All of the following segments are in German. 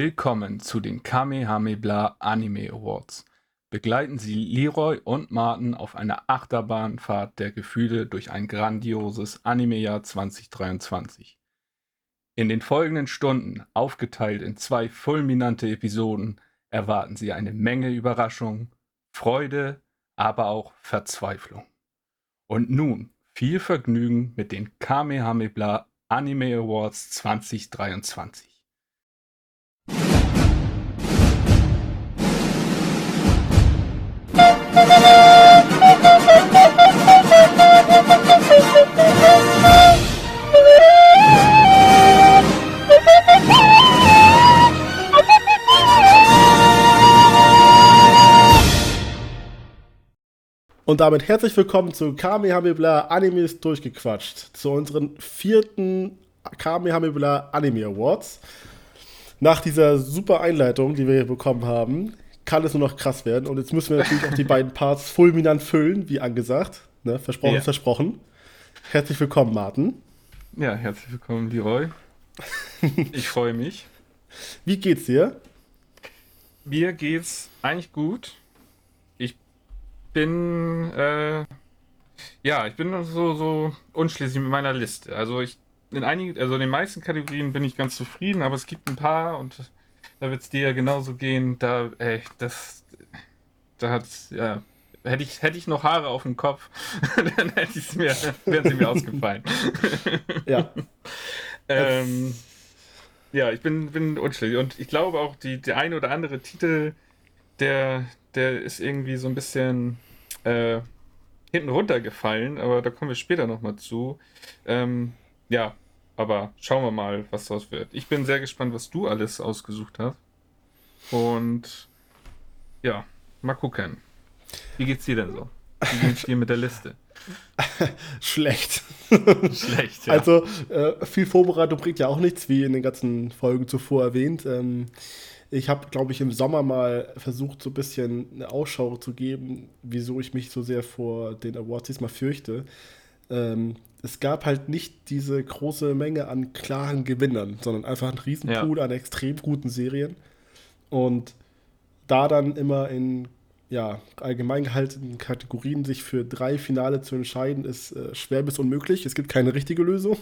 Willkommen zu den Kamehameha Anime Awards. Begleiten Sie Leroy und Martin auf einer Achterbahnfahrt der Gefühle durch ein grandioses Anime-Jahr 2023. In den folgenden Stunden, aufgeteilt in zwei fulminante Episoden, erwarten Sie eine Menge Überraschungen, Freude, aber auch Verzweiflung. Und nun viel Vergnügen mit den Kamehameha Anime Awards 2023. Und damit herzlich willkommen zu Kamehameha Animes durchgequatscht. Zu unseren vierten Kamehameha Anime Awards. Nach dieser super Einleitung, die wir hier bekommen haben, kann es nur noch krass werden. Und jetzt müssen wir natürlich auch die beiden Parts fulminant füllen, wie angesagt. Ne? Versprochen, ja. versprochen. Herzlich willkommen, Martin. Ja, herzlich willkommen, Leroy. Ich freue mich. Wie geht's dir? Mir geht's eigentlich gut bin, äh, ja, ich bin so, so unschlüssig mit meiner Liste. Also ich, in einigen, also in den meisten Kategorien bin ich ganz zufrieden, aber es gibt ein paar und da wird es dir ja genauso gehen. Da, ey, das, da hat, ja, hätte ich, hätte ich noch Haare auf dem Kopf, dann hätte ich mir, wären sie mir ausgefallen. ja. ähm, ja, ich bin, bin unschlüssig und ich glaube auch, die, der eine oder andere Titel, der, der ist irgendwie so ein bisschen äh, hinten runtergefallen, aber da kommen wir später nochmal zu. Ähm, ja, aber schauen wir mal, was daraus wird. Ich bin sehr gespannt, was du alles ausgesucht hast. Und ja, mal gucken. Wie geht's dir denn so? Wie geht's dir mit der Liste? Schlecht. Schlecht, ja. Also, äh, viel Vorbereitung bringt ja auch nichts, wie in den ganzen Folgen zuvor erwähnt. Ähm, ich habe, glaube ich, im Sommer mal versucht, so ein bisschen eine Ausschau zu geben, wieso ich mich so sehr vor den Awards diesmal fürchte. Ähm, es gab halt nicht diese große Menge an klaren Gewinnern, sondern einfach ein Riesenpool ja. an extrem guten Serien. Und da dann immer in ja, allgemein gehaltenen Kategorien sich für drei Finale zu entscheiden, ist äh, schwer bis unmöglich. Es gibt keine richtige Lösung.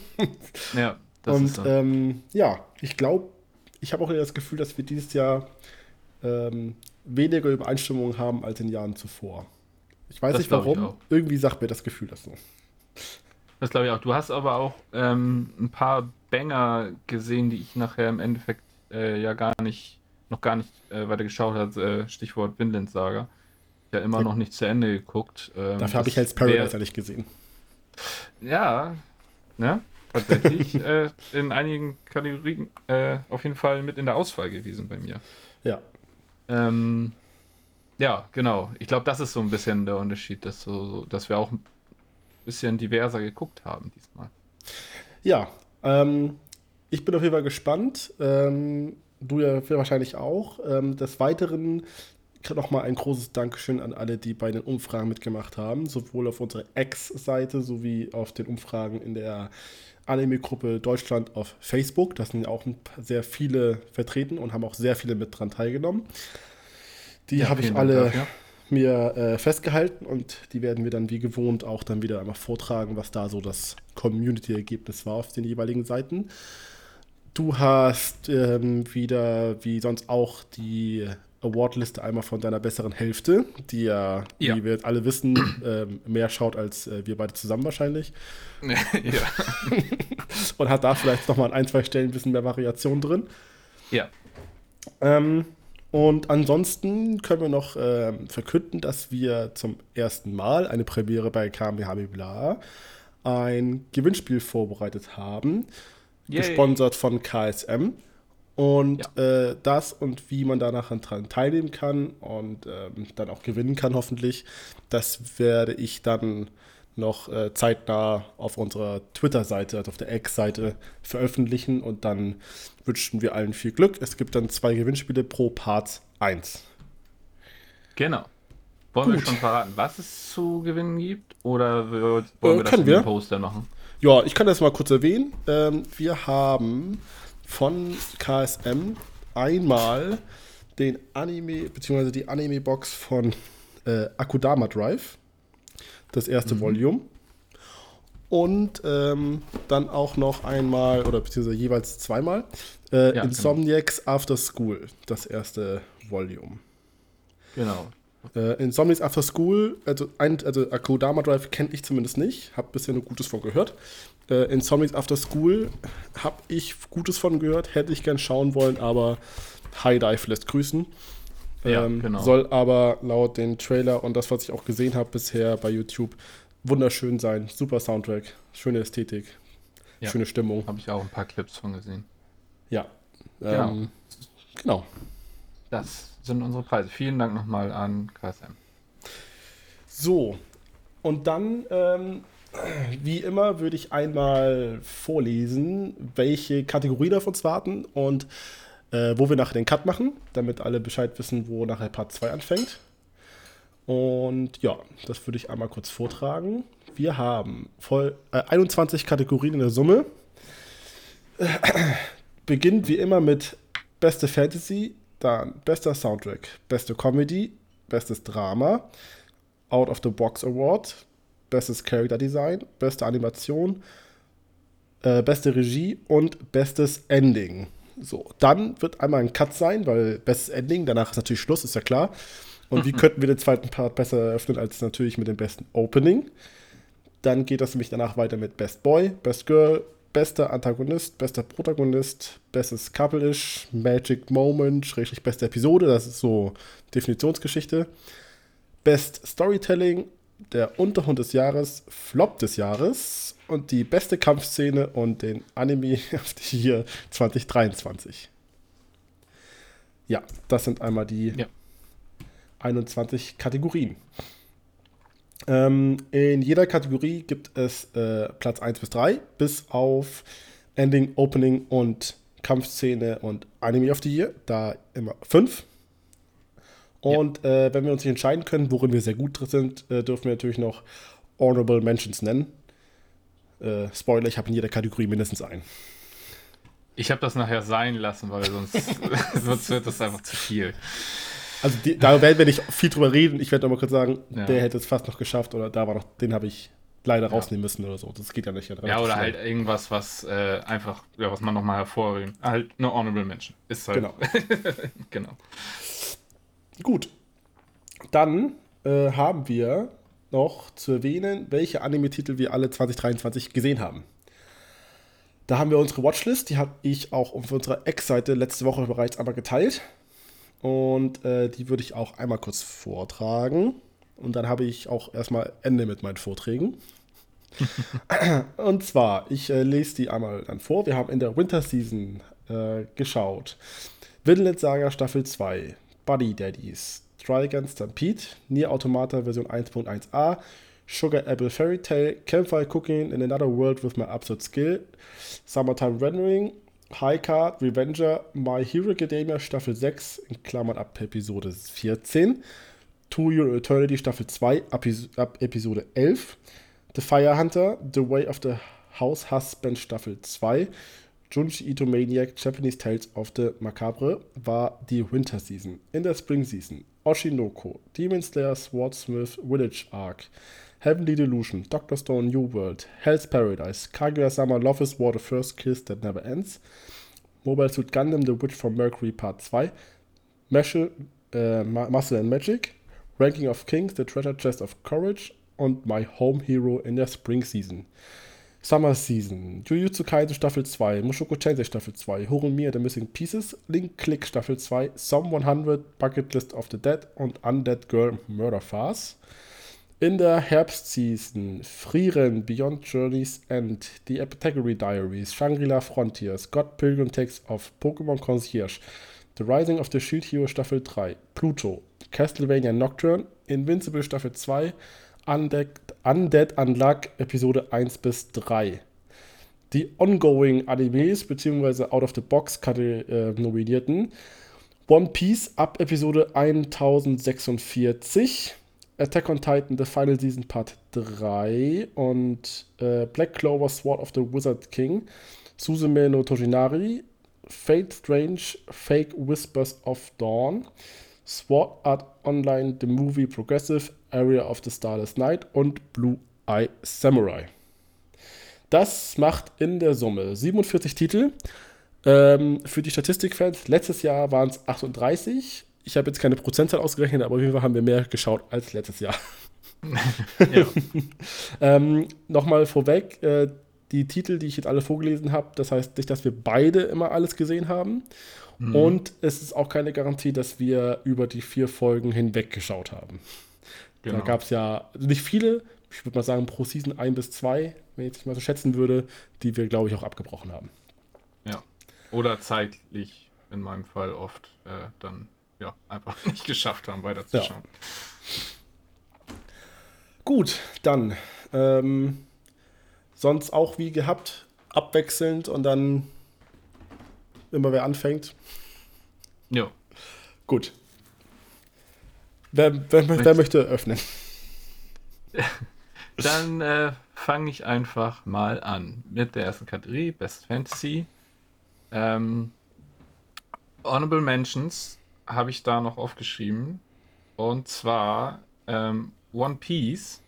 ja, das Und ist so. ähm, ja, ich glaube, ich habe auch das Gefühl, dass wir dieses Jahr ähm, weniger Übereinstimmung haben als in Jahren zuvor. Ich weiß das nicht warum. Irgendwie sagt mir das Gefühl das so. Das glaube ich auch. Du hast aber auch ähm, ein paar Banger gesehen, die ich nachher im Endeffekt äh, ja gar nicht, noch gar nicht äh, weiter geschaut habe. Äh, Stichwort Vinland Saga. Ja, immer ja. noch nicht zu Ende geguckt. Ähm, Dafür habe ich Hell's Paradise ja nicht gesehen. Ja, ne? Tatsächlich äh, in einigen Kategorien äh, auf jeden Fall mit in der Auswahl gewesen bei mir. Ja. Ähm, ja, genau. Ich glaube, das ist so ein bisschen der Unterschied, dass, so, dass wir auch ein bisschen diverser geguckt haben diesmal. Ja, ähm, ich bin auf jeden Fall gespannt. Ähm, du ja wahrscheinlich auch. Ähm, des Weiteren nochmal ein großes Dankeschön an alle, die bei den Umfragen mitgemacht haben, sowohl auf unserer Ex-Seite sowie auf den Umfragen in der Anime-Gruppe Deutschland auf Facebook. Da sind auch sehr viele vertreten und haben auch sehr viele mit dran teilgenommen. Die ja, habe ich alle dafür. mir äh, festgehalten und die werden wir dann wie gewohnt auch dann wieder einmal vortragen, was da so das Community-Ergebnis war auf den jeweiligen Seiten. Du hast ähm, wieder, wie sonst auch, die Awardliste einmal von deiner besseren Hälfte, die ja, ja. wie wir alle wissen, äh, mehr schaut als äh, wir beide zusammen wahrscheinlich. ja. Und hat da vielleicht nochmal an ein, zwei Stellen ein bisschen mehr Variation drin. Ja. Ähm, und ansonsten können wir noch äh, verkünden, dass wir zum ersten Mal eine Premiere bei Kamehameha ein Gewinnspiel vorbereitet haben, Yay. gesponsert von KSM. Und ja. äh, das und wie man danach daran teilnehmen kann und ähm, dann auch gewinnen kann, hoffentlich, das werde ich dann noch äh, zeitnah auf unserer Twitter-Seite, also auf der X-Seite veröffentlichen und dann wünschen wir allen viel Glück. Es gibt dann zwei Gewinnspiele pro Part 1. Genau. Wollen Gut. wir schon verraten, was es zu gewinnen gibt? Oder wollen wir äh, das in wir? Poster machen? Ja, ich kann das mal kurz erwähnen. Ähm, wir haben von KSM einmal den Anime, beziehungsweise die Anime-Box von äh, Akudama Drive, das erste mhm. Volume. Und ähm, dann auch noch einmal, oder beziehungsweise jeweils zweimal, äh, ja, Insomniacs genau. After School, das erste Volume. Genau. Äh, Insomniacs After School, also, ein, also Akudama Drive kenne ich zumindest nicht, habe bisher nur Gutes von gehört. Äh, Insomniacs After School habe ich Gutes von gehört, hätte ich gern schauen wollen, aber High Dive lässt grüßen. Ja, ähm, genau. Soll aber laut den Trailer und das, was ich auch gesehen habe bisher bei YouTube, wunderschön sein. Super Soundtrack, schöne Ästhetik, ja, schöne Stimmung. Habe ich auch ein paar Clips von gesehen. Ja. Genau. Ähm, genau. Das sind unsere Preise. Vielen Dank nochmal an KSM. So, und dann, ähm, wie immer, würde ich einmal vorlesen, welche Kategorien auf uns warten und äh, wo wir nachher den Cut machen, damit alle Bescheid wissen, wo nachher Part 2 anfängt. Und ja, das würde ich einmal kurz vortragen. Wir haben voll äh, 21 Kategorien in der Summe. Äh, beginnt wie immer mit beste Fantasy, dann bester Soundtrack, beste Comedy, bestes Drama, Out of the Box Award, bestes Character Design, beste Animation, äh, beste Regie und bestes Ending. So, dann wird einmal ein Cut sein, weil bestes Ending, danach ist natürlich Schluss, ist ja klar. Und wie könnten wir den zweiten Part besser eröffnen als natürlich mit dem besten Opening? Dann geht das nämlich danach weiter mit Best Boy, Best Girl, bester Antagonist, bester Protagonist, bestes Couple-ish, Magic Moment, schrägstrich beste Episode, das ist so Definitionsgeschichte. Best Storytelling, der Unterhund des Jahres, Flop des Jahres und die beste Kampfszene und den Anime auf die hier 2023. Ja, das sind einmal die ja. 21 Kategorien. Ähm, in jeder Kategorie gibt es äh, Platz 1 bis 3, bis auf Ending, Opening und Kampfszene und Anime of the Year. Da immer 5. Und ja. äh, wenn wir uns nicht entscheiden können, worin wir sehr gut drin sind, äh, dürfen wir natürlich noch Honorable Mentions nennen. Äh, Spoiler, ich habe in jeder Kategorie mindestens einen. Ich habe das nachher sein lassen, weil sonst, sonst wird das einfach zu viel. Also die, da werden wir nicht viel drüber reden. Ich werde mal kurz sagen, ja. der hätte es fast noch geschafft oder da war noch, den habe ich leider ja. rausnehmen müssen oder so. Das geht ja nicht. Ja, ja oder schnell. halt irgendwas, was äh, einfach, ja, was man nochmal hervorheben. Halt eine Honorable Mention. Ist halt. Genau. genau. Gut. Dann äh, haben wir noch zu erwähnen, welche Anime-Titel wir alle 2023 gesehen haben. Da haben wir unsere Watchlist, die habe ich auch auf unserer Ex-Seite letzte Woche bereits einmal geteilt. Und äh, die würde ich auch einmal kurz vortragen. Und dann habe ich auch erstmal Ende mit meinen Vorträgen. und zwar, ich äh, lese die einmal dann vor. Wir haben in der Winter Season äh, geschaut. Vinland Saga Staffel 2, Buddy Daddies, Trigun Stampede, Nier Automata Version 1.1a, Sugar Apple Fairy Tale, Campfire Cooking in Another World with My Absolute Skill, Summertime Rendering, High Card, Revenger, My Hero Academia Staffel 6, in Klammern ab Episode 14, To Your Eternity Staffel 2 ab, ab Episode 11, The Fire Hunter, The Way of the House Husband Staffel 2, Junji Ito Maniac Japanese Tales of the Macabre war die Winter Season. In der Spring Season Oshinoko, Demon Slayer Swordsmith Village Arc, Heavenly Delusion, Doctor Stone New World, Hell's Paradise, Kaguya-sama Love is War The First Kiss That Never Ends, Mobile Suit Gundam The Witch from Mercury Part 2, Meshel, äh, Muscle and Magic, Ranking of Kings, The Treasure Chest of Courage und My Home Hero in der Spring Season. Summer Season, Jujutsu Kaisen Staffel 2, Mushoku Tensei Staffel 2, Horimiya The Missing Pieces, Link Click Staffel 2, Some 100, Bucket List of the Dead und Undead Girl Murder Farce. In der Herbstseason Frieren, Beyond Journey's End, The Apothecary Diaries, Shangri-La Frontiers, God Pilgrim Takes Off, Pokémon Concierge, The Rising of the Shield Hero Staffel 3, Pluto, Castlevania Nocturne, Invincible Staffel 2, Undead, Undead Unluck Episode 1 bis 3. Die ongoing Animes bzw. Out of the Box äh, nominierten One Piece ab Episode 1046 Attack on Titan The Final Season Part 3 und äh, Black Clover Sword of the Wizard King, Suzume no Tojinari, Fate Strange, Fake Whispers of Dawn, Sword Art Online, The Movie Progressive, Area of the Starless Night und Blue Eye Samurai. Das macht in der Summe 47 Titel. Ähm, für die Statistikfans, letztes Jahr waren es 38. Ich habe jetzt keine Prozentzahl ausgerechnet, aber auf jeden Fall haben wir mehr geschaut als letztes Jahr. ähm, Nochmal vorweg, äh, die Titel, die ich jetzt alle vorgelesen habe, das heißt nicht, dass wir beide immer alles gesehen haben. Mhm. Und es ist auch keine Garantie, dass wir über die vier Folgen hinweg geschaut haben. Genau. Da gab es ja nicht viele, ich würde mal sagen pro Season ein bis zwei, wenn ich jetzt mal so schätzen würde, die wir, glaube ich, auch abgebrochen haben. Ja. Oder zeitlich in meinem Fall oft äh, dann ja einfach nicht geschafft haben, weiterzuschauen. Ja. Gut, dann ähm, sonst auch wie gehabt, abwechselnd und dann immer wer anfängt. Ja. Gut. Wer, wer, wer möchte öffnen? Dann äh, fange ich einfach mal an mit der ersten Kategorie, Best Fantasy. Ähm, Honorable Mentions habe ich da noch aufgeschrieben. Und zwar ähm, One Piece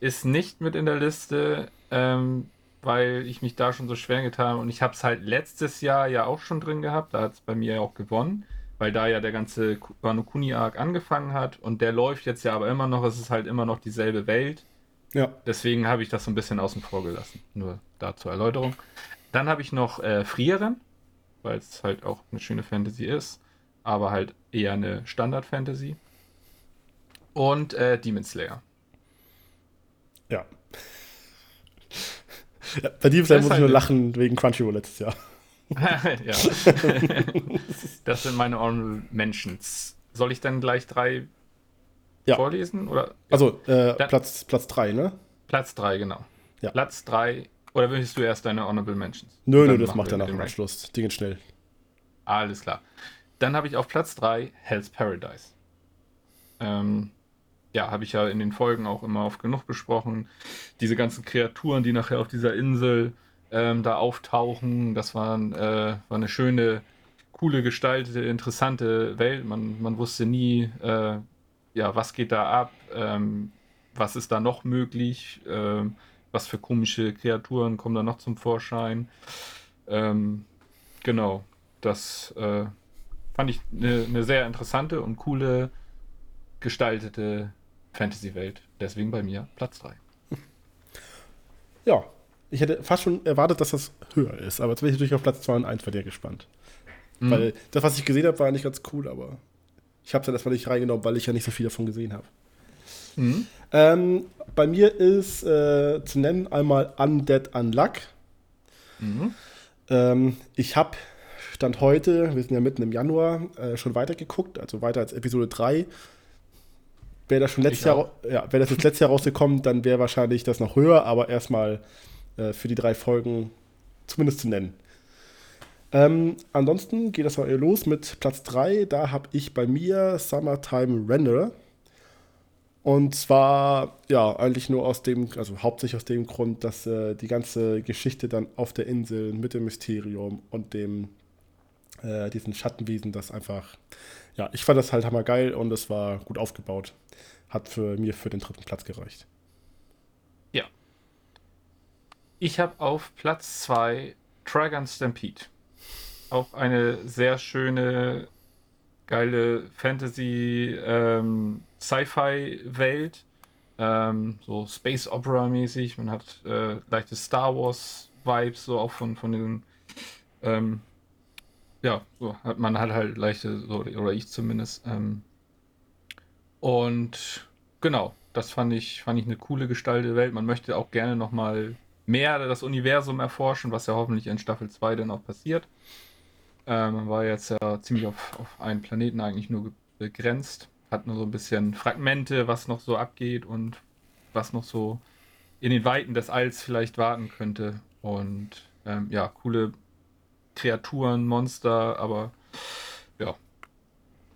ist nicht mit in der Liste, ähm, weil ich mich da schon so schwer getan habe. Und ich habe es halt letztes Jahr ja auch schon drin gehabt. Da hat es bei mir ja auch gewonnen, weil da ja der ganze Wano Kuni Arc angefangen hat. Und der läuft jetzt ja aber immer noch. Es ist halt immer noch dieselbe Welt. Ja. Deswegen habe ich das so ein bisschen außen vor gelassen. Nur da zur Erläuterung. Dann habe ich noch äh, Frieren, weil es halt auch eine schöne Fantasy ist, aber halt eher eine Standard-Fantasy. Und äh, Demon Slayer. Ja. Ja bei Slayer muss ich nur lachen wegen Crunchyroll letztes Jahr. ja. das sind meine Honorable Mentions. Soll ich dann gleich drei ja. vorlesen? Oder? Also äh, Platz, Platz 3, ne? Platz 3, genau. Ja. Platz 3. Oder willst du erst deine Honorable Mentions? Nö, nö, das macht er nach dem Schluss. Die gehen schnell. Alles klar. Dann habe ich auf Platz 3 Hell's Paradise. Ähm, ja, habe ich ja in den Folgen auch immer oft genug besprochen. Diese ganzen Kreaturen, die nachher auf dieser Insel ähm, da auftauchen, das waren, äh, war eine schöne, coole, gestaltete, interessante Welt. Man, man wusste nie, äh, ja, was geht da ab, ähm, was ist da noch möglich, ähm, was für komische Kreaturen kommen da noch zum Vorschein. Ähm, genau, das äh, fand ich eine ne sehr interessante und coole gestaltete Fantasy-Welt. Deswegen bei mir Platz 3. Ja, ich hätte fast schon erwartet, dass das höher ist, aber jetzt bin ich natürlich auf Platz 2 und 1 bei dir gespannt. Mhm. Weil das, was ich gesehen habe, war nicht ganz cool, aber ich habe es dann erstmal nicht reingenommen, weil ich ja nicht so viel davon gesehen habe. Mhm. Ähm, bei mir ist äh, zu nennen einmal Undead Unluck. Mhm. Ähm, ich habe Stand heute, wir sind ja mitten im Januar, äh, schon weitergeguckt, also weiter als Episode 3. Wäre das schon letztes Jahr, ja, wäre das jetzt letztes Jahr rausgekommen, dann wäre wahrscheinlich das noch höher, aber erstmal äh, für die drei Folgen zumindest zu nennen. Ähm, ansonsten geht das mal los mit Platz 3. Da habe ich bei mir Summertime Render. Und zwar, ja, eigentlich nur aus dem, also hauptsächlich aus dem Grund, dass äh, die ganze Geschichte dann auf der Insel mit dem Mysterium und dem, äh, diesen Schattenwesen, das einfach, ja, ich fand das halt hammergeil und es war gut aufgebaut. Hat für mir für den dritten Platz gereicht. Ja. Ich habe auf Platz 2 Dragon Stampede auch eine sehr schöne, geile Fantasy, ähm. Ähm, so Space Opera-mäßig. Man hat äh, leichte Star Wars-Vibes, so auch von, von den. Ähm, ja, so hat man hat halt leichte, so, oder ich zumindest. Ähm, und genau, das fand ich, fand ich eine coole gestaltete Welt. Man möchte auch gerne nochmal mehr das Universum erforschen, was ja hoffentlich in Staffel 2 dann auch passiert. Äh, man war jetzt ja ziemlich auf, auf einen Planeten eigentlich nur begrenzt. Hat nur so ein bisschen Fragmente, was noch so abgeht und was noch so in den Weiten des Alls vielleicht warten könnte. Und ähm, ja, coole Kreaturen, Monster, aber ja,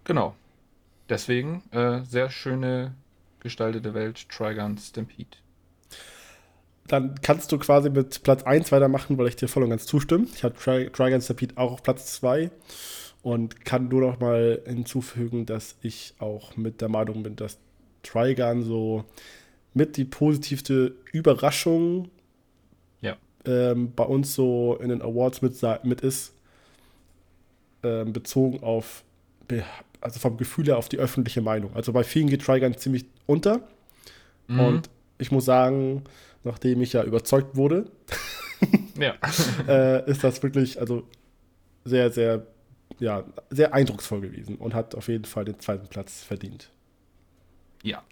genau. Deswegen äh, sehr schöne gestaltete Welt, Trigon Stampede. dann kannst du quasi mit Platz 1 weitermachen, weil ich dir voll und ganz zustimme. Ich habe Dragon Stampede auch auf Platz 2 und kann nur noch mal hinzufügen, dass ich auch mit der Meinung bin, dass Trigun so mit die positivste Überraschung. Ähm, bei uns so in den Awards mit, mit ist, ähm, bezogen auf, also vom Gefühl her auf die öffentliche Meinung. Also bei vielen geht Trigun ziemlich unter. Mhm. Und ich muss sagen, nachdem ich ja überzeugt wurde, ja. äh, ist das wirklich, also sehr, sehr, ja, sehr eindrucksvoll gewesen und hat auf jeden Fall den zweiten Platz verdient. Ja.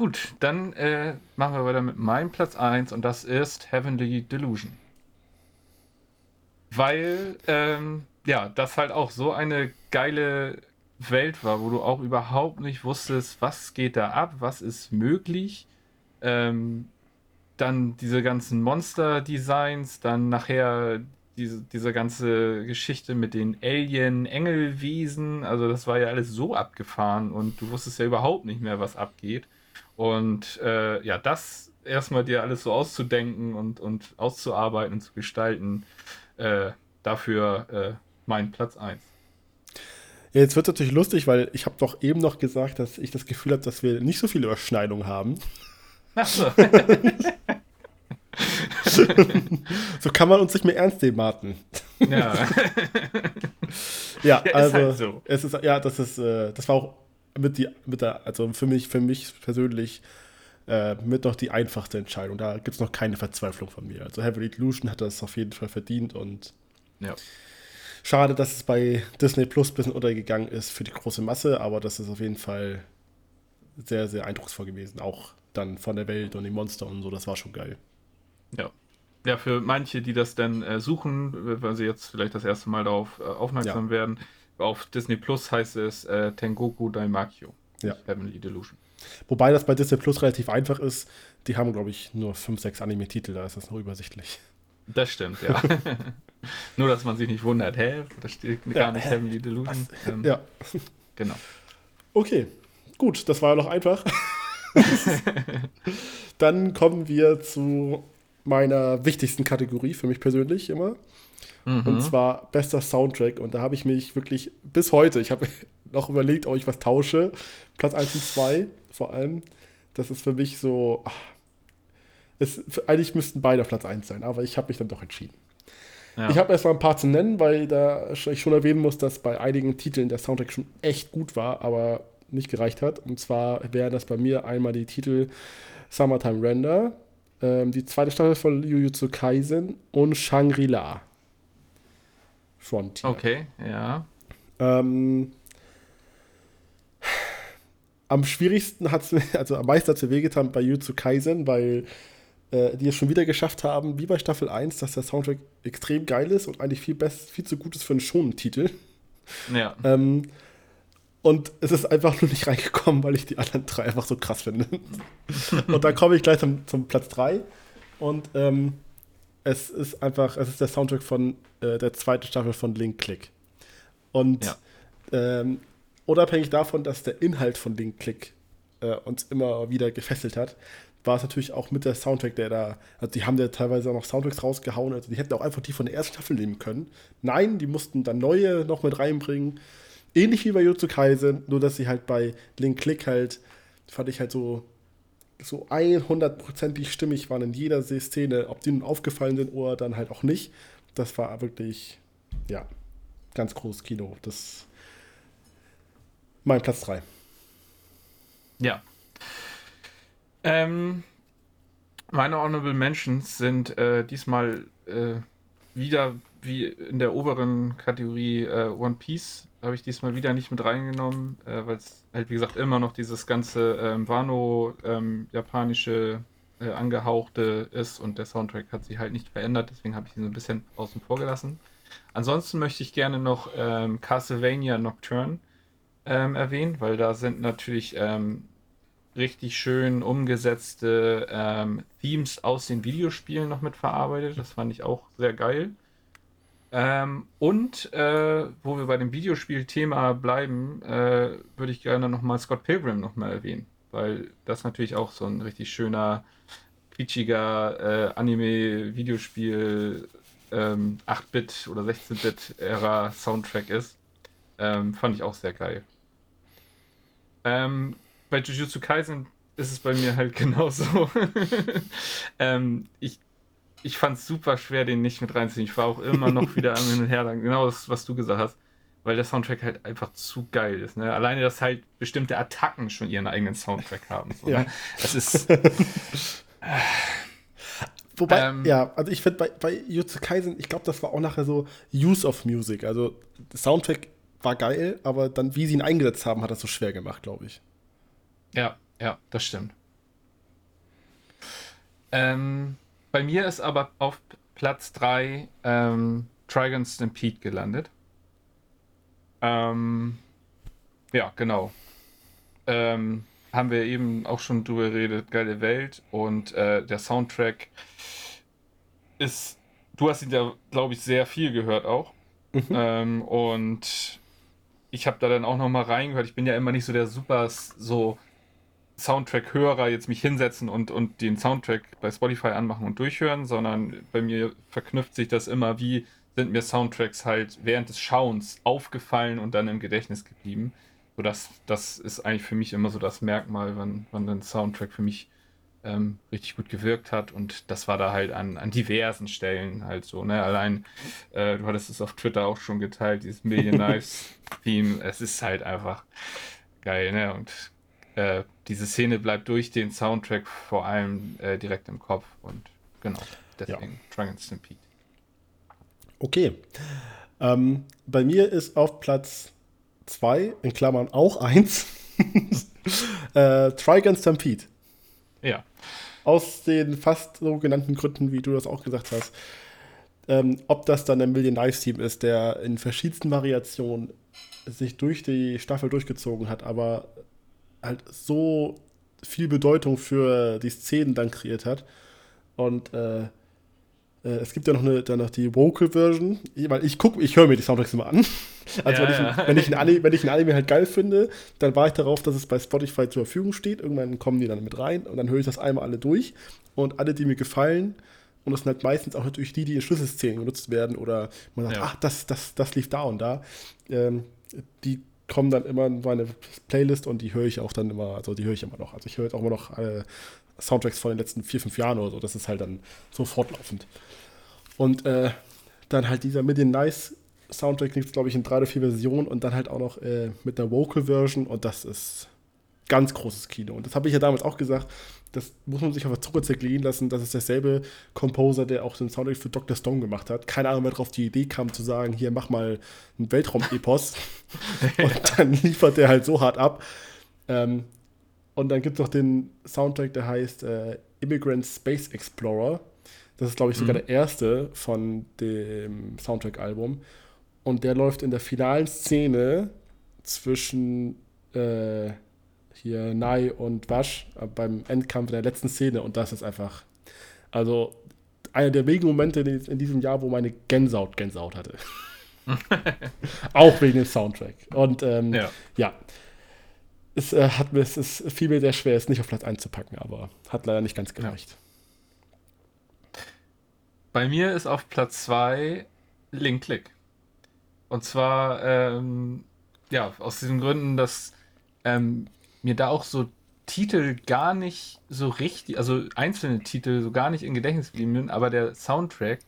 Gut, dann äh, machen wir weiter mit meinem Platz 1 und das ist Heavenly Delusion. Weil, ähm, ja, das halt auch so eine geile Welt war, wo du auch überhaupt nicht wusstest, was geht da ab, was ist möglich. Ähm, dann diese ganzen Monster-Designs, dann nachher diese, diese ganze Geschichte mit den Alien-Engelwesen. Also das war ja alles so abgefahren und du wusstest ja überhaupt nicht mehr, was abgeht. Und äh, ja, das erstmal dir alles so auszudenken und, und auszuarbeiten und zu gestalten, äh, dafür äh, mein Platz 1. Ja, jetzt wird es natürlich lustig, weil ich habe doch eben noch gesagt, dass ich das Gefühl habe, dass wir nicht so viele Überschneidungen haben. Ach so. so kann man uns nicht mehr ernst nehmen, Martin. Ja. ja, ja, also halt so. es ist ja, das ist, äh, das war auch mit, die, mit der, also für mich, für mich persönlich äh, mit noch die einfachste Entscheidung. Da gibt es noch keine Verzweiflung von mir. Also Heavy Illusion hat das auf jeden Fall verdient und ja. schade, dass es bei Disney Plus ein bisschen untergegangen ist für die große Masse, aber das ist auf jeden Fall sehr, sehr eindrucksvoll gewesen. Auch dann von der Welt und den Monster und so, das war schon geil. Ja. Ja, für manche, die das dann äh, suchen, weil sie jetzt vielleicht das erste Mal darauf äh, aufmerksam ja. werden, auf Disney Plus heißt es äh, Tengoku Daimakyo. Ja. Heavenly Delusion. Wobei das bei Disney Plus relativ einfach ist. Die haben, glaube ich, nur 5, 6 Anime-Titel, da ist das noch übersichtlich. Das stimmt, ja. nur, dass man sich nicht wundert, hä? Da steht gar ja, nicht Heavenly Delusion. Ähm, ja. Genau. Okay, gut, das war ja noch einfach. Dann kommen wir zu meiner wichtigsten Kategorie für mich persönlich immer. Mhm. Und zwar bester Soundtrack. Und da habe ich mich wirklich bis heute, ich habe noch überlegt, ob ich was tausche. Platz 1 und 2 vor allem. Das ist für mich so. Ach, es, eigentlich müssten beide Platz 1 sein, aber ich habe mich dann doch entschieden. Ja. Ich habe erst mal ein paar zu nennen, weil da ich schon erwähnen muss, dass bei einigen Titeln der Soundtrack schon echt gut war, aber nicht gereicht hat. Und zwar wären das bei mir einmal die Titel Summertime Render, ähm, die zweite Staffel von Jujutsu Kaisen und Shangri-La. Frontier. Okay, ja. Ähm, am schwierigsten hat es, also am meisten hat es mir wehgetan bei Jujutsu Kaisen, weil äh, die es schon wieder geschafft haben, wie bei Staffel 1, dass der Soundtrack extrem geil ist und eigentlich viel, best, viel zu gut ist für einen schonen Titel. Ja. Ähm, und es ist einfach nur nicht reingekommen, weil ich die anderen drei einfach so krass finde. und dann komme ich gleich zum, zum Platz 3. Und ähm, es ist einfach, es ist der Soundtrack von äh, der zweiten Staffel von Link Click. Und ja. ähm, unabhängig davon, dass der Inhalt von Link Click äh, uns immer wieder gefesselt hat, war es natürlich auch mit der Soundtrack, der da, also die haben ja teilweise auch noch Soundtracks rausgehauen, also die hätten auch einfach die von der ersten Staffel nehmen können. Nein, die mussten dann neue noch mit reinbringen ähnlich wie bei Jutsu Kaisen, nur dass sie halt bei Link Click halt, fand ich halt so, so 100%ig stimmig waren in jeder Szene, ob die nun aufgefallen sind oder dann halt auch nicht. Das war wirklich, ja, ganz großes Kino. Das mein Platz 3. Ja. Ähm, meine Honorable Mentions sind äh, diesmal äh, wieder wie in der oberen Kategorie äh, One Piece habe ich diesmal wieder nicht mit reingenommen, äh, weil es halt, wie gesagt, immer noch dieses ganze ähm, Wano-japanische ähm, äh, angehauchte ist und der Soundtrack hat sich halt nicht verändert, deswegen habe ich ihn so ein bisschen außen vor gelassen. Ansonsten möchte ich gerne noch ähm, Castlevania Nocturne ähm, erwähnen, weil da sind natürlich ähm, richtig schön umgesetzte ähm, Themes aus den Videospielen noch mit verarbeitet. Das fand ich auch sehr geil. Ähm, und äh, wo wir bei dem Videospiel-Thema bleiben, äh, würde ich gerne nochmal Scott Pilgrim nochmal erwähnen, weil das natürlich auch so ein richtig schöner quietschiger äh, Anime-Videospiel ähm, 8-Bit oder 16-Bit-Ära Soundtrack ist. Ähm, fand ich auch sehr geil. Ähm, bei Jujutsu Kaisen ist es bei mir halt genauso. ähm, ich ich fand es super schwer, den nicht mit reinzuziehen. Ich war auch immer noch wieder am Hin und Her. Genau das, was du gesagt hast. Weil der Soundtrack halt einfach zu geil ist. Ne? Alleine, dass halt bestimmte Attacken schon ihren eigenen Soundtrack haben. So, ja. Ne? Das ist. Wobei, ähm, ja, also ich finde bei, bei Jutsu Kaisen, ich glaube, das war auch nachher so Use of Music. Also der Soundtrack war geil, aber dann, wie sie ihn eingesetzt haben, hat das so schwer gemacht, glaube ich. Ja, ja, das stimmt. Ähm, bei mir ist aber auf Platz 3 ähm, Trigon Stampede gelandet. Ähm, ja, genau. Ähm, haben wir eben auch schon drüber geredet. Geile Welt und äh, der Soundtrack ist. Du hast ihn ja, glaube ich, sehr viel gehört auch. Mhm. Ähm, und ich habe da dann auch noch mal reingehört. Ich bin ja immer nicht so der super so Soundtrack-Hörer jetzt mich hinsetzen und, und den Soundtrack bei Spotify anmachen und durchhören, sondern bei mir verknüpft sich das immer, wie sind mir Soundtracks halt während des Schauens aufgefallen und dann im Gedächtnis geblieben. So das, das ist eigentlich für mich immer so das Merkmal, wann, wann ein Soundtrack für mich ähm, richtig gut gewirkt hat. Und das war da halt an, an diversen Stellen halt so. Ne? Allein, äh, du hattest es auf Twitter auch schon geteilt, dieses Million Knives Theme. Es ist halt einfach geil, ne? Und äh, diese Szene bleibt durch den Soundtrack vor allem äh, direkt im Kopf und genau, deswegen ja. Dragon Stampede. Okay. Ähm, bei mir ist auf Platz 2, in Klammern auch 1, äh, Trigon Stampede. Ja. Aus den fast so genannten Gründen, wie du das auch gesagt hast. Ähm, ob das dann ein Million Knives Team ist, der in verschiedensten Variationen sich durch die Staffel durchgezogen hat, aber halt so viel Bedeutung für die Szenen dann kreiert hat. Und äh, äh, es gibt ja noch, eine, dann noch die Vocal-Version, weil ich gucke, ich höre mir die Soundtracks immer an. Also ja, wenn, ich, ja. wenn, ich ein Anime, wenn ich ein Anime halt geil finde, dann warte ich darauf, dass es bei Spotify zur Verfügung steht. Irgendwann kommen die dann mit rein und dann höre ich das einmal alle durch. Und alle, die mir gefallen, und das sind halt meistens auch natürlich die, die in Schlüsselszenen genutzt werden oder man sagt, ja. ach, das, das, das lief da und da. Ähm, die kommen dann immer in meine Playlist und die höre ich auch dann immer, also die höre ich immer noch. Also ich höre jetzt auch immer noch äh, Soundtracks von den letzten vier, fünf Jahren oder so. Das ist halt dann so fortlaufend. Und äh, dann halt dieser Million Nice Soundtrack gibt es, glaube ich, in drei oder vier Versionen und dann halt auch noch äh, mit einer Vocal-Version und das ist ganz großes Kino. Und das habe ich ja damals auch gesagt, das muss man sich auf der Zunge zergehen lassen, das ist derselbe Composer, der auch den Soundtrack für Dr. Stone gemacht hat. Keine Ahnung, wer drauf die Idee kam zu sagen, hier mach mal ein Weltraum-Epos. und dann liefert der halt so hart ab. Ähm, und dann gibt es noch den Soundtrack, der heißt äh, Immigrant Space Explorer. Das ist, glaube ich, sogar mhm. der erste von dem Soundtrack-Album. Und der läuft in der finalen Szene zwischen äh, hier Nai und Wasch äh, beim Endkampf in der letzten Szene und das ist einfach, also einer der wenigen Momente in diesem Jahr, wo meine Gänsehaut Gänsehaut hatte. Auch wegen dem Soundtrack. Und ähm, ja. ja. Es, äh, hat mir, es ist fiel mir sehr schwer, es nicht auf Platz 1 zu packen, aber hat leider nicht ganz gereicht. Ja. Bei mir ist auf Platz 2 Link Click. Und zwar, ähm, ja, aus diesen Gründen, dass ähm, mir da auch so Titel gar nicht so richtig, also einzelne Titel so gar nicht in Gedächtnis geblieben sind, aber der Soundtrack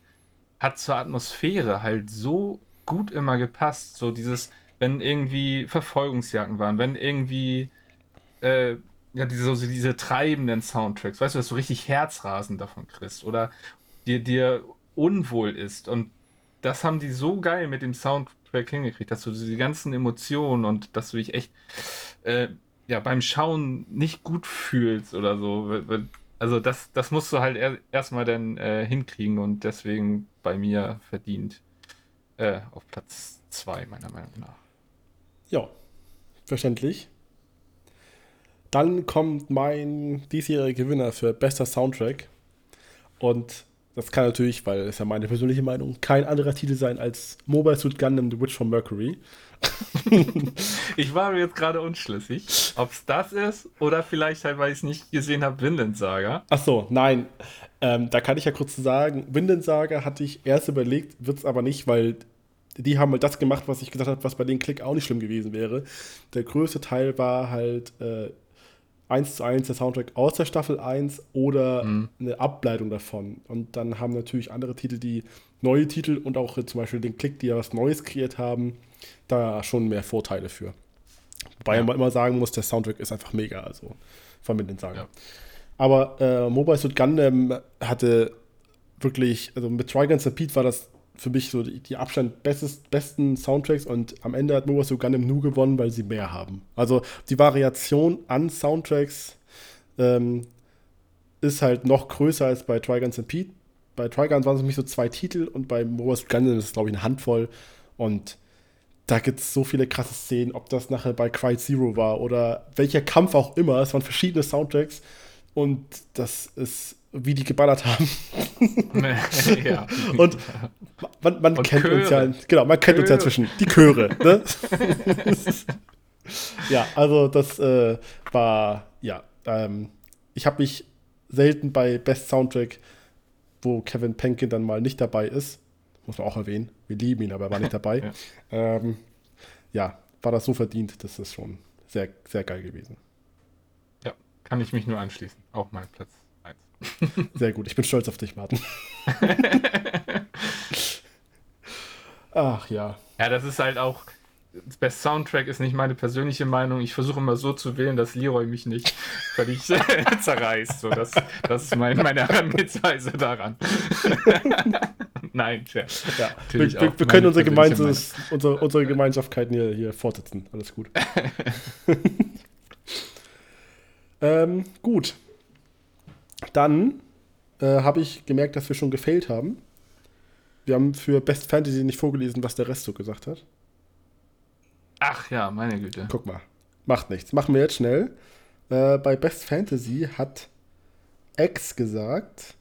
hat zur Atmosphäre halt so gut immer gepasst. So dieses, wenn irgendwie Verfolgungsjagden waren, wenn irgendwie äh, ja, diese, so diese treibenden Soundtracks, weißt du, dass du richtig Herzrasen davon kriegst oder dir, dir unwohl ist. Und das haben die so geil mit dem Soundtrack hingekriegt, dass du diese ganzen Emotionen und dass du dich echt äh, ja, beim Schauen nicht gut fühlst oder so. Also das, das musst du halt er, erstmal dann äh, hinkriegen und deswegen bei mir verdient äh, auf Platz 2, meiner Meinung nach. Ja, verständlich. Dann kommt mein diesjähriger Gewinner für bester Soundtrack. Und das kann natürlich, weil es ja meine persönliche Meinung, kein anderer Titel sein als Mobile Suit Gundam The Witch from Mercury. ich war mir jetzt gerade unschlüssig, ob es das ist oder vielleicht halt, weil ich es nicht gesehen habe, Vinland Saga. Ach so, nein. Ähm, da kann ich ja kurz sagen, Vinland Saga hatte ich erst überlegt, wird es aber nicht, weil die haben halt das gemacht, was ich gesagt habe, was bei den Klick auch nicht schlimm gewesen wäre. Der größte Teil war halt äh, 1 zu 1 der Soundtrack aus der Staffel 1 oder mhm. eine Ableitung davon. Und dann haben natürlich andere Titel, die neue Titel und auch zum Beispiel den Klick, die ja was Neues kreiert haben, da schon mehr Vorteile für. Wobei ja. man immer sagen muss, der Soundtrack ist einfach mega, also von mit den Sagen. Ja. Aber äh, Mobile Suit Gundam hatte wirklich, also mit Trigun Stampede war das für mich so die, die Abstand bestes, besten Soundtracks und am Ende hat Mobile Suit Gundam nur gewonnen, weil sie mehr haben. Also die Variation an Soundtracks ähm, ist halt noch größer als bei Trigun Stampede. Bei Trigun waren es mich so zwei Titel und bei Mobile Suit Gundam ist es, glaube ich, eine Handvoll und da gibt es so viele krasse Szenen, ob das nachher bei Cry Zero war oder welcher Kampf auch immer. Es waren verschiedene Soundtracks und das ist, wie die geballert haben. ja. Und man, man und kennt Chöre. uns ja, genau, man kennt Chöre. uns ja zwischen die Chöre. Ne? ja, also das äh, war, ja, ähm, ich habe mich selten bei Best Soundtrack, wo Kevin Penkin dann mal nicht dabei ist, muss man auch erwähnen, wir lieben ihn, aber er war nicht dabei. ja. Ähm, ja, war das so verdient, das ist schon sehr, sehr geil gewesen. Ja, kann ich mich nur anschließen. Auch mein Platz 1. sehr gut, ich bin stolz auf dich, Martin. Ach ja. Ja, das ist halt auch. Das Best Soundtrack ist nicht meine persönliche Meinung. Ich versuche immer so zu wählen, dass Leroy mich nicht völlig zerreißt. So, das, das ist mein, meine Herangehensweise daran. Nein, Scherz. Ja, wir, wir, wir können unsere, Gemeinschaft, unsere, unsere Gemeinschaftskeiten hier, hier fortsetzen. Alles gut. ähm, gut. Dann äh, habe ich gemerkt, dass wir schon gefailt haben. Wir haben für Best Fantasy nicht vorgelesen, was der Rest so gesagt hat. Ach ja, meine Güte. Guck mal. Macht nichts. Machen wir jetzt schnell. Äh, bei Best Fantasy hat X gesagt,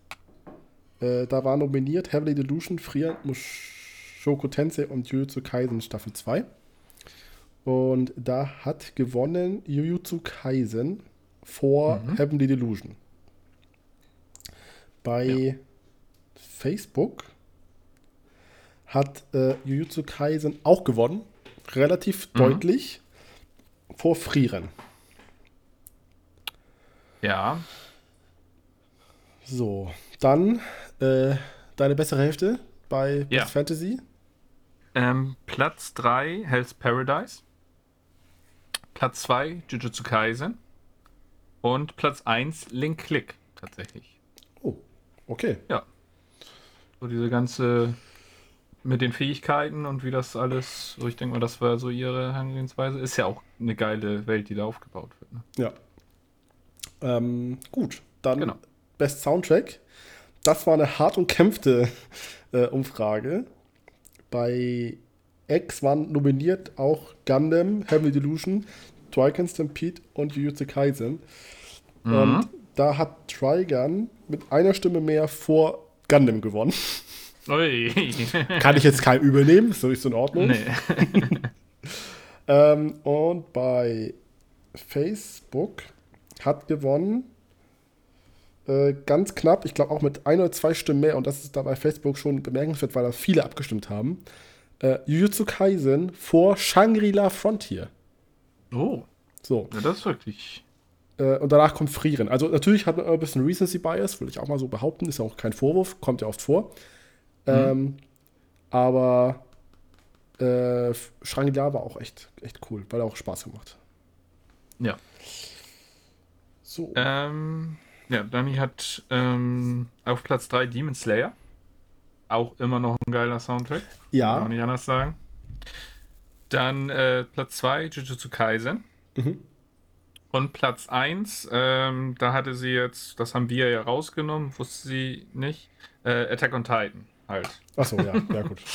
äh, da war nominiert Heavenly Delusion, Frieren, Mushoku Tensei und Jujutsu Kaisen Staffel 2. Und da hat gewonnen Jujutsu Kaisen vor mhm. Heavenly Delusion. Bei ja. Facebook hat äh, Jujutsu Kaisen auch gewonnen. Relativ mhm. deutlich vor Frieren. Ja. So, dann äh, deine bessere Hälfte bei ja. Best Fantasy? Ähm, Platz 3 Hell's Paradise. Platz 2 Jujutsu Kaisen. Und Platz 1 Link Click tatsächlich. Oh, okay. Ja. So diese ganze mit den Fähigkeiten und wie das alles, so ich denke mal, das war so ihre Herangehensweise, ist ja auch eine geile Welt, die da aufgebaut wird. Ne? Ja. Ähm, gut, dann genau. Best Soundtrack. Das war eine hart umkämpfte äh, Umfrage. Bei X waren nominiert auch Gundam, Heavy Delusion, Trigun Stampede und Jujutsu Kaisen. Mhm. Und da hat Trigun mit einer Stimme mehr vor Gundam gewonnen. Ui. Kann ich jetzt kein übernehmen, so ist in Ordnung. Nee. ähm, und bei Facebook hat gewonnen äh, ganz knapp, ich glaube auch mit ein oder zwei Stimmen mehr, und das ist da bei Facebook schon bemerkenswert, weil da viele abgestimmt haben. Äh, Jujutsu Kaisen vor Shangri-La Frontier. Oh. So. Ja, das ist wirklich. Äh, und danach kommt Frieren. Also natürlich hat man ein bisschen Recency Bias, würde ich auch mal so behaupten, ist ja auch kein Vorwurf, kommt ja oft vor. Mhm. Ähm, aber äh, Shangri-La war auch echt, echt cool, weil er auch Spaß gemacht. Ja. So. Ähm, ja, Dani hat ähm, auf Platz 3 Demon Slayer. Auch immer noch ein geiler Soundtrack. Ja. Kann man nicht anders sagen. Dann äh, Platz 2 Jujutsu Kaisen. Mhm. Und Platz 1, ähm, da hatte sie jetzt, das haben wir ja rausgenommen, wusste sie nicht, äh, Attack on Titan halt. Achso, ja, ja gut.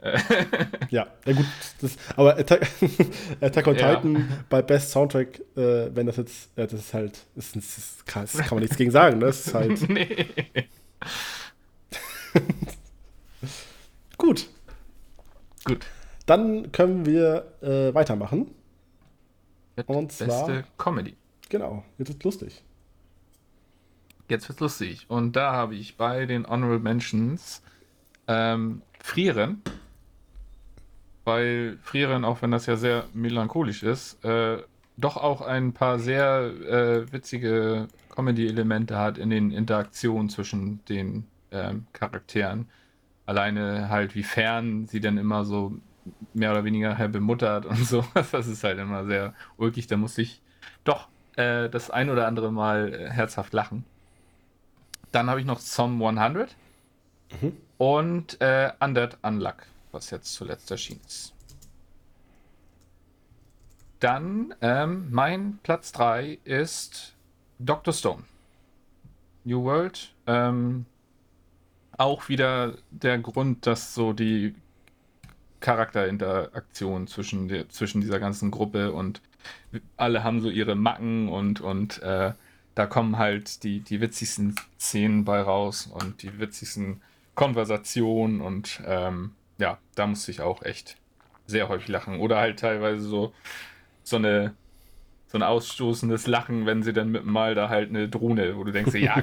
ja, ja gut. Das, aber Attack, Attack on ja. Titan bei Best Soundtrack, äh, wenn das jetzt, äh, das ist halt, das, ist, das, kann, das kann man nichts gegen sagen, ne? Das ist halt. Nee. Gut. Gut. Dann können wir äh, weitermachen. Mit Und zwar- beste Comedy. Genau, jetzt ist lustig. Jetzt wird's lustig. Und da habe ich bei den Honorable Mentions ähm, Frieren. Weil Frieren, auch wenn das ja sehr melancholisch ist, äh, doch auch ein paar sehr äh, witzige Comedy-Elemente hat in den Interaktionen zwischen den ähm, Charakteren. Alleine halt, wie fern sie dann immer so mehr oder weniger halt bemuttert und so. Das ist halt immer sehr ulkig. Da muss ich doch äh, das ein oder andere Mal äh, herzhaft lachen. Dann habe ich noch Some 100 und äh, Undead Unluck, was jetzt zuletzt erschienen ist. Dann ähm, mein Platz 3 ist Dr. Stone. New World. Ähm, auch wieder der Grund, dass so die Charakterinteraktion zwischen, der, zwischen dieser ganzen Gruppe und alle haben so ihre Macken und, und äh, da kommen halt die, die witzigsten Szenen bei raus und die witzigsten Konversationen und ähm, ja, da musste ich auch echt sehr häufig lachen. Oder halt teilweise so, so eine so ein ausstoßendes Lachen, wenn sie dann mit mal da halt eine Drohne, wo du denkst, ja,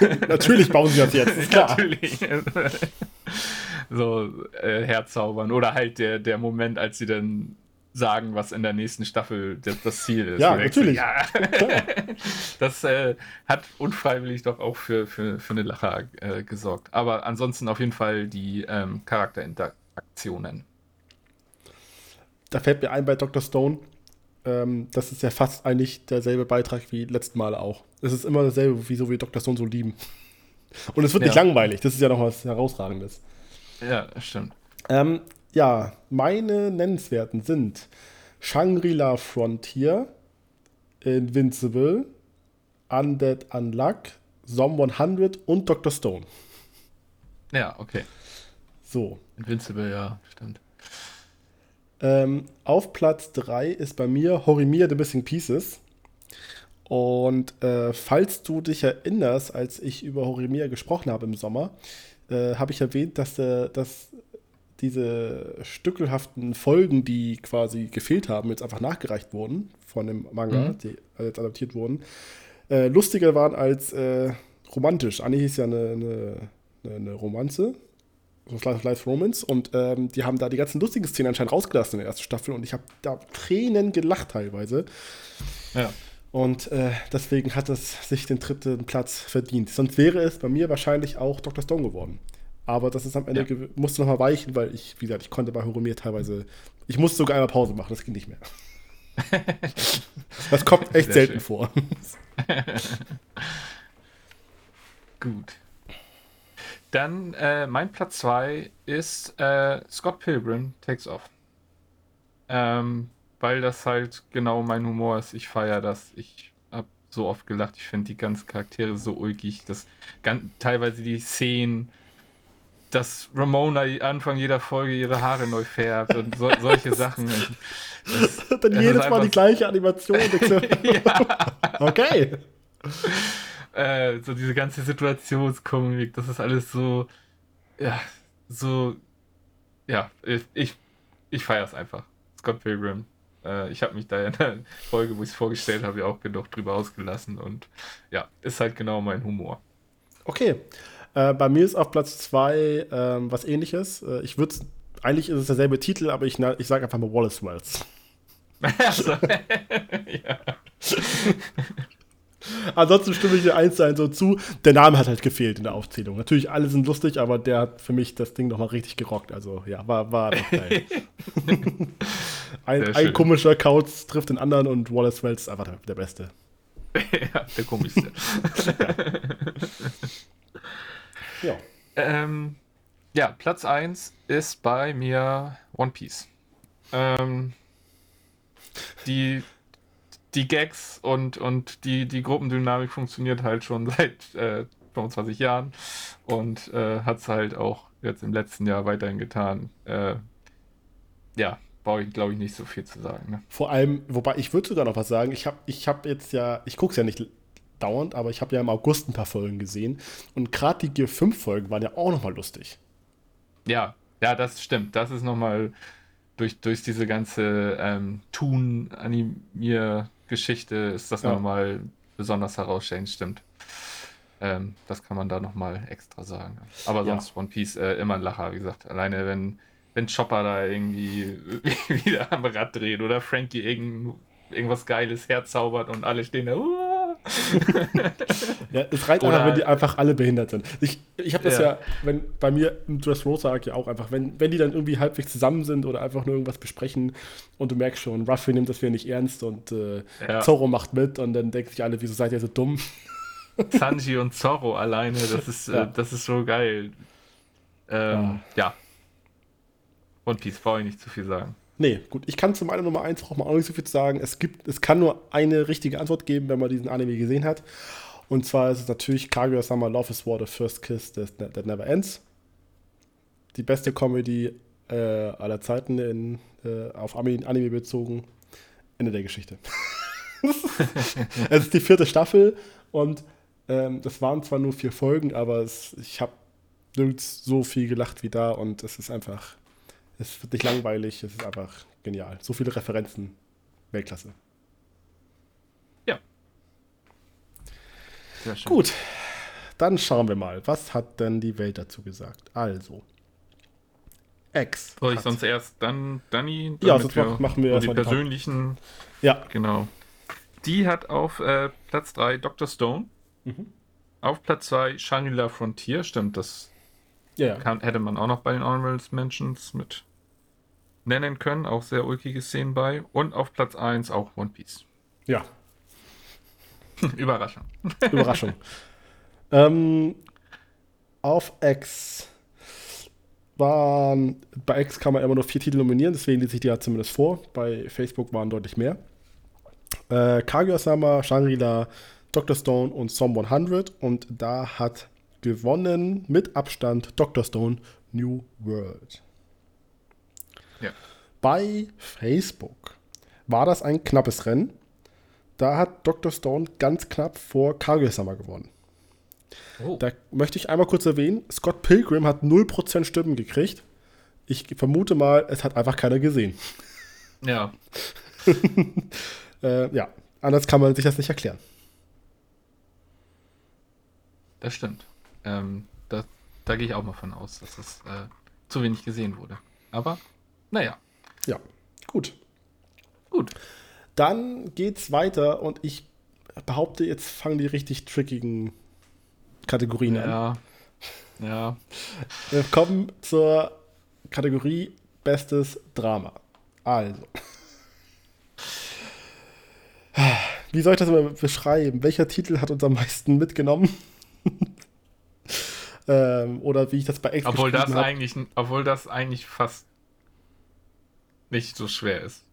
Natürlich bauen sie das jetzt, ist klar. Natürlich. so äh, herzaubern. Oder halt der, der Moment, als sie dann sagen, was in der nächsten Staffel das, das Ziel ist. Ja, natürlich. Ja. Das äh, hat unfreiwillig doch auch für, für, für eine Lacher äh, gesorgt. Aber ansonsten auf jeden Fall die ähm, Charakterinteraktionen. Da fällt mir ein bei Dr. Stone, ähm, das ist ja fast eigentlich derselbe Beitrag wie letzten Mal auch. Es ist immer dasselbe, wie so wie Dr. Stone so lieben. Und es wird nicht Ja. langweilig, das ist ja noch was Herausragendes. Ja, stimmt. Ähm, ja, meine Nennenswerten sind Shangri-La Frontier, Invincible, Undead Unluck, Zom 100 und Dr. Stone. Ja, okay. So. Invincible, ja, stimmt. Ähm, auf Platz 3 ist bei mir Horimiya The Missing Pieces. Und äh, falls du dich erinnerst, als ich über Horimiya gesprochen habe im Sommer, äh, habe ich erwähnt, dass, äh, dass diese stückelhaften Folgen, die quasi gefehlt haben, jetzt einfach nachgereicht wurden von dem Manga, Mhm. die jetzt adaptiert wurden, äh, lustiger waren als äh, romantisch. Annie hieß ja eine, eine, eine, eine Romanze, so Slice of Life Romance, und ähm, die haben da die ganzen lustigen Szenen anscheinend rausgelassen in der ersten Staffel und ich habe da Tränen gelacht teilweise. Ja. Und äh, deswegen hat es sich den dritten Platz verdient. Sonst wäre es bei mir wahrscheinlich auch Dr. Stone geworden. Aber das ist am Ende, Ja. musste nochmal weichen, weil ich, wie gesagt, ich konnte bei Horomir teilweise, ich musste sogar einmal Pause machen, das ging nicht mehr. das kommt echt Sehr selten schön. vor. Gut. Dann äh, mein Platz 2 ist äh, Scott Pilgrim Takes Off. Ähm, weil das halt genau mein Humor ist. Ich feiere das. Ich habe so oft gelacht. Ich finde die ganzen Charaktere so ulkig. Das, gan- teilweise die Szenen, dass Ramona Anfang jeder Folge ihre Haare neu färbt und so, solche Sachen. Das, Dann jedes Mal die gleiche Animation. Okay. äh, so diese ganze Situationskomik, das ist alles so, ja, so, ja, ich, ich, ich feiere es einfach. Scott Pilgrim. Äh, ich habe mich da in der Folge, wo ich es vorgestellt habe, ja auch genug drüber ausgelassen und ja, ist halt genau mein Humor. Okay. Äh, bei mir ist auf Platz 2 ähm, was ähnliches. Äh, ich würde eigentlich ist es derselbe Titel, aber ich, ich sage einfach mal Wallace Wells. also, ja. Ansonsten stimme ich dir eins zu eins so zu. Der Name hat halt gefehlt in der Aufzählung. Natürlich, alle sind lustig, aber der hat für mich das Ding nochmal richtig gerockt. Also ja, war, war doch geil. ein, ein komischer Kauz trifft den anderen und Wallace Wells ist einfach der, der Beste. ja, der komischste. Ja. Ähm, ja, Platz 1 ist bei mir One Piece. Ähm, die, die Gags und, und die, die Gruppendynamik funktioniert halt schon seit äh, 25 Jahren und äh, hat es halt auch jetzt im letzten Jahr weiterhin getan. Äh, ja, brauche ich glaube ich nicht so viel zu sagen. Ne? Vor allem, wobei ich würde sogar noch was sagen. Ich habe ich hab jetzt ja, ich gucke es ja nicht dauernd, aber ich habe ja im August ein paar Folgen gesehen. Und gerade die Gear 5 Folgen waren ja auch nochmal lustig. Ja, ja, das stimmt. Das ist nochmal durch, durch diese ganze ähm, Toon-Animier-Geschichte ist das ja. nochmal besonders herausstechend, stimmt. Ähm, das kann man da nochmal extra sagen. Aber sonst ja. One Piece äh, immer ein Lacher, wie gesagt. Alleine wenn, wenn Chopper da irgendwie wieder am Rad dreht oder Frankie irgend, irgendwas Geiles herzaubert und alle stehen da. Uh, ja, es reicht einfach, wenn die einfach alle behindert sind. Ich, ich habe das ja. ja, wenn bei mir im Dressrosa ja auch einfach, wenn, wenn die dann irgendwie halbwegs zusammen sind oder einfach nur irgendwas besprechen und du merkst schon, Ruffy nimmt das wieder nicht ernst und äh, ja. Zorro macht mit und dann denken sich alle, wieso seid ihr so dumm? Sanji und Zorro alleine, das ist, äh, das ist so geil. Ähm, ja. One Piece, brauche ich nicht zu viel sagen. Nee, gut. Ich kann zu meiner Nummer 1 braucht man auch nicht so viel zu sagen. Es, gibt, es kann nur eine richtige Antwort geben, wenn man diesen Anime gesehen hat. Und zwar ist es natürlich Kaguya-sama Love is War, The First Kiss that, ne-, that Never Ends. Die beste Comedy äh, aller Zeiten in, äh, auf Anime bezogen. Ende der Geschichte. es ist die vierte Staffel und ähm, das waren zwar nur vier Folgen, aber es, ich habe nirgends so viel gelacht wie da und es ist einfach es wird nicht langweilig, es ist einfach genial. So viele Referenzen. Weltklasse. Ja. Gut. Dann schauen wir mal, was hat denn die Welt dazu gesagt? Also. X. Soll ich sonst erst dann Danny? Ja, sonst wir machen wir die persönlichen. Die ja. Genau. Die hat auf äh, Platz 3 Dr. Stone. Mhm. Auf Platz 2 Shangri-La Frontier. Stimmt, das ja, kann, hätte man auch noch bei den Honorable Mentions mit nennen können. Auch sehr ulkige Szenen bei. Und auf Platz 1 auch One Piece. Ja. Überraschung. Überraschung. ähm, auf X waren, bei X kann man immer nur vier Titel nominieren, deswegen lese ich die ja zumindest vor. Bei Facebook waren deutlich mehr. Äh, Kaguya-sama, Shangri-La, Dr. Stone und Som 100 und da hat gewonnen mit Abstand Dr. Stone New World. Ja. Bei Facebook war das ein knappes Rennen. Da hat Dr. Stone ganz knapp vor Kaguya-sama gewonnen. Oh. Da möchte ich einmal kurz erwähnen, Scott Pilgrim hat 0% Stimmen gekriegt. Ich vermute mal, es hat einfach keiner gesehen. Ja. äh, ja, anders kann man sich das nicht erklären. Das stimmt. Ähm, da, da gehe ich auch mal von aus, dass es äh, zu wenig gesehen wurde. Aber naja. Ja, gut. Gut. Dann geht's weiter und ich behaupte, jetzt fangen die richtig trickigen Kategorien ja. an. Ja. Wir kommen zur Kategorie Bestes Drama. Also. Wie soll ich das mal beschreiben? Welcher Titel hat uns am meisten mitgenommen? ähm, oder wie ich das bei X obwohl das hab. eigentlich, Obwohl das eigentlich fast nicht so schwer ist.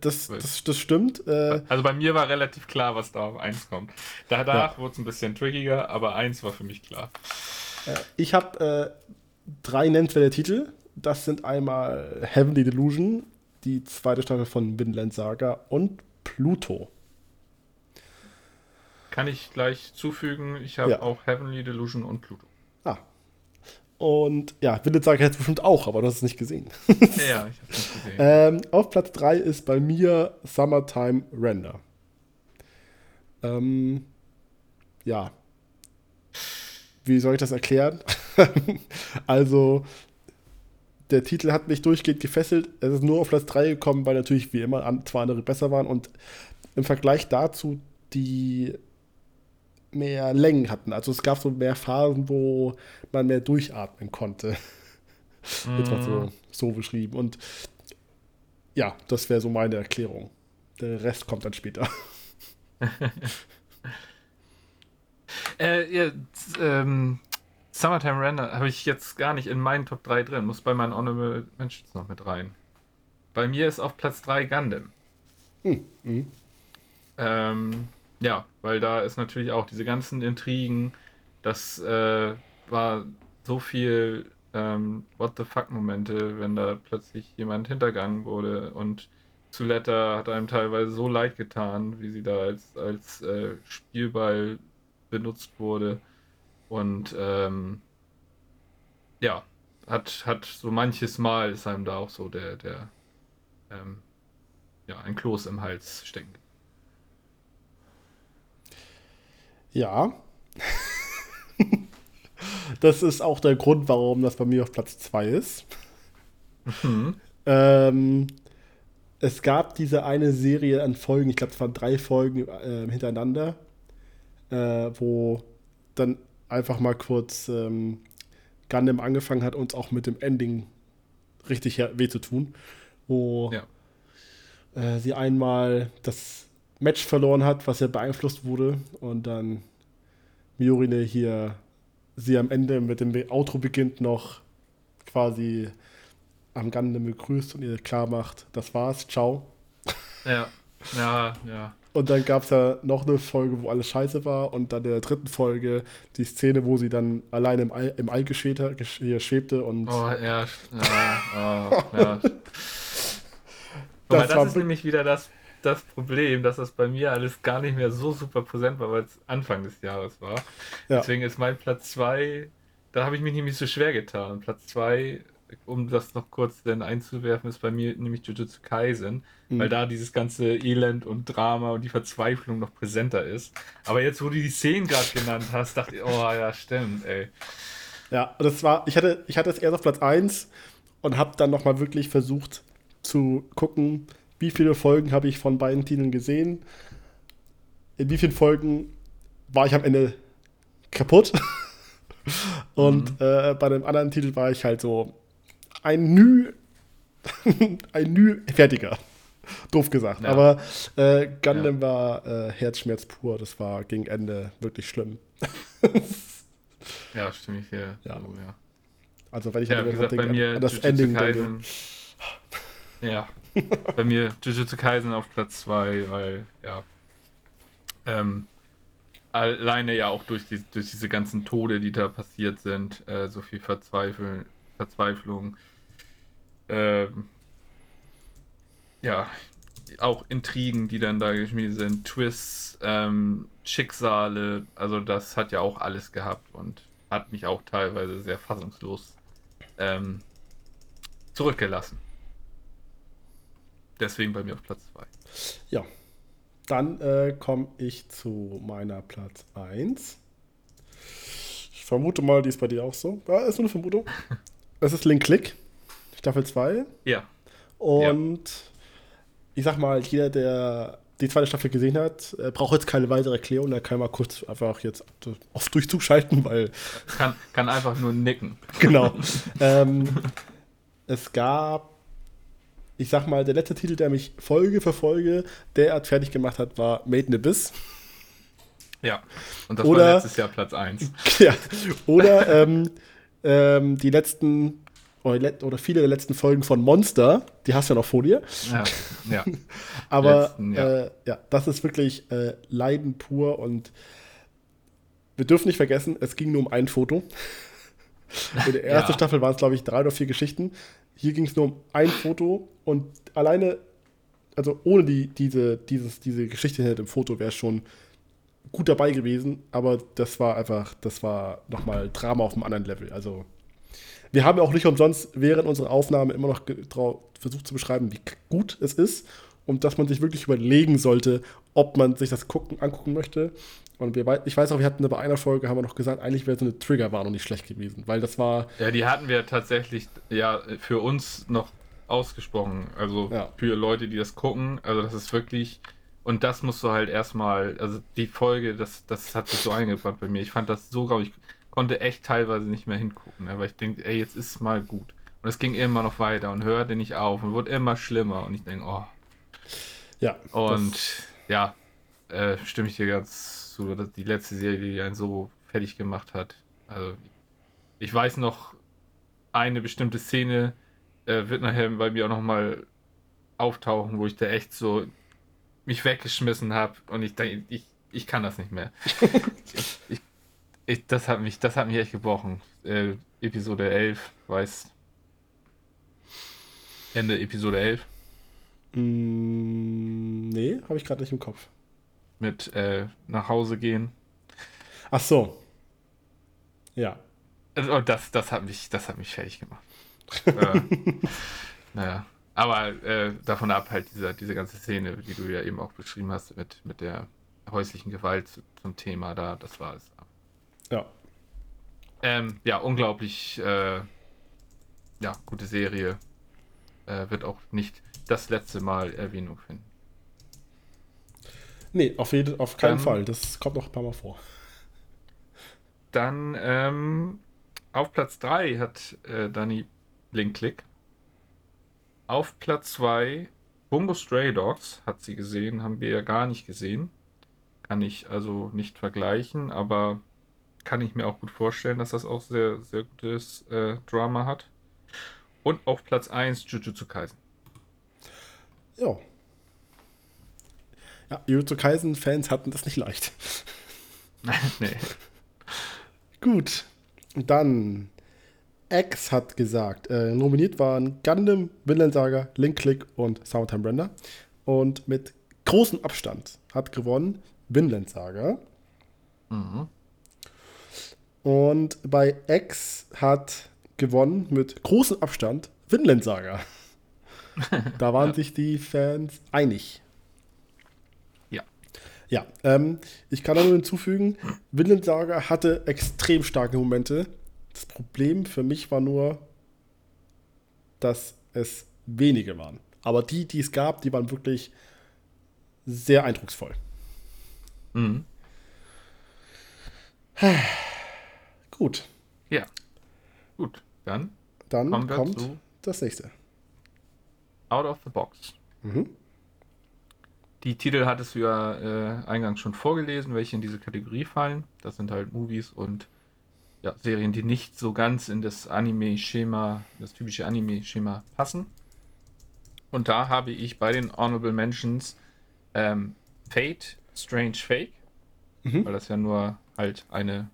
Das, das, das, stimmt. Äh, also bei mir war relativ klar, was da auf 1 kommt. Danach ja. wurde es ein bisschen trickiger, aber 1 war für mich klar. Äh, ich habe äh, drei nennenswerte Titel. Das sind einmal Heavenly Delusion, die zweite Staffel von Vinland Saga und Pluto. Kann ich gleich zufügen. Ich habe ja. auch Heavenly Delusion und Pluto. Und ja, Saga jetzt bestimmt auch, aber du hast es nicht gesehen. ja, ich hab's nicht gesehen. Ähm, auf Platz 3 ist bei mir Summertime Render. Ähm, ja. Wie soll ich das erklären? also, der Titel hat mich durchgehend gefesselt. Es ist nur auf Platz 3 gekommen, weil natürlich wie immer zwei andere besser waren. Und im Vergleich dazu die mehr Längen hatten. Also es gab so mehr Phasen, wo man mehr durchatmen konnte. Mm. Jetzt mal so, so beschrieben. Und ja, das wäre so meine Erklärung. Der Rest kommt dann später. äh, ja, ähm, Summertime Render habe ich jetzt gar nicht in meinen Top 3 drin. Muss bei meinen Honorable Mentions noch mit rein. Bei mir ist auf Platz 3 Gundam. Hm. Mhm. Ähm, ja, weil da ist natürlich auch diese ganzen Intrigen, das äh, war so viel ähm, What the fuck Momente, wenn da plötzlich jemand hintergangen wurde und Zuletter hat einem teilweise so leid getan, wie sie da als, als äh, Spielball benutzt wurde. Und ähm, ja, hat, hat so manches Mal ist einem da auch so der, der ähm, ja, ein Kloß im Hals stecken. Ja. das ist auch der Grund, warum das bei mir auf Platz 2 ist. Mhm. Ähm, es gab diese eine Serie an Folgen, ich glaube, es waren drei Folgen äh, hintereinander, äh, wo dann einfach mal kurz ähm, Gundam angefangen hat, uns auch mit dem Ending richtig weh zu tun. Wo ja. äh, sie einmal das Match verloren hat, was ja beeinflusst wurde. Und dann Miorine hier sie am Ende mit dem Outro beginnt noch quasi am Gundam begrüßt und ihr klar macht, das war's, ciao. Ja, ja, ja. Und dann gab es ja noch eine Folge, wo alles scheiße war. Und dann in der dritten Folge die Szene, wo sie dann alleine im All, im All geschwebte, schwebte und. Oh, ja, ja, oh, ja. das, das ist nämlich wieder das, das Problem, dass das bei mir alles gar nicht mehr so super präsent war, weil es Anfang des Jahres war. Ja. Deswegen ist mein Platz 2, da habe ich mich nämlich so schwer getan. Platz 2 um das noch kurz dann einzuwerfen, ist bei mir nämlich Jujutsu Kaisen, mhm. weil da dieses ganze Elend und Drama und die Verzweiflung noch präsenter ist. Aber jetzt, wo du die Szenen gerade genannt hast, dachte ich, oh ja, stimmt, ey. Ja, das war, ich hatte, ich hatte es erst auf Platz 1 und habe dann nochmal wirklich versucht zu gucken, wie viele Folgen habe ich von beiden Titeln gesehen, in wie vielen Folgen war ich am Ende kaputt. Und mhm. äh, bei dem anderen Titel war ich halt so ein Nü, ein Nü fertiger. Doof gesagt. Ja. Aber äh, Gundam ja. war äh, Herzschmerz pur. Das war gegen Ende wirklich schlimm. ja, stimme ich hier. Ja. So, ja. Also wenn ich ja, gesagt, denke, bei mir an das Ending denke. Ja, bei mir Jujutsu Kaisen auf Platz 2, weil ja ähm, alleine ja auch durch, die, durch diese ganzen Tode, die da passiert sind, äh, so viel Verzweifel, Verzweiflung, ähm, ja, auch Intrigen, die dann da geschmiedet sind, Twists, ähm, Schicksale, also das hat ja auch alles gehabt und hat mich auch teilweise sehr fassungslos ähm, zurückgelassen. Deswegen bei mir auf Platz 2. Ja, dann äh, komme ich zu meiner Platz 1. Ich vermute mal, die ist bei dir auch so. Ja, ist nur eine Vermutung. Es ist Link Click. Staffel 2. Ja. Und ja. ich sag mal, jeder, der die zweite Staffel gesehen hat, braucht jetzt keine weitere Erklärung. Er kann mal kurz einfach jetzt auf Durchzug schalten, weil. Kann, kann einfach nur nicken. Genau. ähm, es gab, ich sag mal, der letzte Titel, der mich Folge für Folge derart fertig gemacht hat, war Made in Abyss. Ja, und das oder, war letztes Jahr Platz 1. Ja, oder ähm, ähm, die letzten oder viele der letzten Folgen von Monster, die hast du ja noch vor dir. Ja, ja. Aber letzten, ja. Äh, ja. das ist wirklich äh, Leiden pur und wir dürfen nicht vergessen, es ging nur um ein Foto. In der ersten ja. Staffel waren es, glaube ich, drei oder vier Geschichten. Hier ging es nur um ein Foto und alleine, also ohne die, diese, dieses, diese Geschichte hinter dem Foto wäre es schon gut dabei gewesen, aber das war einfach, das war nochmal Drama auf einem anderen Level. Also wir haben auch nicht umsonst während unserer Aufnahme immer noch versucht zu beschreiben, wie gut es ist und dass man sich wirklich überlegen sollte, ob man sich das gucken, angucken möchte. Und wir, ich weiß auch, wir hatten bei einer Folge, haben wir noch gesagt, eigentlich wäre so eine Triggerwarnung nicht schlecht gewesen, weil das war. Ja, die hatten wir tatsächlich ja für uns noch ausgesprochen. Also ja. für Leute, die das gucken. Also das ist wirklich. Und das musst du halt erstmal, also die Folge, das, das hat sich so eingebracht bei mir. Ich fand das so, glaube ich, konnte echt teilweise nicht mehr hingucken, ne? weil ich denke, ey, jetzt ist mal gut. Und es ging immer noch weiter und hörte nicht auf und wurde immer schlimmer. Und ich denke, oh. Ja. Und ja, äh, stimme ich dir ganz zu, die letzte Serie, die einen so fertig gemacht hat. Also, ich weiß noch, eine bestimmte Szene äh, wird nachher bei mir auch nochmal auftauchen, wo ich da echt so mich weggeschmissen habe und ich denke, ich, ich kann das nicht mehr. ich, ich ich, das, hat mich, das hat mich echt gebrochen. Äh, Episode 11, weiß. Ende Episode 11. Mm, nee, habe ich gerade nicht im Kopf. Mit äh, nach Hause gehen. Ach so. Ja. Also, das, das, hat mich, das hat mich fertig gemacht. äh, naja. Aber äh, davon ab halt diese, diese ganze Szene, die du ja eben auch beschrieben hast, mit, mit der häuslichen Gewalt zum Thema da, das war es. Ja. Ähm, ja, unglaublich äh, ja, gute Serie. Äh, wird auch nicht das letzte Mal Erwähnung finden. Nee, auf, jeden, auf keinen Dann- Fall. Das kommt noch ein paar Mal vor. Dann ähm, auf Platz 3 hat äh, Danny Blinklick. Auf Platz 2 Bungo Stray Dogs hat sie gesehen, haben wir ja gar nicht gesehen. Kann ich also nicht vergleichen, aber kann ich mir auch gut vorstellen, dass das auch sehr, sehr gutes äh, Drama hat. Und auf Platz 1 Jujutsu Kaisen. Ja. Ja, Jujutsu Kaisen-Fans hatten das nicht leicht. nee. Gut. Dann. X hat gesagt, äh, nominiert waren Gundam, Vinland Saga, Link Click und Summertime Render. Und mit großem Abstand hat gewonnen Vinland Saga. Mhm. Und bei X hat gewonnen mit großem Abstand Vinland Saga. Da waren Ja. sich die Fans einig. Ja. Ähm, ich kann da nur hinzufügen, Vinland Saga hatte extrem starke Momente. Das Problem für mich war nur, dass es wenige waren. Aber die, die es gab, die waren wirklich sehr eindrucksvoll. Mhm. Gut, Ja. Gut, dann dann kommt das nächste. Out of the Box. Mhm. Die Titel hattest du ja äh, eingangs schon vorgelesen, welche in diese Kategorie fallen. Das sind halt Movies und ja, Serien, die nicht so ganz in das Anime-Schema, das typische Anime-Schema passen. Und da habe ich bei den Honorable Mentions ähm, Fate, Strange Fake, Mhm. weil das ja nur halt eine,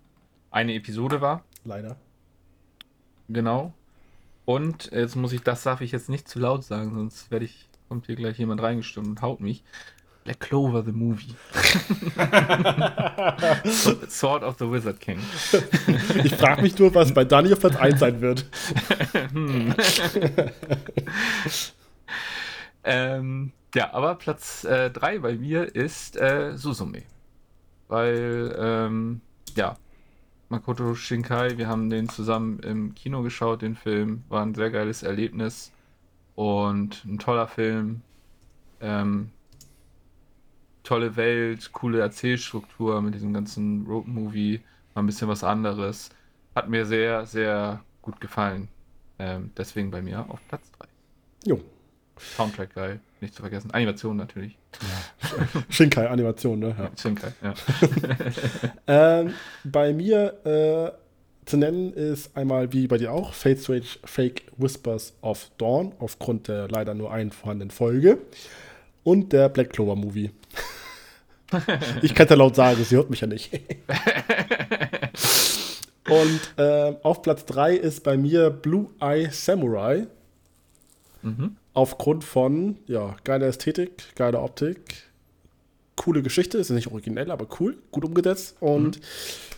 eine Episode war. Leider. Genau. Und jetzt muss ich, das darf ich jetzt nicht zu laut sagen, sonst werde ich, kommt hier gleich jemand reingestimmt und haut mich. Black Clover the Movie. Sword of the Wizard King. Ich frage mich nur, was bei Dani auf Platz 1 sein wird. ähm, ja, aber Platz 3 bei mir ist äh, Suzume. Weil, ähm, ja, Makoto Shinkai, wir haben den zusammen im Kino geschaut, den Film. War ein sehr geiles Erlebnis und ein toller Film. Ähm, tolle Welt, coole Erzählstruktur mit diesem ganzen Road-Movie. Mal ein bisschen was anderes. Hat mir sehr, sehr gut gefallen. Ähm, deswegen bei mir auf Platz 3. Jo. Soundtrack geil, nicht zu vergessen. Animation natürlich. Shinkai-Animation, ne? Ja. Shinkai, ja. Ähm, bei mir äh, zu nennen ist einmal, wie bei dir auch, Fate Strange Fake Whispers of Dawn, aufgrund der leider nur einen vorhandenen Folge. Und der Black Clover Movie. ich kann ja laut sagen, sie hört mich ja nicht. Und äh, auf Platz 3 ist bei mir Blue Eye Samurai. mhm. Aufgrund von, ja, geiler Ästhetik, geiler Optik, coole Geschichte, ist nicht originell, aber cool, gut umgesetzt. Und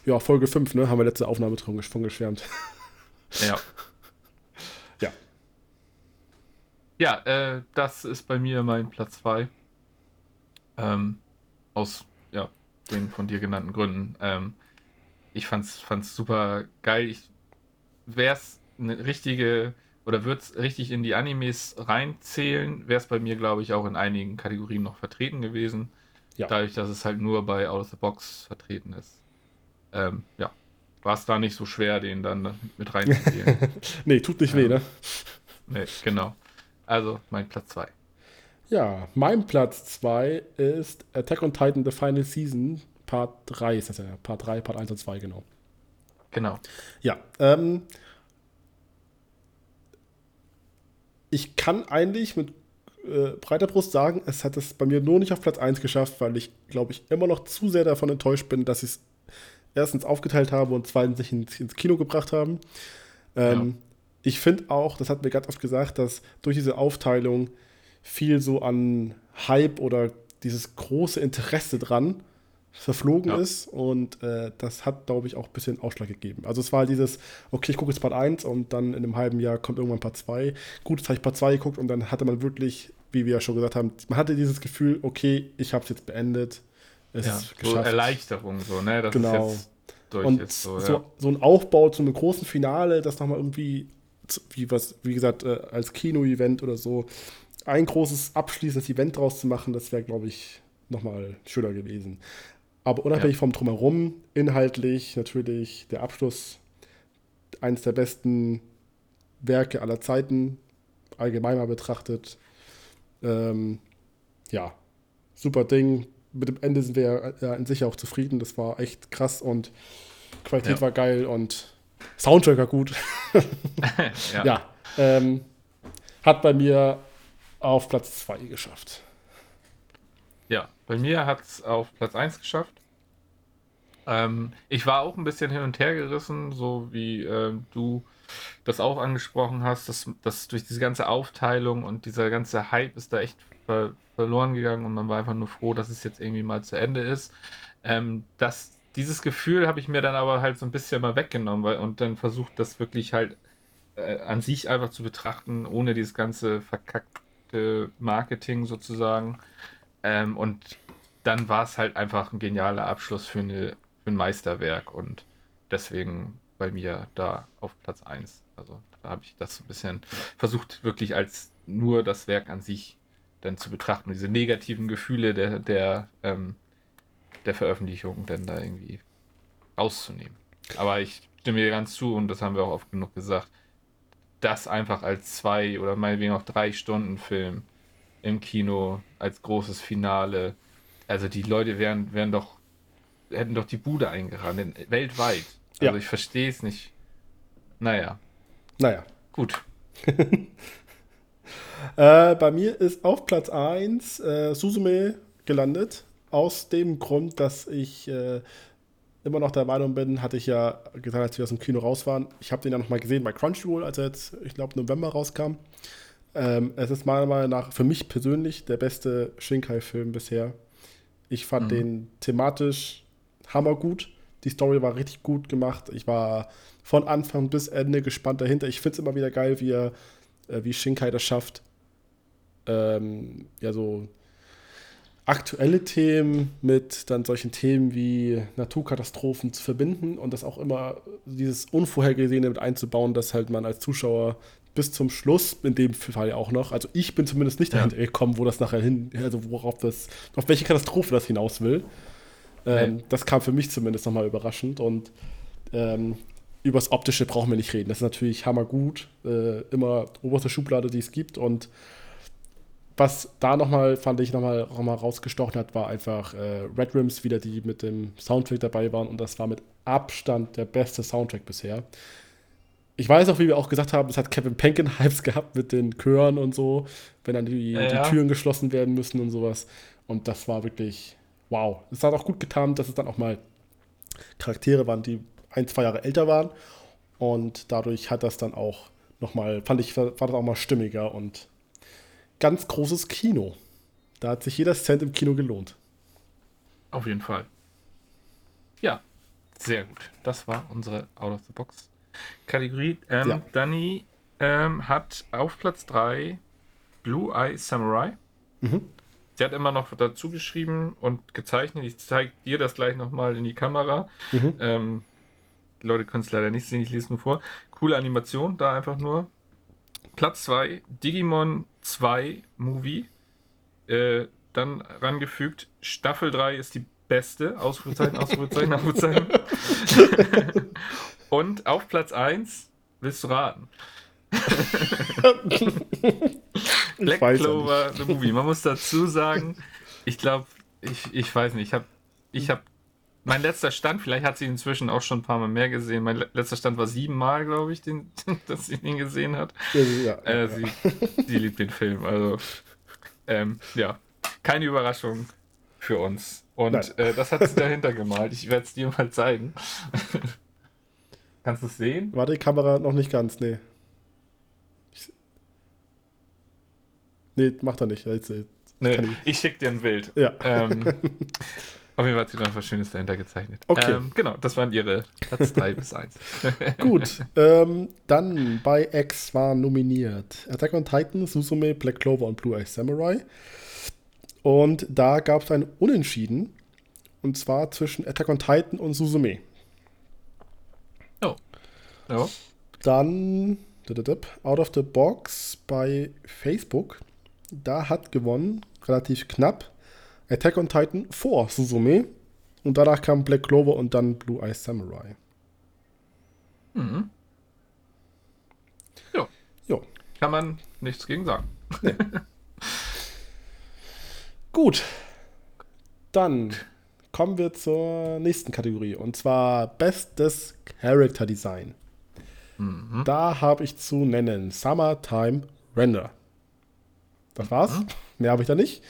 ja, Folge 5, ne, haben wir letzte Aufnahme gesch- von geschwärmt. Ja. Ja. Ja, äh, das ist bei mir mein Platz 2. Ähm, aus ja, den von dir genannten Gründen. Ähm, ich fand's, fand's super geil. Ich wär's eine richtige oder wird's richtig in die Animes reinzählen, wäre es bei mir, glaube ich, auch in einigen Kategorien noch vertreten gewesen. Ja. Dadurch, dass es halt nur bei Out of the Box vertreten ist. Ähm, ja. War es da nicht so schwer, den dann mit reinzugehen. nee, tut nicht Ja. weh, ne? nee, genau. Also mein Platz 2. Ja, mein Platz 2 ist Attack on Titan The Final Season, Part 3 ist das ja. Part 3, Part 1 und 2, genau. Genau. Ja, ähm, ich kann eigentlich mit äh, breiter Brust sagen, es hat es bei mir nur nicht auf Platz 1 geschafft, weil ich, glaube ich, immer noch zu sehr davon enttäuscht bin, dass ich es erstens aufgeteilt habe und zweitens sich ins, ins Kino gebracht haben. Ähm, Ich finde auch, das hat mir ganz oft gesagt, dass durch diese Aufteilung viel so an Hype oder dieses große Interesse dran verflogen ja. ist und äh, das hat, glaube ich, auch ein bisschen Ausschlag gegeben. Also es war dieses, okay, ich gucke jetzt Part 1 und dann in einem halben Jahr kommt irgendwann Part 2. Gut, jetzt habe ich Part 2 geguckt und dann hatte man wirklich, wie wir ja schon gesagt haben, man hatte dieses Gefühl, okay, ich habe es jetzt beendet. Es ja, so Erleichterung, so, ne? Das genau. und so, ja. so, so, ein Aufbau zu einem großen Finale, das nochmal irgendwie, wie, was, wie gesagt, äh, als Kino-Event oder so, ein großes abschließendes Event draus zu machen, das wäre, glaube ich, nochmal schöner gewesen. Aber unabhängig ja. vom Drumherum, inhaltlich natürlich der Abschluss, eines der besten Werke aller Zeiten, allgemein mal betrachtet. Ähm, ja, super Ding. Mit dem Ende sind wir ja in sich auch zufrieden. Das war echt krass und Qualität ja. war geil und Soundtrack war gut. ja. ja ähm, hat bei mir auf Platz 2 geschafft. Ja, bei mir hat es auf Platz 1 geschafft. Ähm, ich war auch ein bisschen hin und her gerissen, so wie äh, du das auch angesprochen hast, dass, dass durch diese ganze Aufteilung und dieser ganze Hype ist da echt ver verloren gegangen und man war einfach nur froh, dass es jetzt irgendwie mal zu Ende ist. Ähm, das, dieses Gefühl habe ich mir dann aber halt so ein bisschen mal weggenommen weil, und dann versucht, das wirklich halt äh, an sich einfach zu betrachten, ohne dieses ganze verkackte Marketing sozusagen. Ähm, und dann war es halt einfach ein genialer Abschluss für, eine, für ein Meisterwerk und deswegen bei mir da auf Platz 1. Also da habe ich das ein bisschen versucht, wirklich als nur das Werk an sich dann zu betrachten diese negativen Gefühle der, der, ähm, der Veröffentlichung dann da irgendwie rauszunehmen. Aber ich stimme dir ganz zu und das haben wir auch oft genug gesagt, das einfach als zwei oder meinetwegen auch drei Stunden Film im Kino als großes Finale. Also die Leute wären, wären doch, hätten doch die Bude eingerannt, weltweit. Also ja. ich verstehe es nicht. Naja. Naja. Gut. äh, bei mir ist auf Platz 1 äh, Suzume gelandet. Aus dem Grund, dass ich äh, immer noch der Meinung bin, hatte ich ja gesagt, als wir aus dem Kino raus waren. Ich habe den ja nochmal gesehen bei Crunchyroll, als er jetzt, ich glaube, November rauskam. Ähm, es ist meiner Meinung nach für mich persönlich der beste Shinkai-Film bisher. Ich fand mhm. den thematisch hammergut. Die Story war richtig gut gemacht. Ich war von Anfang bis Ende gespannt dahinter. Ich finde es immer wieder geil, wie er, äh, wie Shinkai das schafft, ähm, ja, so aktuelle Themen mit dann solchen Themen wie Naturkatastrophen zu verbinden und das auch immer dieses Unvorhergesehene mit einzubauen, dass halt man als Zuschauer bis zum Schluss, in dem Fall ja auch noch. Also ich bin zumindest nicht dahinter gekommen, wo das nachher hin, also worauf das, auf welche Katastrophe das hinaus will. Ähm, nee. Das kam für mich zumindest nochmal überraschend und ähm, übers Optische brauchen wir nicht reden. Das ist natürlich hammergut, äh, immer oberste Schublade, die es gibt und was da nochmal, fand ich, nochmal noch mal rausgestochen hat, war einfach äh, Red Rims wieder, die mit dem Soundtrack dabei waren und das war mit Abstand der beste Soundtrack bisher ich weiß auch, wie wir auch gesagt haben, es hat Kevin Penkin Hypes gehabt mit den Chören und so, wenn dann die, ja, die Türen geschlossen werden müssen und sowas. Und das war wirklich wow. Es hat auch gut getan, dass es dann auch mal Charaktere waren, die ein, zwei Jahre älter waren. Und dadurch hat das dann auch nochmal, fand ich, war das auch mal stimmiger und ganz großes Kino. Da hat sich jeder Cent im Kino gelohnt. Auf jeden Fall. Ja, sehr gut. Das war unsere Out of the Box Kategorie. Ähm, ja. Danny ähm, hat auf Platz 3 Blue Eye Samurai. Mhm. Sie hat immer noch dazu geschrieben und gezeichnet. Ich zeige dir das gleich nochmal in die Kamera. Mhm. Ähm, die Leute können es leider nicht sehen, ich lese nur vor. Coole Animation, da einfach nur. Platz 2, Digimon 2 Movie. Äh, dann rangefügt, Staffel 3 ist die beste. Ausrufezeichen, Ausrufezeichen, Ausrufezeichen. Und auf Platz 1, willst du raten? Black Clover, the Movie. Man muss dazu sagen, ich glaube, ich, ich weiß nicht, ich habe ich hab, mein letzter Stand, vielleicht hat sie inzwischen auch schon ein paar Mal mehr gesehen. Mein letzter Stand war sieben Mal, glaube ich, den, dass sie ihn gesehen hat. Ja, äh, ja. Sie, sie, liebt den Film. Also, ähm, ja, keine Überraschung für uns. Und äh, das hat sie dahinter gemalt. Ich werde es dir mal zeigen. Kannst du es sehen? War die Kamera noch nicht ganz, nee. Nee, macht er nicht. Jetzt, jetzt nee, ich schicke dir ein Bild. Ja. Ähm, auf jeden Fall hat sie noch was Schönes dahinter gezeichnet. Okay. Ähm, genau, das waren ihre Platz 3 bis 1. Gut, ähm, dann bei X war nominiert Attack on Titan, Susume, Black Clover und Blue Eye Samurai. Und da gab es ein Unentschieden. Und zwar zwischen Attack on Titan und Susume. Oh. Ja. Dann Out of the Box bei Facebook. Da hat gewonnen, relativ knapp, Attack on Titan vor Suzume. Und danach kam Black Clover und dann Blue Eyes Samurai. Mhm. Ja. Jo. Kann man nichts gegen sagen. Nee. Gut. Dann kommen wir zur nächsten Kategorie. Und zwar Bestes Character Design. Mhm. Da habe ich zu nennen Summertime Render. Das war's. Mhm. Mehr habe ich da nicht.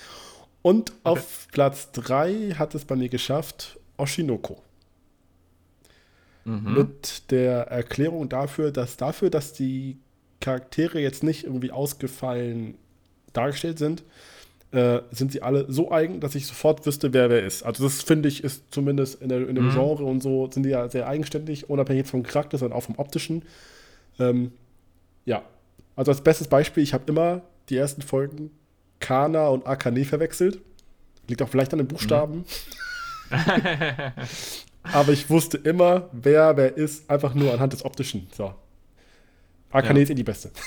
Und okay. auf Platz 3 hat es bei mir geschafft Oshinoko. Mhm. Mit der Erklärung dafür, dass dafür, dass die Charaktere jetzt nicht irgendwie ausgefallen dargestellt sind, äh, sind sie alle so eigen, dass ich sofort wüsste, wer wer ist. Also das finde ich ist zumindest in, der, in dem mhm. Genre und so sind die ja sehr eigenständig, unabhängig vom Charakter, sondern auch vom optischen. Ähm, ja, also als bestes Beispiel, ich habe immer die ersten Folgen Kana und Akane verwechselt. Liegt auch vielleicht an den Buchstaben. Mhm. Aber ich wusste immer, wer wer ist, einfach nur anhand des optischen. So. Akane ja. ist eh die beste.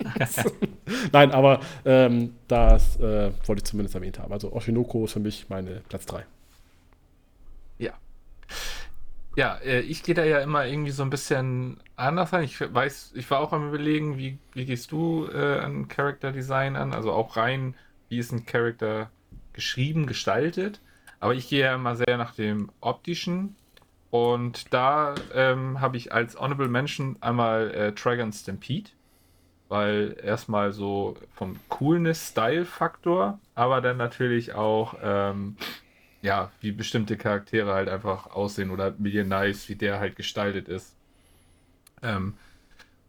Nein, aber ähm, das äh, wollte ich zumindest erwähnt haben. Also Oshinoko ist für mich meine Platz 3. Ja. Ja, äh, ich gehe da ja immer irgendwie so ein bisschen anders an. Ich weiß, ich war auch am überlegen, wie, wie gehst du äh, an Character Design an? Also auch rein, wie ist ein Charakter geschrieben, gestaltet. Aber ich gehe ja immer sehr nach dem optischen. Und da ähm, habe ich als Honorable Mention einmal äh, Dragon Stampede weil erstmal so vom Coolness-Style-Faktor, aber dann natürlich auch, ähm, ja, wie bestimmte Charaktere halt einfach aussehen oder Million Nice, wie der halt gestaltet ist. Ähm,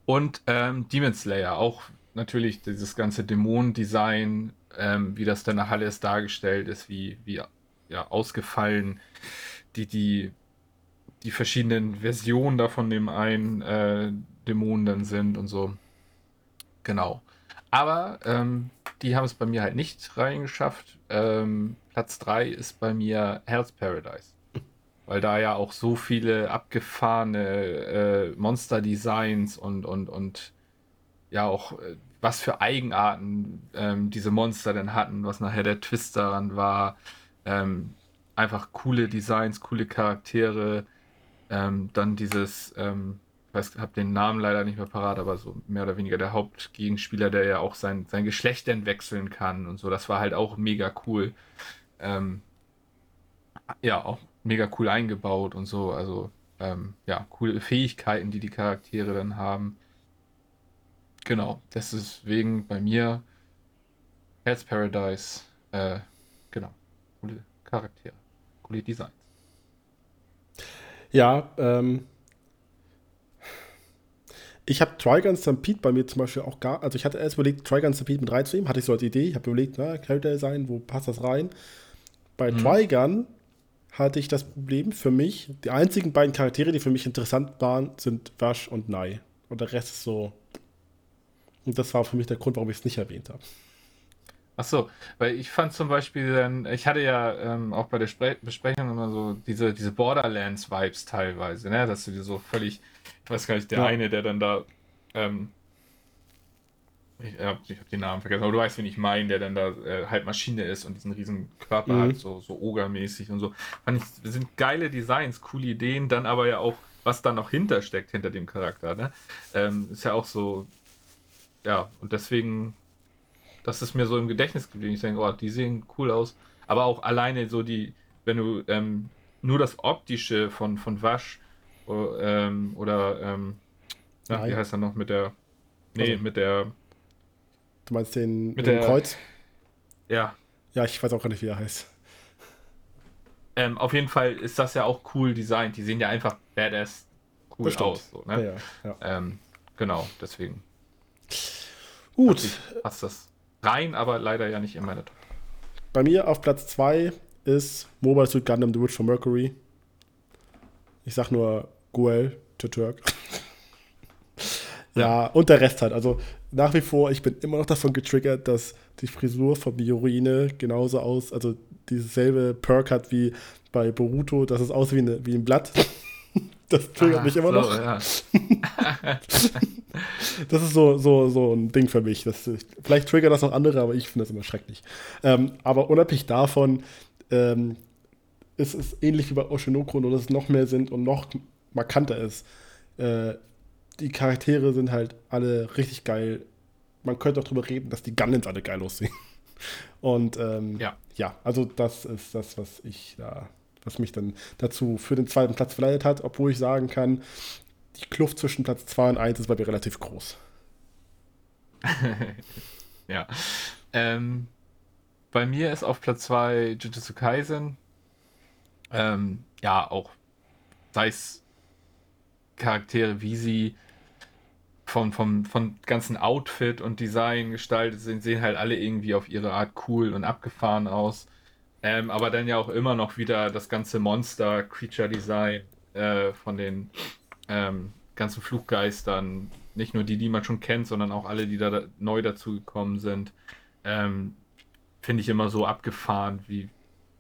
und ähm, Demon Slayer, auch natürlich dieses ganze Dämonendesign, ähm, wie das dann nach alles dargestellt ist, wie, wie ja, ausgefallen die, die, die verschiedenen Versionen davon dem einen äh, Dämonen dann sind und so. Genau. Aber ähm, die haben es bei mir halt nicht reingeschafft. Ähm, Platz 3 ist bei mir Hell's Paradise. Weil da ja auch so viele abgefahrene äh, Monster-Designs und, und, und ja auch äh, was für Eigenarten ähm, diese Monster denn hatten, was nachher der Twist daran war. Ähm, einfach coole Designs, coole Charaktere. Ähm, dann dieses, ähm, ich weiß, habe den Namen leider nicht mehr parat, aber so mehr oder weniger der Hauptgegenspieler, der ja auch sein, sein Geschlecht entwechseln kann und so. Das war halt auch mega cool. Ähm, ja, auch mega cool eingebaut und so. Also, ähm, ja, coole Fähigkeiten, die die Charaktere dann haben. Genau, deswegen bei mir Herz Paradise, äh, genau, coole Charaktere, coole Designs. Ja, ähm, ich habe Trigun Stampede bei mir zum Beispiel auch gar, also ich hatte erst überlegt, Trigun Stampede mit reinzunehmen, hatte ich so als Idee. Ich habe überlegt, na, Character Design, wo passt das rein? Bei mhm. Trigun hatte ich das Problem für mich, die einzigen beiden Charaktere, die für mich interessant waren, sind Wash und Nai. Und der Rest ist so. Und das war für mich der Grund, warum ich es nicht erwähnt habe. Ach so, weil ich fand zum Beispiel dann, ich hatte ja ähm, auch bei der Spre Besprechung immer so diese, diese Borderlands-Vibes teilweise, ne? dass du dir so völlig ich weiß gar nicht, der ja. eine, der dann da, ähm, ich, habe den Namen vergessen, aber du weißt, wen ich meine, der dann da äh, halt Maschine ist und diesen riesen Körper mhm. hat, so, so Ogermäßig und so. Fand ich, sind geile Designs, coole Ideen, dann aber ja auch, was da noch hintersteckt, hinter dem Charakter, ne? Ähm, ist ja auch so, ja, und deswegen, das ist mir so im Gedächtnis geblieben. Ich denke, oh, die sehen cool aus. Aber auch alleine so die, wenn du ähm, nur das Optische von, von Wasch Oh, ähm, oder, ähm, na, wie heißt er noch mit der. Nee, also, mit der. Du meinst den mit, mit der, Kreuz? Ja. Ja, ich weiß auch gar nicht, wie er heißt. Ähm, auf jeden Fall ist das ja auch cool designt. Die sehen ja einfach badass cool Bestimmt. aus. So, ne? ja, ja. Ähm, genau, deswegen. Gut. Passt das. rein, aber leider ja nicht in meiner Top. Bei mir auf Platz 2 ist Mobile Suit Gundam The Witch from Mercury. Ich sag nur the Turk. Ja, und der Rest halt. Also nach wie vor, ich bin immer noch davon getriggert, dass die Frisur von Miorine genauso aus, also dieses selbe Perk hat wie bei Boruto, dass es aussieht wie, eine, wie ein Blatt. Das triggert ah, mich immer so, noch. Ja. das ist so, so, so ein Ding für mich. Das, vielleicht triggert das auch andere, aber ich finde das immer schrecklich. Ähm, aber unabhängig davon ähm, ist es ähnlich wie bei Oshinoko, nur dass es noch mehr sind und noch markanter ist. Äh, die Charaktere sind halt alle richtig geil. Man könnte auch drüber reden, dass die Gundams alle geil aussehen. Und ähm, ja. ja, also das ist das, was ich da was mich dann dazu für den zweiten Platz verleitet hat, obwohl ich sagen kann, die Kluft zwischen Platz 2 und 1 ist bei mir relativ groß. ja. Ähm, bei mir ist auf Platz 2 Jujutsu Kaisen. Ähm, ja, auch sei es Charaktere, wie sie vom, vom, vom ganzen Outfit und Design gestaltet sind, sehen halt alle irgendwie auf ihre Art cool und abgefahren aus. Ähm, aber dann ja auch immer noch wieder das ganze Monster-Creature-Design äh, von den ähm, ganzen Fluggeistern. Nicht nur die, die man schon kennt, sondern auch alle, die da neu dazugekommen sind. Ähm, Finde ich immer so abgefahren, wie,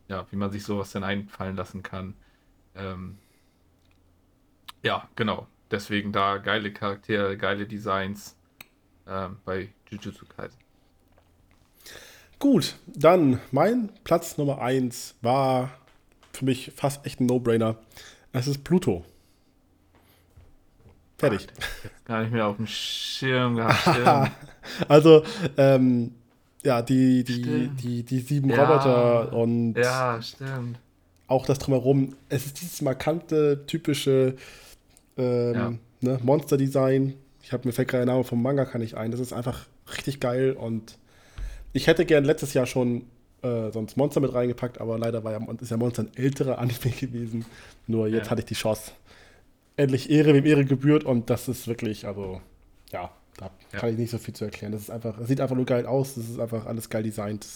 ja, wie man sich sowas denn einfallen lassen kann. Ähm, ja, genau. Deswegen da geile Charaktere, geile Designs ähm, bei Jujutsu Kaisen. Gut, dann mein Platz Nummer 1 war für mich fast echt ein No-Brainer. Es ist Pluto. Fertig. Ach, gar nicht mehr auf dem Schirm gehabt. also, ähm, ja, die, die, die, die sieben ja, Roboter und ja, stimmt. auch das drumherum. Es ist dieses markante, typische ähm, ja. ne, Monster-Design. Ich habe mir fällt gerade der Name vom Manga kann ich ein. Das ist einfach richtig geil und ich hätte gern letztes Jahr schon äh, sonst Monster mit reingepackt, aber leider war ja, ist ja Monster ein älterer Anime gewesen. Nur jetzt ja. hatte ich die Chance. Endlich Ehre, wem Ehre gebührt und das ist wirklich, also, ja, da ja. kann ich nicht so viel zu erklären. Das ist einfach, es sieht einfach nur geil aus, das ist einfach alles geil designt.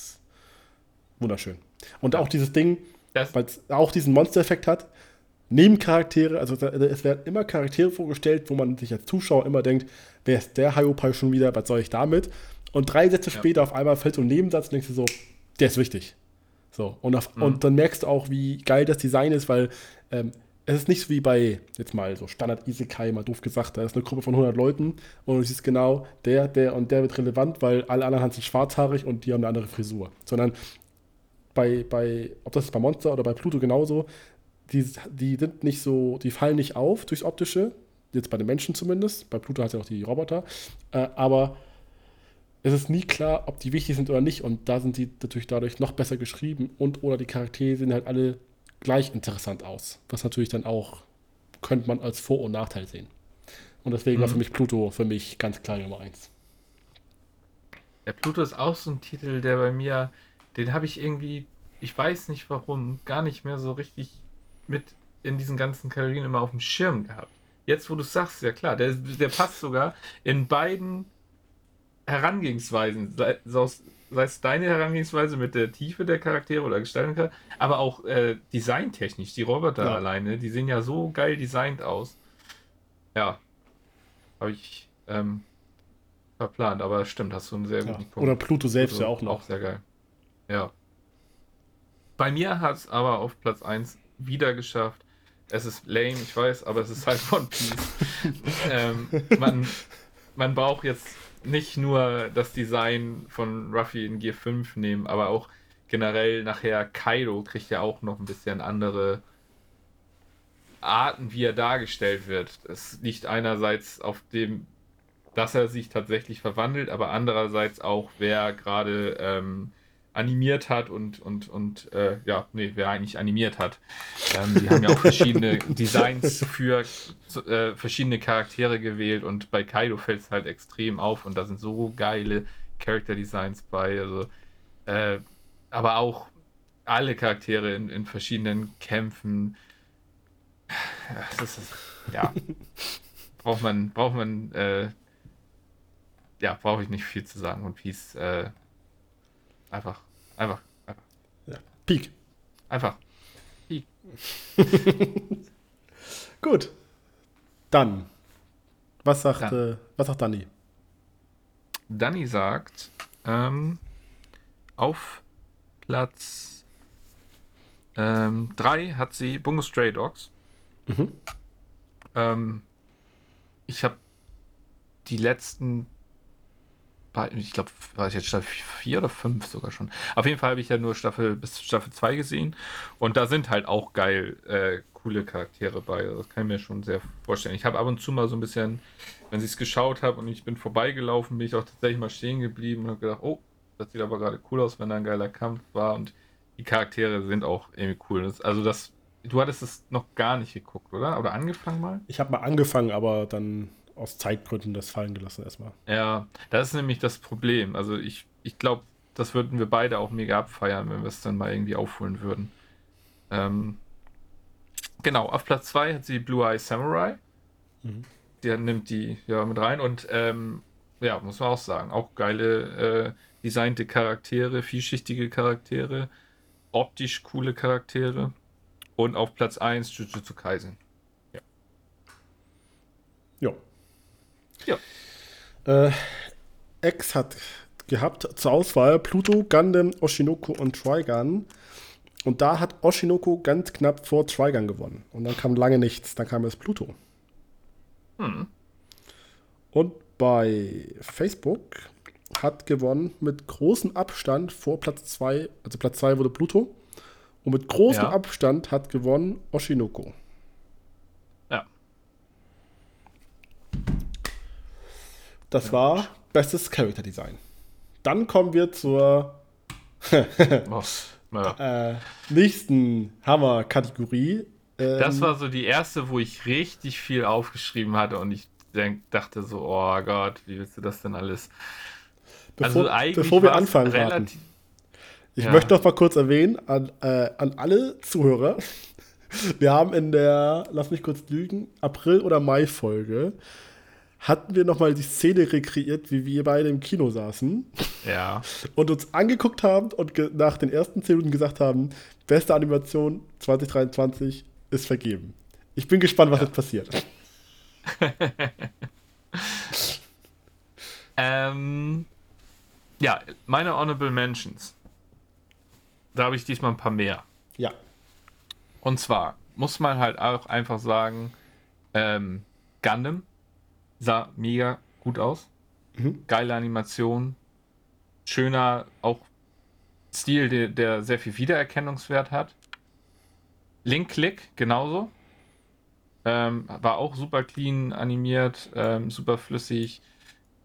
wunderschön. Und ja. auch dieses Ding, weil es auch diesen Monster-Effekt hat, Nebencharaktere, also es werden immer Charaktere vorgestellt, wo man sich als Zuschauer immer denkt, wer ist der Hyopai schon wieder, was soll ich damit? Und drei Sätze ja. später auf einmal fällt so ein Nebensatz und denkst du so, der ist wichtig. So, und, auf, mhm. und dann merkst du auch, wie geil das Design ist, weil ähm, es ist nicht so wie bei, jetzt mal so Standard Isekai, mal doof gesagt, da ist eine Gruppe von 100 Leuten und du siehst genau, der, der und der wird relevant, weil alle anderen sind schwarzhaarig und die haben eine andere Frisur. Sondern bei, bei ob das ist bei Monster oder bei Pluto genauso, die, die sind nicht so, die fallen nicht auf durchs Optische, jetzt bei den Menschen zumindest, bei Pluto hat ja auch die Roboter, äh, aber es ist nie klar, ob die wichtig sind oder nicht. Und da sind die natürlich dadurch noch besser geschrieben und oder die Charaktere sehen halt alle gleich interessant aus. Was natürlich dann auch, könnte man als Vor- und Nachteil sehen. Und deswegen mhm. war für mich Pluto für mich ganz klar Nummer eins. Der Pluto ist auch so ein Titel, der bei mir, den habe ich irgendwie, ich weiß nicht warum, gar nicht mehr so richtig mit in diesen ganzen Kategorien immer auf dem Schirm gehabt. Jetzt, wo du sagst, ja klar, der, der passt sogar in beiden Herangehensweisen, sei, sei es deine Herangehensweise mit der Tiefe der Charaktere oder Gestaltung, aber auch äh, designtechnisch, die Roboter ja. alleine, die sehen ja so geil designt aus. Ja, habe ich ähm, verplant, aber stimmt, hast du einen sehr guten ja. Punkt. Oder Pluto selbst also, ja auch noch. Auch sehr geil. Ja. Bei mir hat es aber auf Platz 1 wieder geschafft. Es ist lame, ich weiß, aber es ist halt One Piece. ähm, man, man braucht jetzt nicht nur das Design von Ruffy in Gear 5 nehmen, aber auch generell nachher Kaido kriegt ja auch noch ein bisschen andere Arten, wie er dargestellt wird. Es liegt einerseits auf dem, dass er sich tatsächlich verwandelt, aber andererseits auch, wer gerade ähm, animiert hat und, und, und äh, ja, nee, wer eigentlich animiert hat. Ähm, die haben ja auch verschiedene Designs für äh, verschiedene Charaktere gewählt und bei Kaido fällt es halt extrem auf und da sind so geile Character Designs bei. Also, äh, aber auch alle Charaktere in, in verschiedenen Kämpfen. Das ist, ja, braucht man, braucht man, äh, ja, brauche ich nicht viel zu sagen. Und Peace, äh, Einfach. Einfach. Einfach. Ja. Peak. Einfach. Gut. Dann. Was sagt, Dann. Äh, was sagt Dani? Dani sagt, ähm, auf Platz 3 ähm, hat sie Bungo Stray Dogs. Mhm. Ähm, ich habe die letzten ich glaube, war ich jetzt Staffel 4 oder 5 sogar schon. Auf jeden Fall habe ich ja nur Staffel bis Staffel 2 gesehen. Und da sind halt auch geil äh, coole Charaktere bei. Das kann ich mir schon sehr vorstellen. Ich habe ab und zu mal so ein bisschen, wenn ich es geschaut habe und ich bin vorbeigelaufen, bin ich auch tatsächlich mal stehen geblieben und habe gedacht, oh, das sieht aber gerade cool aus, wenn da ein geiler Kampf war. Und die Charaktere sind auch irgendwie cool. Das, also das, du hattest es noch gar nicht geguckt, oder? Oder angefangen mal? Ich habe mal angefangen, aber dann aus Zeitgründen das fallen gelassen erstmal. Ja, das ist nämlich das Problem. Also ich, ich glaube, das würden wir beide auch mega abfeiern, wenn wir es dann mal irgendwie aufholen würden. Ähm, genau, auf Platz 2 hat sie Blue Eye Samurai. Mhm. Der nimmt die ja mit rein und ähm, ja, muss man auch sagen, auch geile äh, designte Charaktere, vielschichtige Charaktere, optisch coole Charaktere. Und auf Platz 1 Jujutsu Kaisen. Ja. Ja, ja. Äh, X hat gehabt zur Auswahl Pluto, Gundam, Oshinoko und Trigun. Und da hat Oshinoko ganz knapp vor Trigun gewonnen. Und dann kam lange nichts. Dann kam es Pluto. Hm. Und bei Facebook hat gewonnen mit großem Abstand vor Platz 2. Also Platz 2 wurde Pluto. Und mit großem ja. Abstand hat gewonnen Oshinoko. Das war bestes Character Design. Dann kommen wir zur ja. äh, nächsten Hammer-Kategorie. Ähm, das war so die erste, wo ich richtig viel aufgeschrieben hatte und ich denk, dachte so, oh Gott, wie willst du das denn alles? Bevor, also bevor wir anfangen, relativ, ich ja. möchte noch mal kurz erwähnen an, äh, an alle Zuhörer, wir haben in der, lass mich kurz lügen, April- oder Mai-Folge hatten wir nochmal die Szene rekreiert, wie wir beide im Kino saßen. Ja. Und uns angeguckt haben und nach den ersten 10 Minuten gesagt haben, beste Animation 2023 ist vergeben. Ich bin gespannt, was ja. jetzt passiert. ähm, ja, meine Honorable Mentions. Da habe ich diesmal ein paar mehr. Ja. Und zwar muss man halt auch einfach sagen, ähm, Gundam sah mega gut aus. Mhm. Geile Animation. Schöner, auch Stil, der, der sehr viel Wiedererkennungswert hat. Link Click genauso. Ähm, war auch super clean animiert, ähm, super flüssig.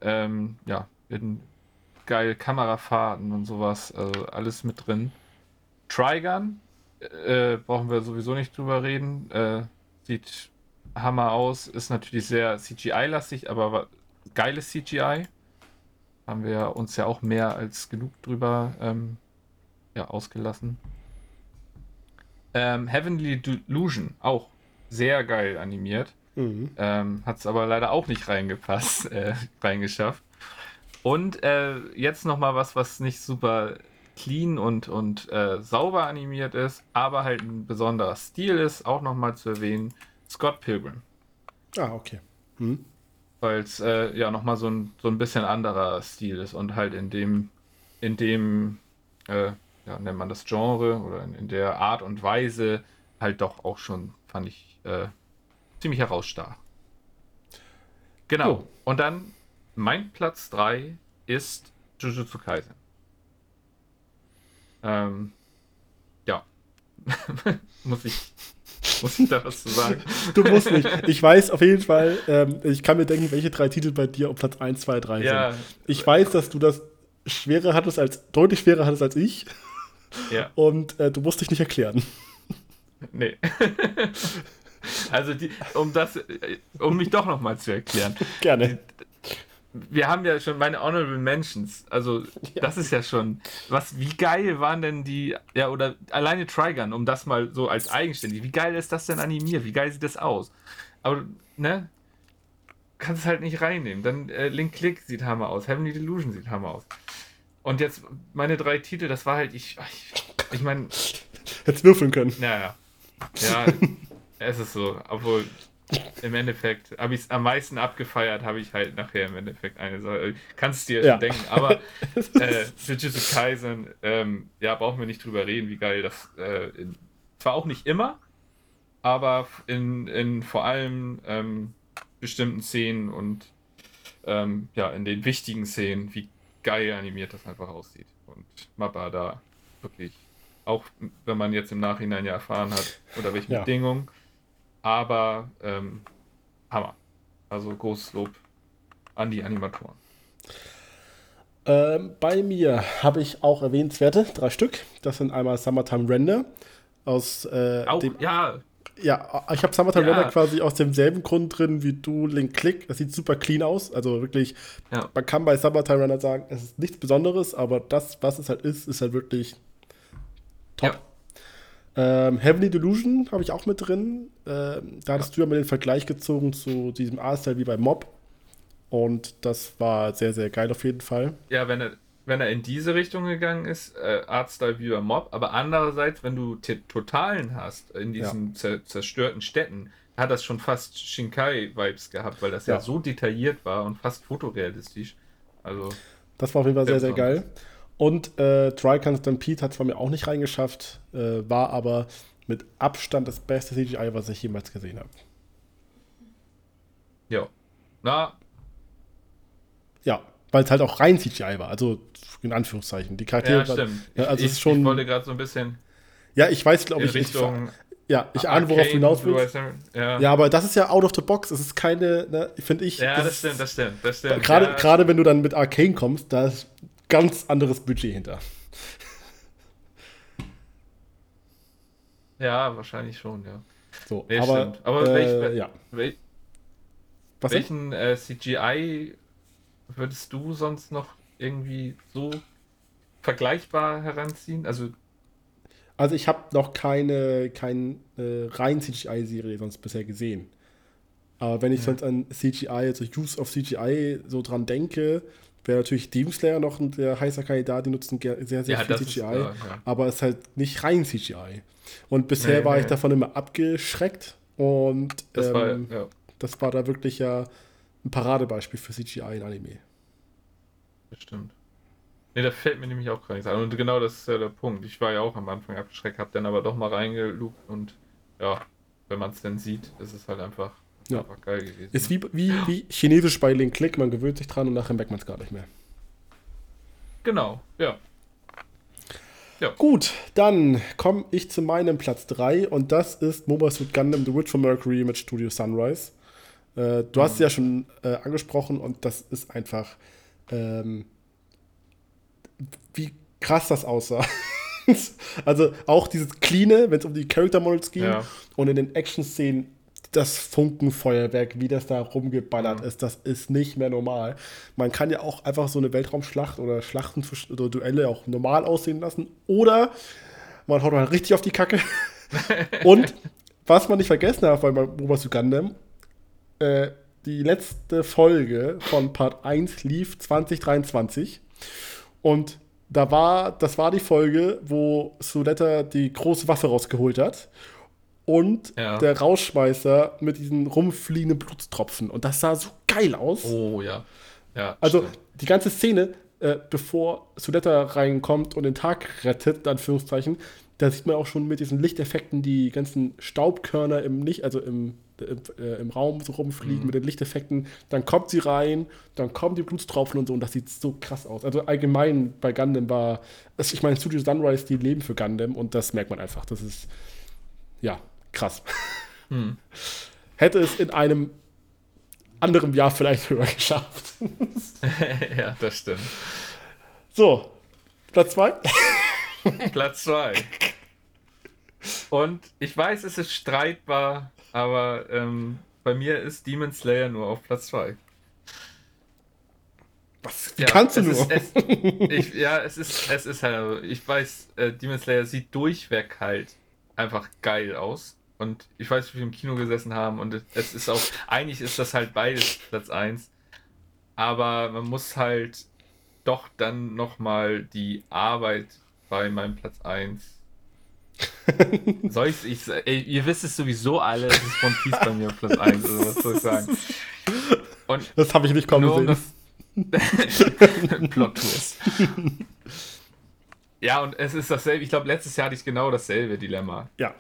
Ähm, ja, geil Kamerafahrten und sowas, also alles mit drin. Trigun, äh, brauchen wir sowieso nicht drüber reden. Äh, sieht Hammer aus. Ist natürlich sehr CGI-lastig, aber geiles CGI. Haben wir uns ja auch mehr als genug drüber ähm, ja, ausgelassen. Ähm, Heavenly Delusion, auch sehr geil animiert. Mhm. Ähm, Hat es aber leider auch nicht reingepasst, äh, reingeschafft. Und äh, jetzt nochmal was, was nicht super clean und, und äh, sauber animiert ist, aber halt ein besonderer Stil ist, auch nochmal zu erwähnen. Scott Pilgrim. Ah, okay. Hm. Weil es äh, ja nochmal so ein, so ein bisschen anderer Stil ist und halt in dem, in dem, äh, ja, nennt man das Genre oder in, in, der Art und Weise halt doch auch schon, fand ich, äh, ziemlich herausstach. Genau. Oh. Und dann mein Platz 3 ist Jujutsu Kaisen. Ähm, ja. Muss ich muss ich da was zu sagen? Du musst nicht. Ich weiß auf jeden Fall, ähm, ich kann mir denken, welche drei Titel bei dir auf Platz 1, 2, 3 ja. sind. Ich weiß, dass du das schwerer hattest als, deutlich schwerer hattest als ich. Ja. Und äh, du musst dich nicht erklären. Nee. also, die, um das, um mich doch nochmal zu erklären. Gerne wir haben ja schon meine Honorable Mentions. Also, ja. das ist ja schon. Was, wie geil waren denn die. Ja, oder alleine Trigun, um das mal so als eigenständig. Wie geil ist das denn animiert? Wie geil sieht das aus? Aber, ne? Kannst es halt nicht reinnehmen. Dann äh, Link Click sieht Hammer aus. Heavenly Delusion sieht Hammer aus. Und jetzt meine drei Titel, das war halt, ich, ich, ich meine. Hättest würfeln können. Ja, ja. Ja, es ist so. Obwohl, im Endeffekt habe ich es am meisten abgefeiert, habe ich halt nachher im Endeffekt eine Sache. Kannst du dir ja. schon denken. Aber äh, Jujutsu Kaisen, ähm, ja, brauchen wir nicht drüber reden, wie geil das äh, in, zwar auch nicht immer, aber in, in vor allem ähm, bestimmten Szenen und ähm, ja, in den wichtigen Szenen, wie geil animiert das einfach aussieht. Und Mappa da wirklich, auch wenn man jetzt im Nachhinein ja erfahren hat, unter welchen ja. Bedingungen, aber ähm, Hammer. Also großes Lob an die Animatoren. Ähm, bei mir habe ich auch erwähnenswerte, drei Stück. Das sind einmal Summertime Render aus äh, auch, dem, ja, ja, ich habe Summertime ja. Weather quasi aus demselben Grund drin wie du Link Click. Das sieht super clean aus. Also wirklich, ja. man kann bei Summertime Runner sagen, es ist nichts Besonderes, aber das, was es halt ist, ist halt wirklich top. Ja. Ähm, Heavenly Delusion habe ich auch mit drin. Ähm, da hattest du ja mal den Vergleich gezogen zu diesem A-Style wie bei Mob. Und das war sehr, sehr geil auf jeden Fall. Ja, wenn er, wenn er in diese Richtung gegangen ist, äh, Artstyle wie bei Mob, aber andererseits, wenn du Totalen hast in diesen ja. zerstörten Städten, hat das schon fast Shinkai-Vibes gehabt, weil das ja. ja. so detailliert war und fast fotorealistisch. Also. Das war auf jeden Fall sehr, sehr geil. Und äh, Drycan Stampede hat es bei mir auch nicht reingeschafft, äh, war aber mit Abstand das beste CGI, was ich jemals gesehen habe. Ja. Na. Ja, weil es halt auch rein CGI war. Also in Anführungszeichen. Die Charaktere. Ja, stimmt. Ja, also ich, ist schon, ich wollte gerade so ein bisschen. Ja, ich weiß, glaube ich. Richtung. Ich, ja, ich ahne, worauf du hinaus willst. Ja. ja. aber das ist ja out of the box. Es ist keine, ne, finde ich. Ja, das, das, stimmt, das stimmt, das stimmt. Gerade, ja. gerade wenn du dann mit Arcane kommst, da ist ganz anderes Budget hinter. Ja, wahrscheinlich schon, ja. So, nee, aber, stimmt. aber äh, welch, ja. Wel, welchen äh, CGI würdest du sonst noch irgendwie so vergleichbar heranziehen? Also, also ich habe noch keine, keine äh, rein CGI-Serie sonst bisher gesehen. Aber wenn ich ja. sonst an CGI, also Use of CGI so dran denke, wäre natürlich Demon Slayer noch ein heißer Kandidat, die nutzen sehr, sehr ja, viel CGI, ist, ja, aber es ist halt nicht rein CGI. Und bisher nee, war nee. ich davon immer abgeschreckt und das, ähm, war, das war da wirklich ja ein Paradebeispiel für CGI in Anime. Das stimmt. Ne, da fällt mir nämlich auch gar nichts an. Und genau das ist ja der Punkt. Ich war ja auch am Anfang abgeschreckt, hab dann aber doch mal reingelugt und ja, wenn man es dann sieht, ist es halt einfach, ja. einfach geil gewesen. Ist wie, wie, wie Chinesisch bei Link Click, man gewöhnt sich dran und nachher merkt man es gar nicht mehr. Genau, ja. Ja. Gut, dann komme ich zu meinem Platz 3 und das ist Mobile Suit Gundam The Witch from Mercury mit Studio Sunrise. Äh, du hast es ja schon äh, angesprochen und das ist einfach ähm, wie krass das aussah. also auch dieses Cleane, wenn es um die Character Models ging ja. und in den Action-Szenen das Funkenfeuerwerk, wie das da rumgeballert mhm. ist, das ist nicht mehr normal. Man kann ja auch einfach so eine Weltraumschlacht oder Schlachten oder Duelle auch normal aussehen lassen oder man haut halt richtig auf die Kacke. und was man nicht vergessen darf bei Mobile Gundam, äh, die letzte Folge von Part 1 lief 2023 und da war, das war die Folge, wo Suletta die große Waffe rausgeholt hat und ja. der Rausschmeißer mit diesen rumfliegenden Blutstropfen. Und das sah so geil aus. Oh ja. ja also stimmt. die ganze Szene, äh, bevor Suletta reinkommt und den Tag rettet, in Anführungszeichen, da sieht man auch schon mit diesen Lichteffekten die ganzen Staubkörner im Licht, also im, im, äh, im Raum so rumfliegen mhm. mit den Lichteffekten. Dann kommt sie rein, dann kommen die Blutstropfen und so und das sieht so krass aus. Also allgemein bei Gundam war, ich meine, Studio Sunrise, die leben für Gundam und das merkt man einfach. Das ist, ja, krass. Mhm. Hätte es in einem anderen Jahr vielleicht höher geschafft. ja, das stimmt. So, Platz zwei. Platz 2. Und ich weiß, es ist streitbar, aber ähm, bei mir ist Demon Slayer nur auf Platz 2. Was? Wie ja, kannst du nur? Ist, es, ich, ja, es ist, es ist halt, ich weiß, äh, Demon Slayer sieht durchweg halt einfach geil aus. Und ich weiß, wie wir im Kino gesessen haben und es ist auch, eigentlich ist das halt beides Platz 1. Aber man muss halt doch dann nochmal die Arbeit bei meinem Platz 1. soll ich, ich ey, ihr wisst es sowieso alle, es ist One Piece bei mir auf Platz 1, also was soll ich sagen. Und das habe ich nicht kommen um sehen. das Plot Twist. Ja, und es ist dasselbe. Ich glaube, letztes Jahr hatte ich genau dasselbe Dilemma. Ja.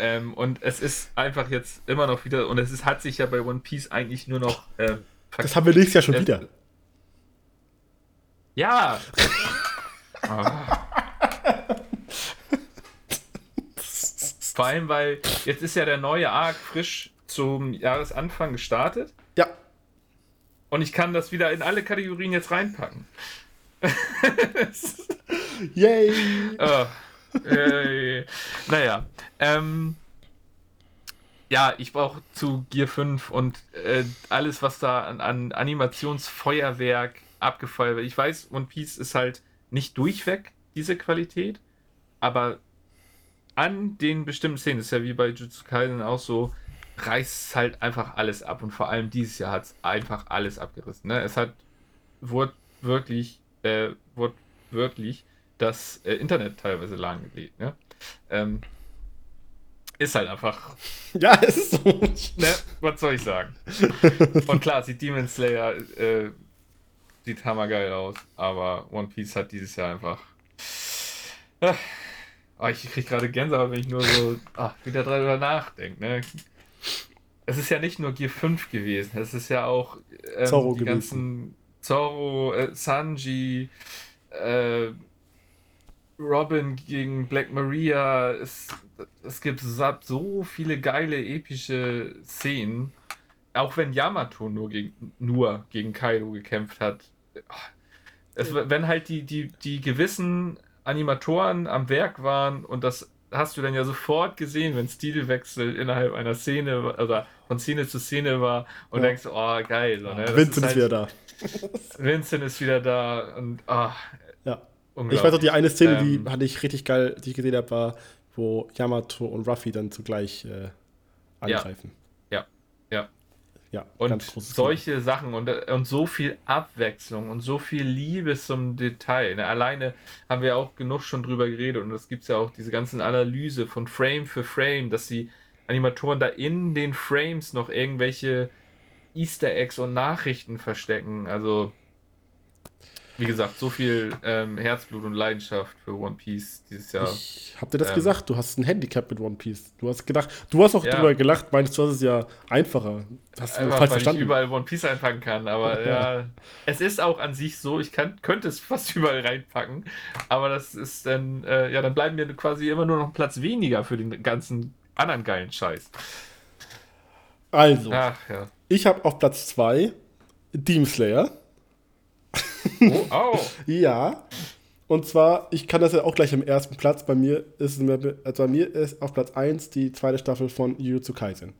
Ähm, und es ist einfach jetzt immer noch wieder, und es ist, hat sich ja bei One Piece eigentlich nur noch. Äh, Das haben wir nächstes Jahr schon es- wieder. Ja! Ah. Vor allem, weil jetzt ist ja der neue Arc frisch zum Jahresanfang gestartet Ja. und ich kann das wieder in alle Kategorien jetzt reinpacken. Yay! Ah, äh, naja, ähm, ja, ich brauche zu Gear 5 und äh, alles, was da an, an Animationsfeuerwerk abgefeuert wird. Ich weiß, One Piece ist halt nicht durchweg diese Qualität, aber an den bestimmten Szenen, ist ja wie bei Jujutsu Kaisen auch so, reißt es halt einfach alles ab und vor allem dieses Jahr hat es einfach alles abgerissen. Ne? Es hat wurde wirklich, äh, wurde wirklich das äh, Internet teilweise lahmgelegt. Ne? Ähm, ist halt einfach, Ja, es ist so. ne? was soll ich sagen? Und klar, sieht Demon Slayer äh, sieht hammergeil aus, aber One Piece hat dieses Jahr einfach. Ah, oh, ich krieg gerade Gänsehaut, wenn ich nur so ah, wieder drüber nachdenke. Ne? Es ist ja nicht nur Gear 5 gewesen, es ist ja auch ähm, Zorro die gewesen. ganzen Zorro, äh, Sanji, äh, Robin gegen Black Maria. Es, es gibt so- viele geile, epische Szenen. Auch wenn Yamato nur gegen, nur gegen Kaido gekämpft hat. Es, wenn halt die, die, die gewissen Animatoren am Werk waren und das hast du dann ja sofort gesehen, wenn Stilwechsel innerhalb einer Szene oder von Szene zu Szene war und Ja. denkst, oh geil. So, ne? Vincent ist, halt- wieder da. Vincent ist wieder da und Ja. unglaublich. Ich weiß auch, die eine Szene, Ähm, die hatte ich richtig geil, die ich gesehen habe, war, wo Yamato und Ruffy dann zugleich äh, angreifen. Ja, ja. Ja, Und großes solche Sachen und, und so viel Abwechslung und so viel Liebe zum Detail. Ne? Alleine haben wir auch genug schon drüber geredet und es gibt ja auch diese ganzen Analyse von Frame für Frame, dass die Animatoren da in den Frames noch irgendwelche Easter Eggs und Nachrichten verstecken. Also, wie gesagt, so viel ähm, Herzblut und Leidenschaft für One Piece dieses Jahr. Ich hab dir das Ähm. gesagt, du hast ein Handicap mit One Piece. Du hast gedacht, du hast auch Ja. drüber gelacht, meinst du, das ist ja einfacher. Hast du Einfach, falsch weil verstanden. ich überall One Piece einpacken kann, aber ja, es ist auch an sich so, ich kann, könnte es fast überall reinpacken, aber das ist dann, äh, ja, dann bleiben mir quasi immer nur noch ein Platz weniger für den ganzen anderen geilen Scheiß. Also, Ach ja. ich habe auf Platz 2 Demon Slayer. Oh, oh. Ja. Und zwar, ich kann das ja auch gleich im ersten Platz. Bei mir ist, also bei mir ist auf Platz 1 die zweite Staffel von Jujutsu Kaisen.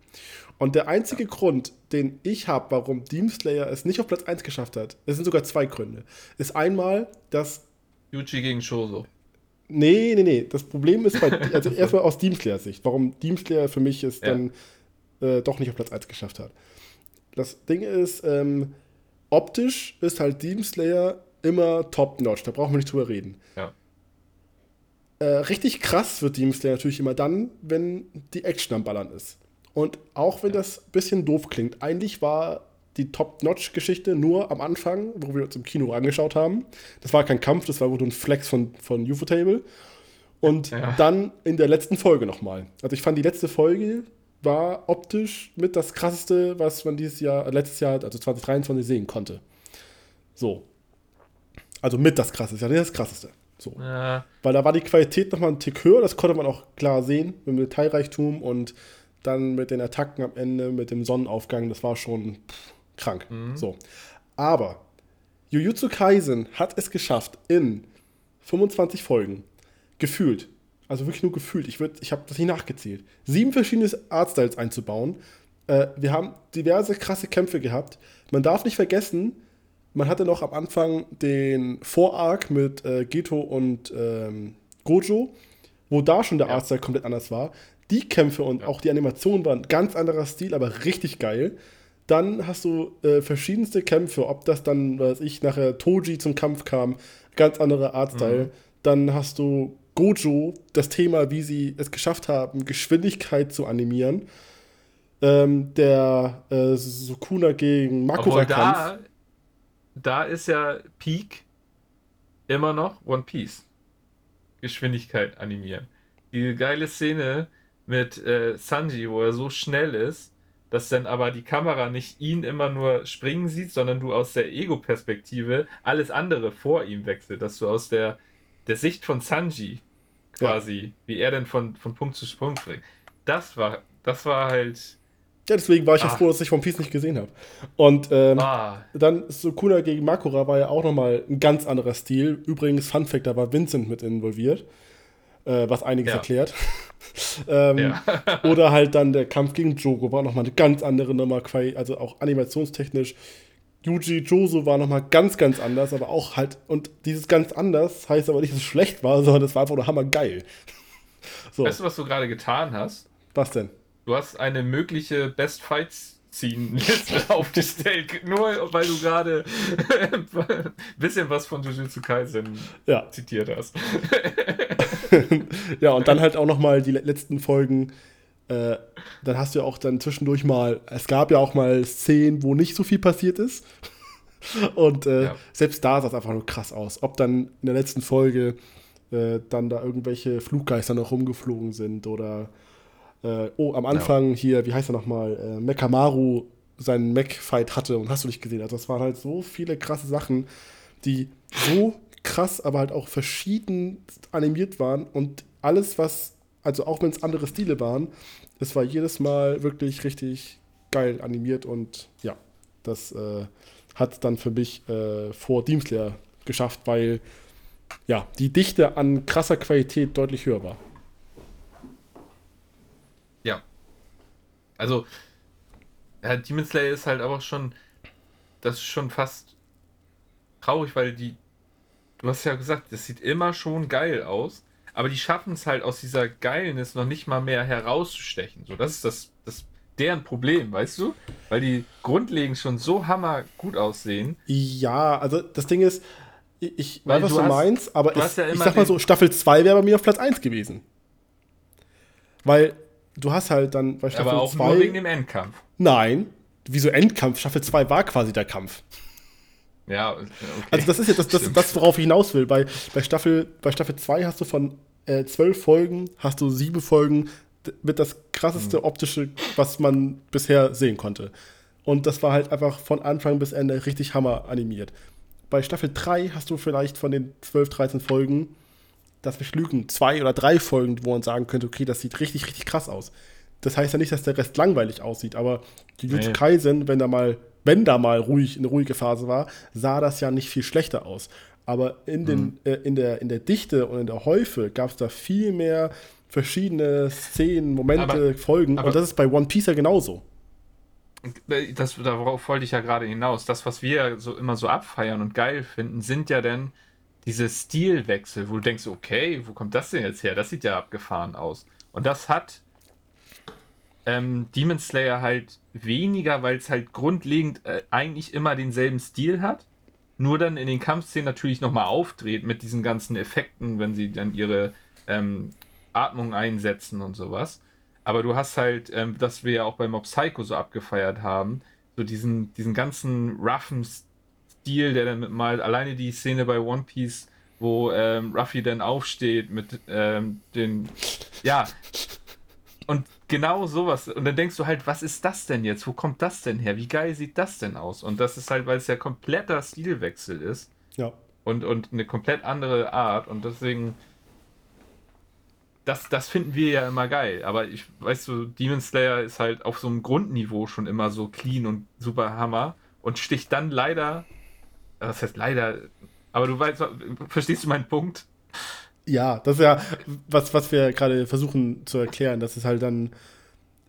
Und der einzige Grund, den ich habe, warum Demon Slayer es nicht auf Platz 1 geschafft hat, es sind sogar zwei Gründe, ist einmal, dass Yuji gegen Shoso. Nee, nee, nee. Das Problem ist bei, also erstmal aus Demon Slayer Sicht, warum Demon Slayer für mich es Ja. dann äh, doch nicht auf Platz 1 geschafft hat. Das Ding ist, ähm, optisch ist halt Demon Slayer immer top-notch, da brauchen wir nicht drüber reden. Ja. Äh, richtig krass wird Demon Slayer natürlich immer dann, wenn die Action am Ballern ist. Und auch wenn das ein bisschen doof klingt, eigentlich war die Top-Notch-Geschichte nur am Anfang, wo wir uns im Kino angeschaut haben. Das war kein Kampf, das war nur ein Flex von, von UFO-Table. Und Ja. dann in der letzten Folge nochmal. Also ich fand die letzte Folge war optisch mit das krasseste, was man dieses Jahr, äh, letztes Jahr, also 2023 sehen konnte. So. Also mit das krasseste, ja, das krasseste. So. Ja, Weil da war die Qualität nochmal ein Tick höher, das konnte man auch klar sehen, mit dem Detailreichtum und dann mit den Attacken am Ende, mit dem Sonnenaufgang, das war schon pff, krank. So. Aber Jujutsu Kaisen hat es geschafft, in 25 Folgen, gefühlt, also wirklich nur gefühlt, ich, würd- ich habe das nicht nachgezählt, sieben verschiedene Artstyles einzubauen. Äh, wir haben diverse krasse Kämpfe gehabt. Man darf nicht vergessen, man hatte noch am Anfang den Vorarc mit äh, Geto und ähm, Gojo, wo da schon der Ja. Artstyle komplett anders war. Die Kämpfe und Ja. auch die Animationen waren ganz anderer Stil, aber richtig geil. Dann hast du äh, verschiedenste Kämpfe, ob das dann, weiß ich, nachher Toji zum Kampf kam, ganz andere Artstyle. Mhm. Dann hast du Gojo, das Thema, wie sie es geschafft haben, Geschwindigkeit zu animieren. Ähm, der äh, Sukuna gegen Makura-Kampf. Da, da ist ja Peak immer noch One Piece. Geschwindigkeit animieren. Die geile Szene mit äh, Sanji, wo er so schnell ist, dass dann aber die Kamera nicht ihn immer nur springen sieht, sondern du aus der Ego-Perspektive alles andere vor ihm wechselt, dass du aus der, der Sicht von Sanji quasi, ja. wie er denn von, von Punkt zu Punkt springt. Das war, das war halt. Ja, deswegen war ich ah. ja froh, dass ich One Piece nicht gesehen habe. Und ähm, ah. dann Sukuna gegen Makura war ja auch nochmal ein ganz anderer Stil. Übrigens, Fun Fact, da war Vincent mit involviert, äh, was einiges ja. erklärt. ähm, ja. oder halt dann der Kampf gegen Jogo war nochmal eine ganz andere Nummer, also auch animationstechnisch. Yuji Joso war nochmal ganz, ganz anders, aber auch halt, und dieses ganz anders heißt aber nicht, dass es schlecht war, sondern es war einfach nur hammergeil. So. Weißt du, was du gerade getan hast? Was denn? Du hast eine mögliche Best Fights Liste aufgestellt, nur weil du gerade ein bisschen was von Jujutsu Kaisen ja. zitiert hast. ja, und dann halt auch nochmal die letzten Folgen. Äh, dann hast du ja auch dann zwischendurch mal, es gab ja auch mal Szenen, wo nicht so viel passiert ist. Und äh, ja. selbst da sah es einfach nur krass aus. Ob dann in der letzten Folge äh, dann da irgendwelche Fluggeister noch rumgeflogen sind oder äh, oh, am Anfang ja. hier, wie heißt er nochmal, äh, Mekamaru seinen Mech-Fight hatte und hast du nicht gesehen. Also das waren halt so viele krasse Sachen, die so krass, aber halt auch verschieden animiert waren und alles, was, also auch wenn es andere Stile waren, es war jedes Mal wirklich richtig geil animiert und ja, das äh, hat dann für mich äh, vor Demon Slayer geschafft, weil ja, die Dichte an krasser Qualität deutlich höher war. Also, ja, Demon Slayer ist halt aber schon, das ist schon fast traurig, weil die, du hast ja gesagt, das sieht immer schon geil aus, aber die schaffen es halt aus dieser Geilness noch nicht mal mehr herauszustechen. So, das ist das, das deren Problem, weißt du? Weil die grundlegend schon so hammer gut aussehen. Ja, also das Ding ist, ich weiß, was du, hast, meinst, aber ich, ja ich sag mal so, Staffel 2 wäre bei mir auf Platz 1 gewesen. Weil du hast halt dann bei Staffel 2. Aber auch zwei, nur wegen dem Endkampf. Nein. Wieso Endkampf? Staffel 2 war quasi der Kampf. Ja, okay. Also das ist ja das, das, das, worauf ich hinaus will. Bei, bei, Staffel, bei Staffel 2 hast du von äh, zwölf Folgen, hast du sieben Folgen mit das krasseste mhm. optische, was man bisher sehen konnte. Und das war halt einfach von Anfang bis Ende richtig hammer animiert. Bei Staffel 3 hast du vielleicht von den 12, 13 Folgen dass wir lügen, zwei oder drei Folgen, wo man sagen könnte, okay, das sieht richtig, richtig krass aus. Das heißt ja nicht, dass der Rest langweilig aussieht, aber die Jujutsu nee. Kaisen, wenn da mal, wenn da mal ruhig, eine ruhige Phase war, sah das ja nicht viel schlechter aus. Aber in, den, mhm. äh, in, der, in der Dichte und in der Häufe gab es da viel mehr verschiedene Szenen, Momente, aber, Folgen. Aber und das ist bei One Piece ja genauso. Das, darauf wollte ich ja gerade hinaus. Das, was wir so immer so abfeiern und geil finden, sind ja dann diese Stilwechsel, wo du denkst, okay, wo kommt das denn jetzt her? Das sieht ja abgefahren aus. Und das hat ähm, Demon Slayer halt weniger, weil es halt grundlegend äh, eigentlich immer denselben Stil hat. Nur dann in den Kampfszenen natürlich nochmal aufdreht mit diesen ganzen Effekten, wenn sie dann ihre ähm, Atmung einsetzen und sowas. Aber du hast halt, ähm, das wir ja auch bei Mob Psycho so abgefeiert haben, so diesen, diesen ganzen roughen Stil der dann mal alleine die Szene bei One Piece, wo ähm, Ruffy dann aufsteht mit ähm, den, ja, und genau sowas. Und dann denkst du halt, was ist das denn jetzt? Wo kommt das denn her? Wie geil sieht das denn aus? Und das ist halt, weil es ja kompletter Stilwechsel ist. Ja. Und, und eine komplett andere Art. Und deswegen, das, das finden wir ja immer geil. Aber ich, weißt du, Demon Slayer ist halt auf so einem Grundniveau schon immer so clean und super Hammer und sticht dann leider was heißt leider, aber du weißt, verstehst du meinen Punkt? Ja, das ist ja, was, was wir gerade versuchen zu erklären, das ist halt dann,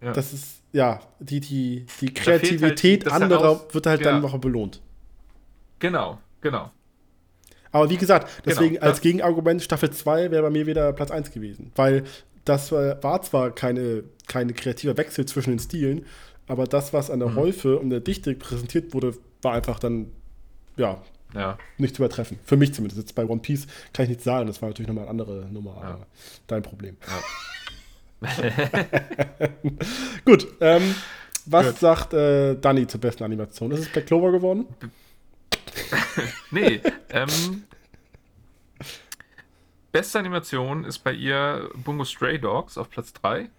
ja. das ist, ja, die, die, die Kreativität halt anderer heraus, wird halt ja. dann noch belohnt. Genau, genau. Aber wie gesagt, deswegen genau, als Gegenargument Staffel 2 wäre bei mir wieder Platz 1 gewesen, weil das war zwar keine, keine kreativer Wechsel zwischen den Stilen, aber das, was an der Mhm. Häufe und der Dichte präsentiert wurde, war einfach dann, ja, Ja. nicht zu übertreffen. Für mich zumindest. Jetzt bei One Piece kann ich nichts sagen, das war natürlich nochmal eine andere Nummer, Ja. aber dein Problem. Ja. Gut, ähm, was Gut. sagt äh, Danny zur besten Animation? Ist es Black Clover geworden? Nee, ähm. Beste Animation ist bei ihr Bungo Stray Dogs auf Platz 3.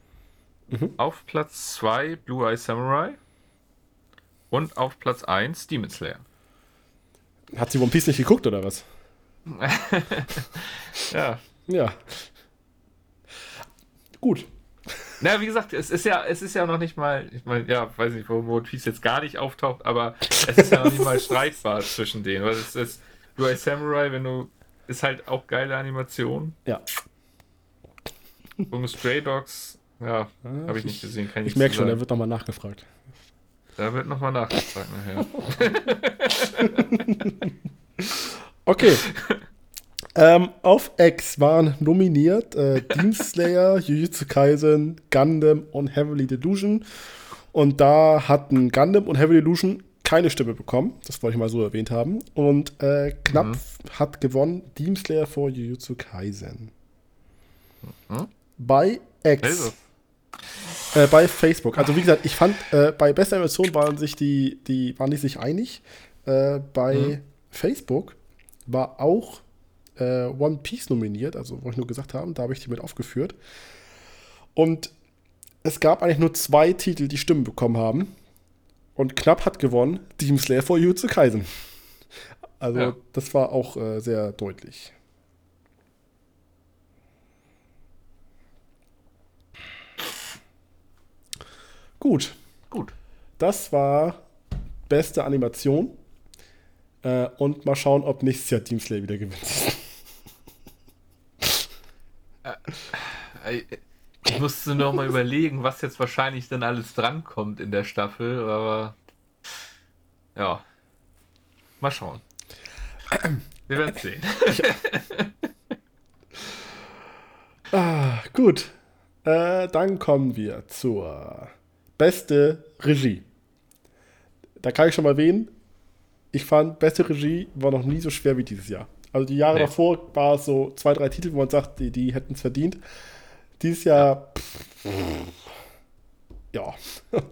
Mhm. Auf Platz 2 Blue Eye Samurai. Und auf Platz 1 Demon Slayer. Hat sie One Piece nicht geguckt oder was? Ja. Ja. Gut. Na, wie gesagt, es ist ja, es ist ja noch nicht mal, ich meine, ja, weiß nicht, wo One Piece jetzt gar nicht auftaucht, aber es ist ja noch nicht mal streitbar zwischen denen, weil es ist Blue Eye Samurai, wenn du, ist halt auch geile Animation. Ja. Bungo Stray Dogs, ja, habe ich nicht gesehen, kann ich, Ich merke schon, da wird nochmal nachgefragt. Da wird nochmal nachgefragt nachher. Okay. ähm, auf X waren nominiert äh, Demon Slayer, Jujutsu Kaisen, Gundam und Heavenly Delusion. Und da hatten Gundam und Heavenly Delusion keine Stimme bekommen. Das wollte ich mal so erwähnt haben. Und äh, knapp Mhm. hat gewonnen Demon Slayer vor Jujutsu Kaisen. Mhm. Bei X. Also, Äh, bei Facebook. Also wie gesagt, ich fand, äh, bei bester Animation waren sich die, die, waren die sich einig. Äh, bei Mhm. Facebook war auch äh, One Piece nominiert, also wollte ich nur gesagt haben, da habe ich die mit aufgeführt. Und es gab eigentlich nur zwei Titel, die Stimmen bekommen haben. Und knapp hat gewonnen Demon Slayer vor Jujutsu Kaisen. Also Ja. das war auch äh, sehr deutlich. Gut, gut. das war beste Animation. Äh, und mal schauen, ob nächstes Jahr Team Slayer wieder gewinnt. Ey, Ich musste noch mal überlegen, was jetzt wahrscheinlich dann alles drankommt in der Staffel, aber ja. Mal schauen. Wir werden sehen. Ah, gut. Äh, dann kommen wir zur beste Regie. Da kann ich schon mal erwähnen, ich fand, beste Regie war noch nie so schwer wie dieses Jahr. Also die Jahre Nee. davor war es so zwei, drei Titel, wo man sagt, die, die hätten es verdient. Dieses Jahr, pff, ja.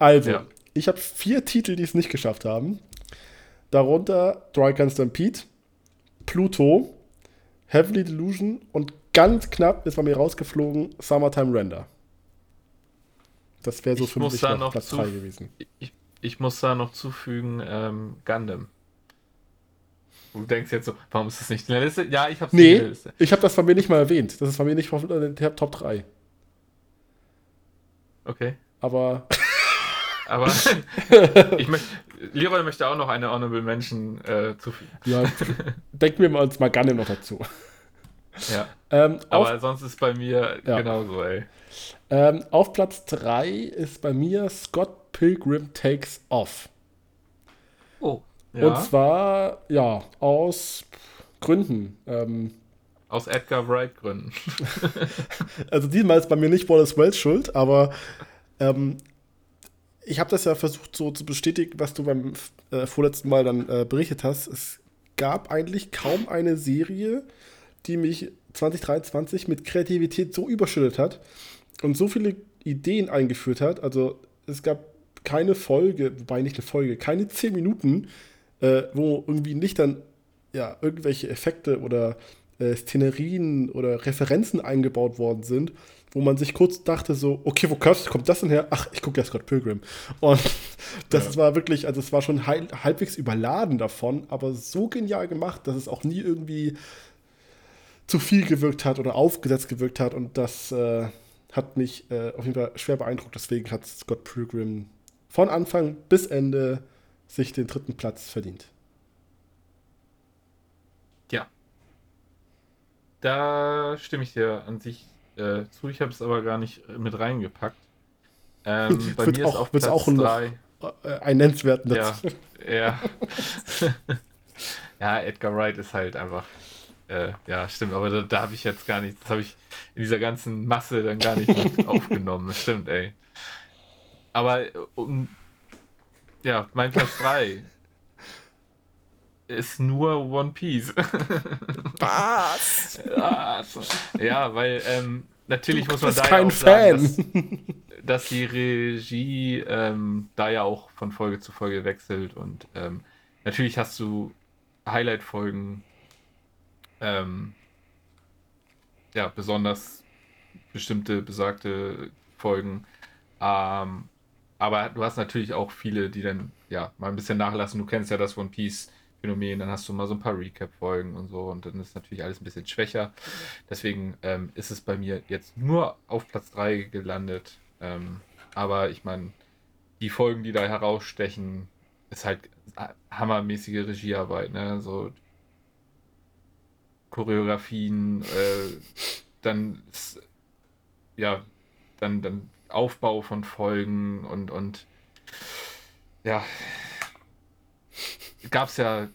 Also, Ja. ich habe vier Titel, die es nicht geschafft haben. Darunter Drycan Stampede, Pluto, Heavenly Delusion und ganz knapp ist bei mir rausgeflogen Summertime Render. Das wäre so Ich für muss mich noch noch Platz zu- 3 gewesen. Ich, ich muss da noch zufügen, ähm, Gundam. Du denkst jetzt so, warum ist das nicht in der Liste? Ja, ich hab's nicht in der Nee, Liste. ich habe das bei mir nicht mal erwähnt. Das ist bei mir nicht auf äh, der Top 3. Okay. Aber Aber ich möchte, Leroy möchte auch noch eine Honorable Mention äh, zufügen. ja, denken wir mal uns mal Gundam noch dazu. Ja. Ähm, auf, Aber sonst ist bei mir Ja. genauso, ey. ähm, auf Platz 3 ist bei mir Scott Pilgrim Takes Off. Oh. Und zwar, ja, aus Gründen. Ähm, Aus Edgar Wright Gründen. also diesmal ist bei mir nicht Wallace Wells schuld, aber ähm, ich habe das ja versucht so zu bestätigen, was du beim äh, vorletzten Mal dann äh, berichtet hast. Es gab eigentlich kaum eine Serie, die mich 2023 mit Kreativität so überschüttet hat und so viele Ideen eingeführt hat. Also es gab keine Folge, wobei nicht eine Folge, keine 10 Minuten, äh, wo irgendwie nicht dann ja, irgendwelche Effekte oder äh, Szenerien oder Referenzen eingebaut worden sind, wo man sich kurz dachte so, okay, wo kommt kommt das denn her? Ach, ich gucke ja Scott Pilgrim. Und das Ja. war wirklich, also es war schon halbwegs überladen davon, aber so genial gemacht, dass es auch nie irgendwie zu viel gewirkt hat oder aufgesetzt gewirkt hat und das äh, hat mich äh, auf jeden Fall schwer beeindruckt. Deswegen hat Scott Pilgrim von Anfang bis Ende sich den dritten Platz verdient. Ja. Da stimme ich dir an sich äh, zu. Ich habe es aber gar nicht mit reingepackt. Ähm, bei Wird mir auch- ist wird's Platz auch noch- drei. Äh, einen nennenswerten Ja, ja. ja, Edgar Wright ist halt einfach. Äh, ja, stimmt, aber da, da habe ich jetzt gar nicht, das habe ich in dieser ganzen Masse dann gar nicht mit aufgenommen. Stimmt, ey. aber um, ja, mein Platz 3 ist nur One Piece. Was? ja, weil ähm, natürlich du muss man da ja auch sagen, Fan. dass, dass die Regie ähm, da ja auch von Folge zu Folge wechselt und ähm, natürlich hast du Highlight-Folgen, ähm, ja, besonders bestimmte besagte Folgen. Ähm, aber du hast natürlich auch viele, die dann ja mal ein bisschen nachlassen. Du kennst ja das One Piece Phänomen, dann hast du mal so ein paar Recap-Folgen und so und dann ist natürlich alles ein bisschen schwächer. Deswegen ähm, ist es bei mir jetzt nur auf Platz 3 gelandet. Ähm, aber ich meine, die Folgen, die da herausstechen, ist halt hammermäßige Regiearbeit, ne? So Choreografien, äh, dann ja, dann, dann Aufbau von Folgen und, und ja, gab es ja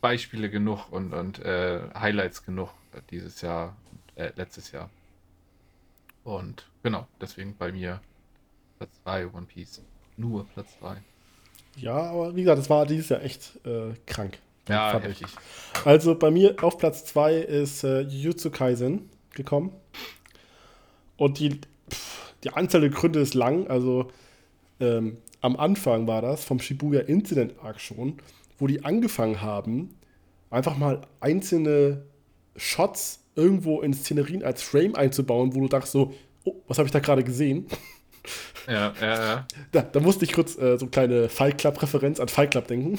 Beispiele genug und, und äh, Highlights genug dieses Jahr, äh, letztes Jahr. Und genau, deswegen bei mir Platz 3 One Piece. Nur Platz 3. Ja, aber wie gesagt, das war dieses Jahr echt äh, krank. Ja, heftig. Also bei mir auf Platz 2 ist äh, Jujutsu Kaisen gekommen. Und die, pff, die Anzahl der Gründe ist lang. Also ähm, am Anfang war das vom Shibuya Incident Arc schon, wo die angefangen haben, einfach mal einzelne Shots irgendwo in Szenerien als Frame einzubauen, wo du dachtest so, oh, was habe ich da gerade gesehen? Ja, ja, ja. Da, da musste ich kurz äh, so eine kleine Fight Club-Referenz an Fight Club denken.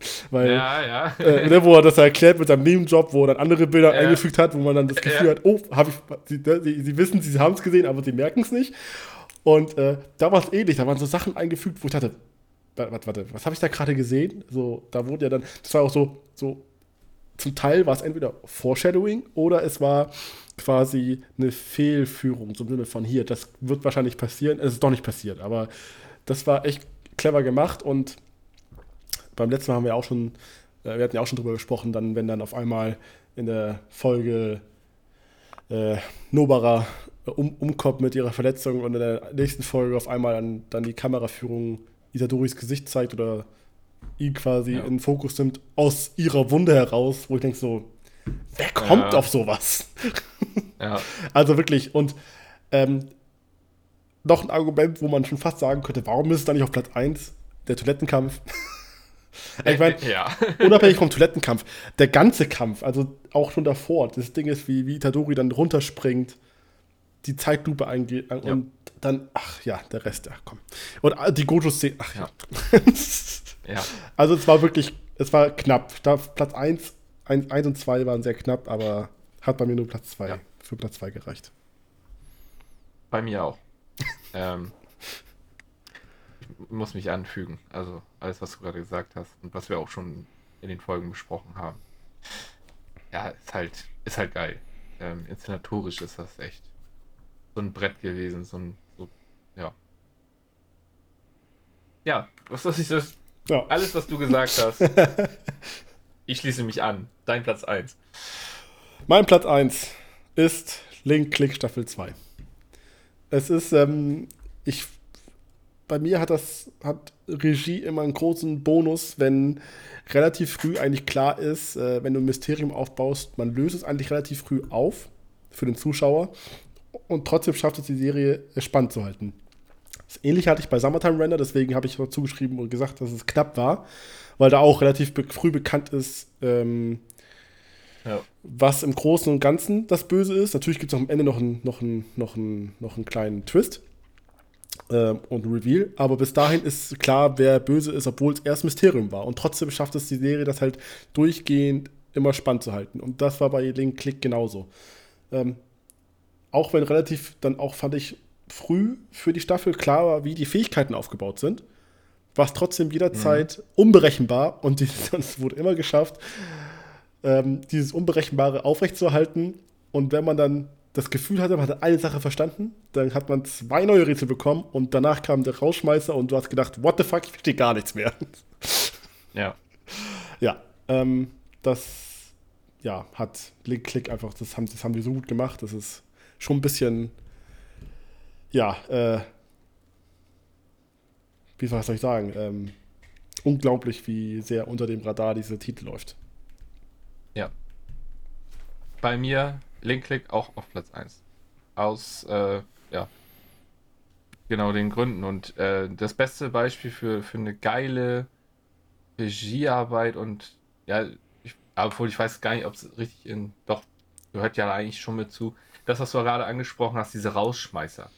Weil, Ja, ja. äh, ne, wo er das erklärt mit seinem Nebenjob, wo er dann andere Bilder Ja. eingefügt hat, wo man dann das Gefühl Ja. hat, oh, hab ich, sie, ne, sie, sie wissen, sie haben es gesehen, aber sie merken es nicht. Und äh, da war es ähnlich, da waren so Sachen eingefügt, wo ich dachte, wa- warte, warte, was habe ich da gerade gesehen? So, da wurde ja dann, das war auch so, so zum Teil war es entweder Foreshadowing oder es war quasi eine Fehlführung, so im Sinne von hier, das wird wahrscheinlich passieren. Es ist doch nicht passiert, aber das war echt clever gemacht und beim letzten Mal haben wir auch schon, äh, wir hatten ja auch schon drüber gesprochen, dann, wenn dann auf einmal in der Folge äh, Nobara äh, um, umkommt mit ihrer Verletzung und in der nächsten Folge auf einmal dann, dann die Kameraführung Isadoris Gesicht zeigt oder ihn quasi Ja. in den Fokus nimmt aus ihrer Wunde heraus, wo ich denke so, wer kommt Ja. auf sowas? ja. Also wirklich, und ähm, noch ein Argument, wo man schon fast sagen könnte, warum ist es dann nicht auf Platz 1? Der Toilettenkampf. ich meine, ja. unabhängig vom Toilettenkampf, der ganze Kampf, also auch schon davor, das Ding ist, wie, wie Itadori dann runterspringt, die Zeitlupe eingeht und Ja. dann, ach ja, der Rest, ach komm. Und ah, die Gojo-Szene, ach ja. ja. also es war wirklich, es war knapp. Da Platz 1, 1, 1 und 2 waren sehr knapp, aber hat bei mir nur Platz 2, Ja. für Platz 2 gereicht. Bei mir auch. ähm, muss mich anfügen. Also alles, was du gerade gesagt hast und was wir auch schon in den Folgen besprochen haben. Ja, ist halt, ist halt geil. Ähm, inszenatorisch ist das echt so ein Brett gewesen, so ein, so, ja. Ja, was soll ich das? Ja. Alles, was du gesagt hast. ich schließe mich an. Dein Platz 1. Mein Platz 1 ist Link Click Staffel 2. Es ist, ähm, ich, bei mir hat das, hat Regie immer einen großen Bonus, wenn relativ früh eigentlich klar ist, äh, wenn du ein Mysterium aufbaust, man löst es eigentlich relativ früh auf für den Zuschauer und trotzdem schafft es die Serie spannend zu halten. Das Ähnliche hatte ich bei Summertime Render, deswegen habe ich dazu geschrieben und gesagt, dass es knapp war, weil da auch relativ be früh bekannt ist, ähm, Ja. was im Großen und Ganzen das Böse ist. Natürlich gibt es am Ende noch einen, noch noch einen, noch einen kleinen Twist ähm, und Reveal, aber bis dahin ist klar, wer böse ist, obwohl es erst Mysterium war. Und trotzdem schafft es die Serie, das halt durchgehend immer spannend zu halten. Und das war bei Link Click genauso. Ähm, auch wenn relativ dann auch, fand ich, früh für die Staffel klar war, wie die Fähigkeiten aufgebaut sind, war es trotzdem jederzeit unberechenbar und es wurde immer geschafft, ähm, dieses Unberechenbare aufrechtzuerhalten. Und wenn man dann das Gefühl hatte, man hat eine Sache verstanden, dann hat man zwei neue Rätsel bekommen und danach kam der Rausschmeißer und du hast gedacht, what the fuck, ich verstehe gar nichts mehr. Ja. Ja, ähm, das ja, hat Link Click einfach, das haben, das haben die so gut gemacht, das ist schon ein bisschen, ja, äh, wie soll ich sagen, ähm, unglaublich, wie sehr unter dem Radar dieser Titel läuft. Ja. Bei mir Link Click auch auf Platz 1. Aus, äh, ja, genau den Gründen. Und äh, das beste Beispiel für, für eine geile Regiearbeit und, ja, ich, obwohl ich weiß gar nicht, ob es richtig in, doch, gehört ja eigentlich schon mit zu, das, was du gerade angesprochen hast, diese Rausschmeißer.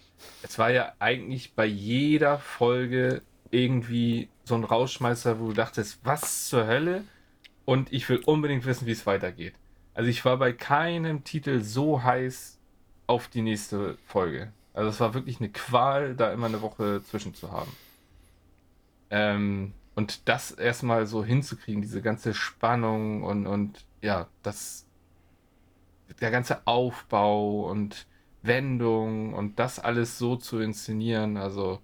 Es war ja eigentlich bei jeder Folge irgendwie so ein Rausschmeißer, wo du dachtest, was zur Hölle? Und ich will unbedingt wissen, wie es weitergeht. Also ich war bei keinem Titel so heiß auf die nächste Folge. Also es war wirklich eine Qual, da immer eine Woche zwischen zu haben. Ähm, und das erstmal so hinzukriegen, diese ganze Spannung und, und ja, das, der ganze Aufbau und Wendung und das alles so zu inszenieren, also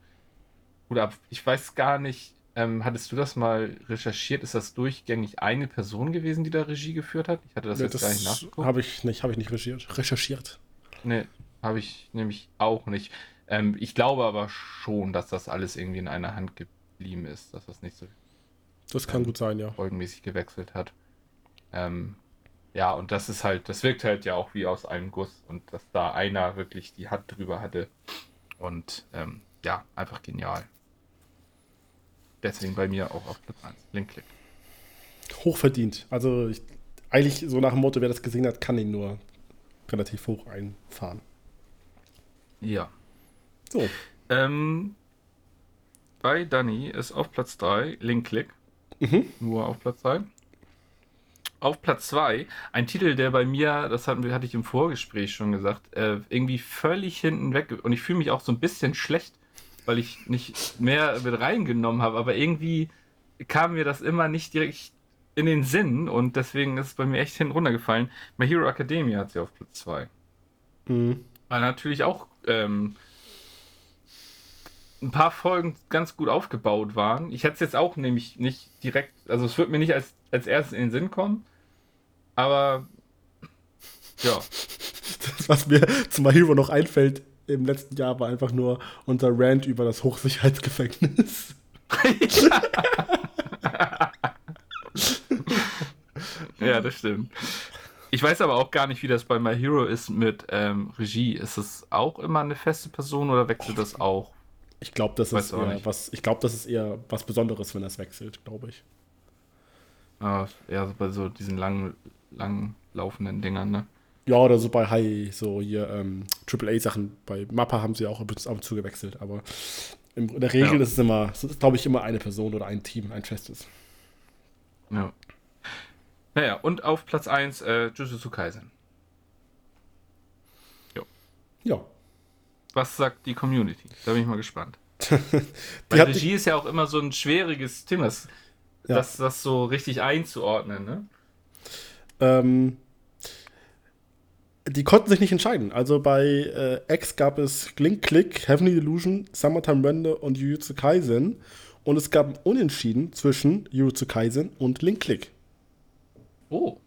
gut. Ich weiß gar nicht, ähm, hattest du das mal recherchiert? Ist das durchgängig eine Person gewesen, die da Regie geführt hat? Ich hatte das Ja, jetzt gar nicht das nachgeguckt. habe ich nicht, habe ich nicht recherchiert. recherchiert. Nee, habe ich nämlich auch nicht. Ähm, ich glaube aber schon, dass das alles irgendwie in einer Hand geblieben ist, dass das nicht so Das kann gut sein, ja. folgenmäßig gewechselt hat. Ähm, ja, und das ist halt, das wirkt halt ja auch wie aus einem Guss und dass da einer wirklich die Hand drüber hatte. Und ähm, ja, einfach genial. Deswegen bei mir auch auf Platz 1. Link-Click. Hochverdient. Also ich, eigentlich so nach dem Motto, wer das gesehen hat, kann ihn nur relativ hoch einfahren. Ja. So, Ähm, bei Danny ist auf Platz 3 Link-Click. Mhm. Nur auf Platz 3. Auf Platz 2 ein Titel, der bei mir, das hatten hatte ich im Vorgespräch schon gesagt, äh, irgendwie völlig hinten weg. Und ich fühle mich auch so ein bisschen schlecht, weil ich nicht mehr mit reingenommen habe. Aber irgendwie kam mir das immer nicht direkt in den Sinn und deswegen ist es bei mir echt hinten runtergefallen. My Hero Academia hat sie auf Platz 2. Mhm. Weil natürlich auch ähm, ein paar Folgen ganz gut aufgebaut waren. Ich hätte es jetzt auch nämlich nicht direkt, also es wird mir nicht als, als erstes in den Sinn kommen, aber ja, Das, was mir zu My Hero noch einfällt im letzten Jahr, war einfach nur unser Rant über das Hochsicherheitsgefängnis. ja, das stimmt. Ich weiß aber auch gar nicht, wie das bei My Hero ist mit ähm, Regie. Ist es auch immer eine feste Person oder wechselt das auch? Ich glaube, das ist eher was. Ich glaube, das ist eher was Besonderes, wenn das wechselt, glaube ich. Ja, eher so bei so diesen lang, lang laufenden Dingern, ne? Ja, oder so bei High, so hier ähm, AAA-Sachen. Bei Mappa haben sie auch ab und zu gewechselt, aber in der Regel Ja. ist es immer, glaube ich, immer eine Person oder ein Team, ein festes. Ja. Naja, und auf Platz 1 äh, Jujutsu Kaisen. Ja. Was sagt die Community? Da bin ich mal gespannt. Die Weil Regie ist ja auch immer so ein schwieriges Thema, das, Ja. das, das so richtig einzuordnen, ne? Ähm, die konnten sich nicht entscheiden. Also bei äh, X gab es Link Click, Heavenly Illusion, Summertime Render und Jujutsu Kaisen. Und es gab ein Unentschieden zwischen Jujutsu Kaisen und Link Click. Oh.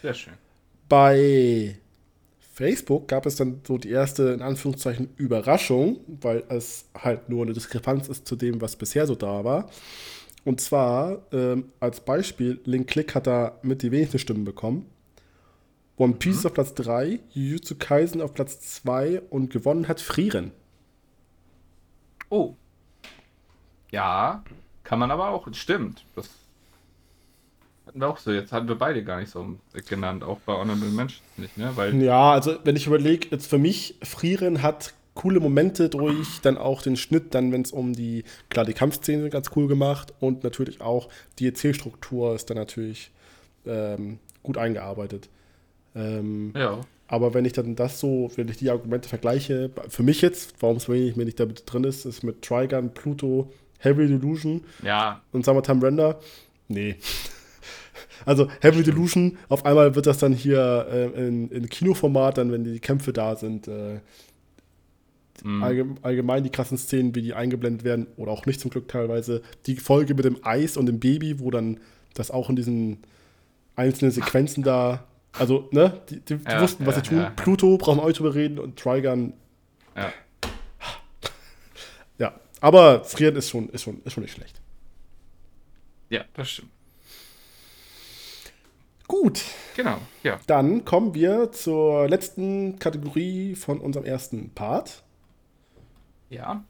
Sehr schön. Bei Facebook gab es dann so die erste, in Anführungszeichen, Überraschung, weil es halt nur eine Diskrepanz ist zu dem, was bisher so da war. Und zwar, ähm, als Beispiel, Link Click hat da mit die wenigsten Stimmen bekommen. One Piece ist auf Platz 3, Jujutsu Kaisen auf Platz 2 und gewonnen hat Frieren. Oh. Ja, kann man aber auch, stimmt. Das hatten wir auch so. Jetzt hatten wir beide gar nicht so genannt, auch bei Honorable Mentions nicht, ne? Weil, Ja, also wenn ich überlege, jetzt für mich, Frieren hat coole Momente durch, dann auch den Schnitt, dann wenn es um die, klar, die Kampfszene ganz cool gemacht und natürlich auch die Erzählstruktur ist dann natürlich ähm, gut eingearbeitet. Ähm, ja. aber wenn ich dann das so, wenn ich die Argumente vergleiche, für mich jetzt, warum es wenig mir nicht damit drin ist, ist mit Trigun, Pluto, Heavy Delusion Ja, und Summertime Render, nee. Also Heavy Delusion, auf einmal wird das dann hier äh, in, in Kinoformat, dann wenn die Kämpfe da sind, äh, allgem- allgemein die krassen Szenen, wie die eingeblendet werden, oder auch nicht zum Glück teilweise. Die Folge mit dem Eis und dem Baby, wo dann das auch in diesen einzelnen Sequenzen da, also, ne, die, die, die Ja, wussten, was sie tun. Pluto brauchen wir auch nicht drüber reden und Trigun, ja. ja. Aber Frieren ist schon, ist, schon, ist schon nicht schlecht. Ja, das stimmt. Gut. Genau, ja. Dann kommen wir zur letzten Kategorie von unserem ersten Part. Ja.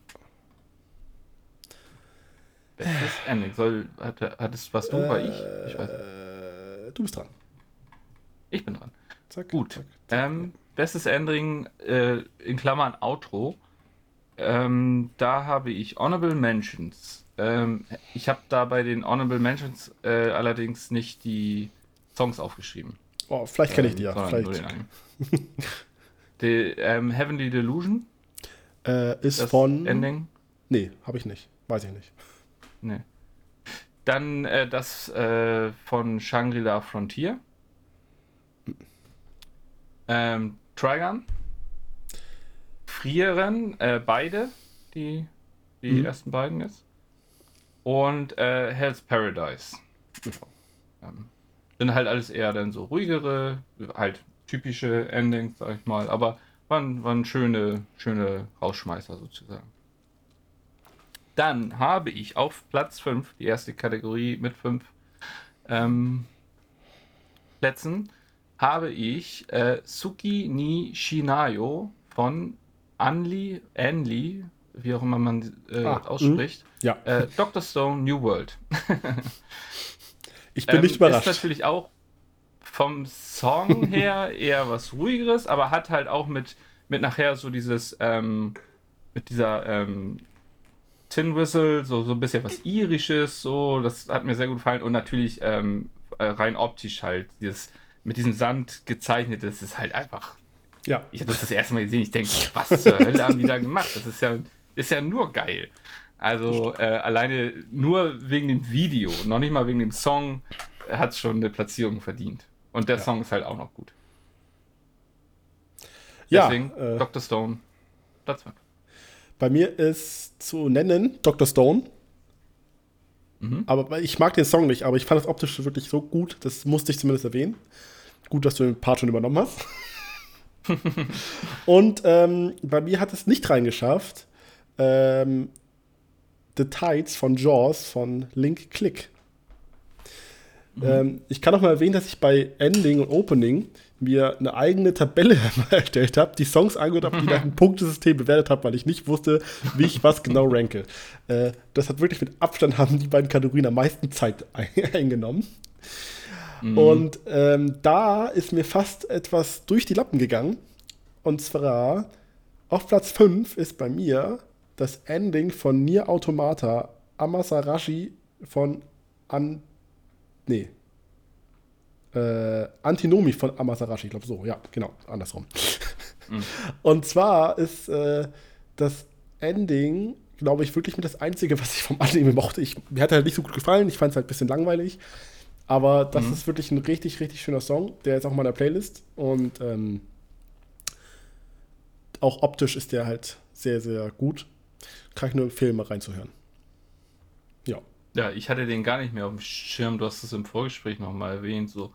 Bestes Ending. Soll, hat, hattest was du, äh, war ich? Ich weiß. Äh, du bist dran. Ich bin dran. Zack. Gut. Zack, zack. Ähm, bestes Ending äh, in Klammern Outro. Ähm, da habe ich Honorable Mentions. Ähm, ich habe da bei den Honorable Mentions äh, allerdings nicht die Songs aufgeschrieben. Oh, vielleicht kenne ich die ja. nur Vielleicht. die, ähm, Heavenly Delusion, Äh, ist das von. Ending. Nee, habe ich nicht. Weiß ich nicht. Nee. Dann äh, das äh, von Shangri-La Frontier. Ähm, Trigun. Frieren, äh, beide, die, die Mhm. ersten beiden jetzt. Und äh, Hell's Paradise. Ähm, sind halt alles eher dann so ruhigere, halt typische Endings, sag ich mal, aber waren, waren schöne, schöne Rausschmeißer sozusagen. Dann habe ich auf Platz 5, die erste Kategorie mit 5 ähm, Plätzen, habe ich äh, Suki ni Shinayo von Anli, Anli, wie auch immer man äh, Ah, ausspricht. Ja. Äh, Dr. Stone New World. Ich bin nicht Ist überrascht. natürlich auch vom Song her eher was ruhigeres, aber hat halt auch mit, mit nachher so dieses, ähm, mit dieser ähm, Tin Whistle, so, so ein bisschen was Irisches, so, das hat mir sehr gut gefallen und natürlich ähm, äh, rein optisch halt, dieses mit diesem Sand gezeichnet, das ist halt einfach, Ja. ich habe das das erste Mal gesehen, ich denke, was zur Hölle haben die da gemacht? Das ist ja, ist ja nur geil. Also äh, alleine nur wegen dem Video, noch nicht mal wegen dem Song, hat es schon eine Platzierung verdient. Und der Ja. Song ist halt auch noch gut. Ja, Deswegen äh, Dr. Stone, Platz 5. bei mir ist zu nennen Dr. Stone. Mhm. Aber ich mag den Song nicht, aber ich fand das optisch wirklich so gut, das musste ich zumindest erwähnen. Gut, dass du den Part schon übernommen hast. Und ähm, bei mir hat es nicht reingeschafft. Ähm, The Tides von Jaws von Link Click. Ähm, ich kann auch mal erwähnen, dass ich bei Ending und Opening mir eine eigene Tabelle erstellt habe, die Songs angehört habe, die nach einem Punktesystem bewertet habe, weil ich nicht wusste, wie ich was genau ranke. Äh, das hat wirklich mit Abstand haben die beiden Kategorien am meisten Zeit ein eingenommen. Und ähm, da ist mir fast etwas durch die Lappen gegangen. Und zwar auf Platz 5 ist bei mir das Ending von Nier Automata Amasarashi von An. Nee. Äh, Antinomi von Amasarashi, ich glaube so, ja, genau, andersrum. Und zwar ist äh, das Ending, glaube ich, wirklich mit das Einzige, was ich vom Anime mochte. Ich, mir hat er halt nicht so gut gefallen, ich fand es halt ein bisschen langweilig. Aber das ist wirklich ein richtig, richtig schöner Song. Der ist auch in meiner Playlist. Und ähm, auch optisch ist der halt sehr, sehr gut. Kann ich nur empfehlen, mal reinzuhören. Ja. Ja, ich hatte den gar nicht mehr auf dem Schirm. Du hast es im Vorgespräch nochmal erwähnt, so,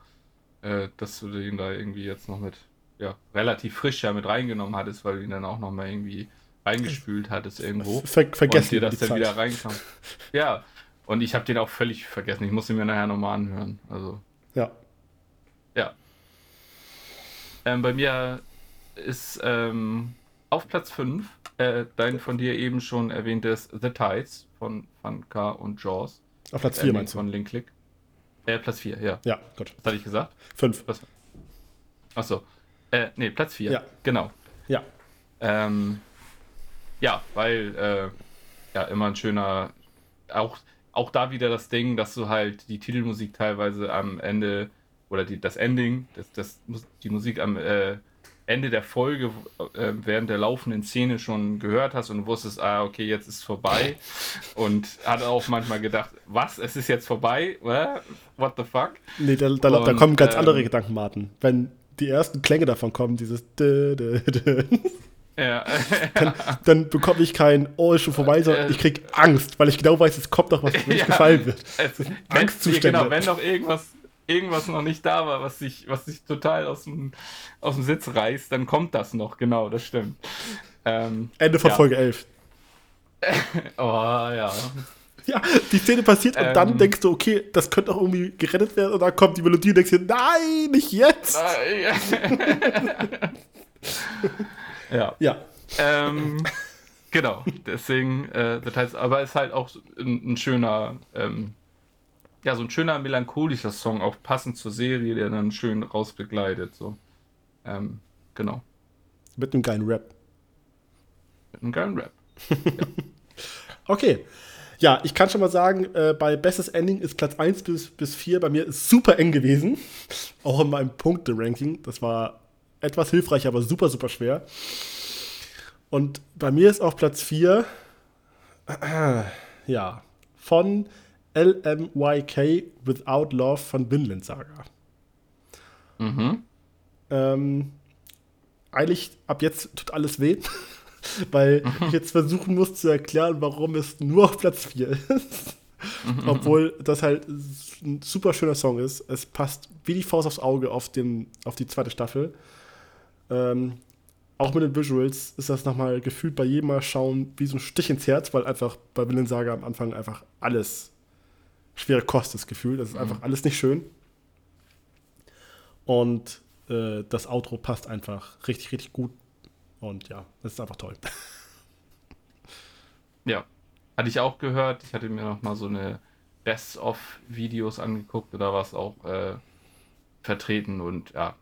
äh, dass du den da irgendwie jetzt noch mit, ja, relativ frisch ja mit reingenommen hattest, weil du ihn dann auch nochmal irgendwie reingespült hattest irgendwo. Ver und vergessen dir über das dann wieder Zeit. reinkam. Ja, und ich habe den auch völlig vergessen. Ich muss ihn mir nachher nochmal anhören. Also, Ja. ja. Ähm, bei mir ist ähm, auf Platz 5 äh, dein von dir eben schon erwähntes The Tides von Funka und Jaws. Auf Platz Das 4 Ending meinst du? Von Link Click. Äh, Platz 4, ja. Ja, gut. Was hatte ich gesagt? 5. Achso. Äh, nee, Platz 4. Ja. Genau. Ja. Ähm, ja, weil, äh, ja, immer ein schöner, auch, auch da wieder das Ding, dass du halt die Titelmusik teilweise am Ende, oder die, das Ending, das, das, die Musik am äh, Ende der Folge, äh, während der laufenden Szene schon gehört hast und wusstest, ah, okay, jetzt ist vorbei. Und hat auch manchmal gedacht, was, es ist jetzt vorbei? What the fuck? Nee, da, da, da Und, kommen ganz ähm, andere Gedanken, Martin. Wenn die ersten Klänge davon kommen, dieses dö, dö, dö, Ja. dann bekomme ich kein Oh, ist schon vorbei, sondern ich krieg Angst, weil ich genau weiß, es kommt noch was, was mir nicht Ja. gefallen wird. Angstzustände. genau, wenn noch irgendwas, irgendwas noch nicht da war, was sich, was sich total aus dem, aus dem Sitz reißt, dann kommt das noch, genau, das stimmt. Ähm, Ende von Ja. Folge 11. oh, ja. Ja, die Szene passiert und Ähm. dann denkst du, okay, das könnte auch irgendwie gerettet werden und dann kommt die Melodie und denkst dir, nein, nicht jetzt. ja. Ja, Ähm, genau, deswegen, äh, das heißt, aber es ist halt auch ein, ein schöner, ähm, ja, so ein schöner melancholischer Song, auch passend zur Serie, der dann schön rausbegleitet, so. Ähm, genau, mit einem geilen Rap. mit einem geilen Rap. Okay. Ja, ich kann schon mal sagen, äh, bei Bestes Ending ist Platz 1 bis, bis 4 bei mir ist super eng gewesen. Auch in meinem Punkte-Ranking. Das war etwas hilfreich, aber super, super schwer. Und bei mir ist auf Platz 4, äh, ja, von LMYK Without Love von Vinland Saga. Mhm. Ähm, eigentlich ab jetzt tut alles weh, weil ich jetzt versuchen muss zu erklären, warum es nur auf Platz 4 ist. Obwohl das halt ein super schöner Song ist. Es passt wie die Faust aufs Auge auf, den, auf die zweite Staffel. Ähm, auch mit den Visuals ist das nochmal gefühlt bei jedem Mal schauen wie so ein Stich ins Herz, weil einfach bei Willen Saga am Anfang einfach alles schwere Kost ist gefühlt. Das ist einfach alles nicht schön. Und äh, das Outro passt einfach richtig, richtig gut. Und ja, das ist einfach toll. Ja, hatte ich auch gehört. Ich hatte mir noch mal so eine Best-of-Videos angeguckt, da war es auch äh, vertreten und ja,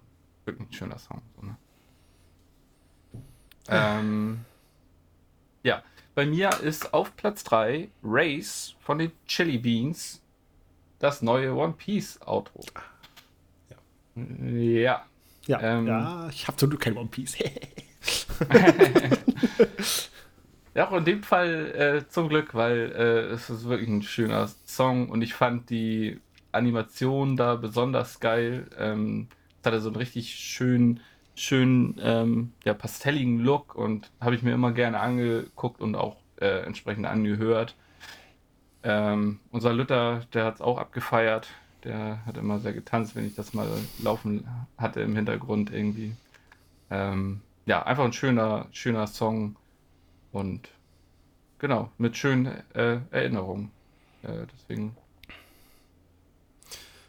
wirklich ein schöner Song. So, ne? Ähm, ja, bei mir ist auf Platz 3 Race von den Chili Beans das neue One Piece Outro. Ja. Ja, Ähm. ja ich habe zum Glück kein One Piece. Ja, auch in dem Fall äh, zum Glück, weil äh, es ist wirklich ein schöner Song und ich fand die Animation da besonders geil. Ähm, es hatte so einen richtig schönen, schönen, ähm, ja, pastelligen Look und habe ich mir immer gerne angeguckt und auch äh, entsprechend angehört. Ähm, unser Luther, der hat es auch abgefeiert. Der hat immer sehr getanzt, wenn ich das mal laufen hatte im Hintergrund irgendwie. Ähm, ja, einfach ein schöner, schöner Song. Und genau, mit schönen äh, Erinnerungen. Äh, deswegen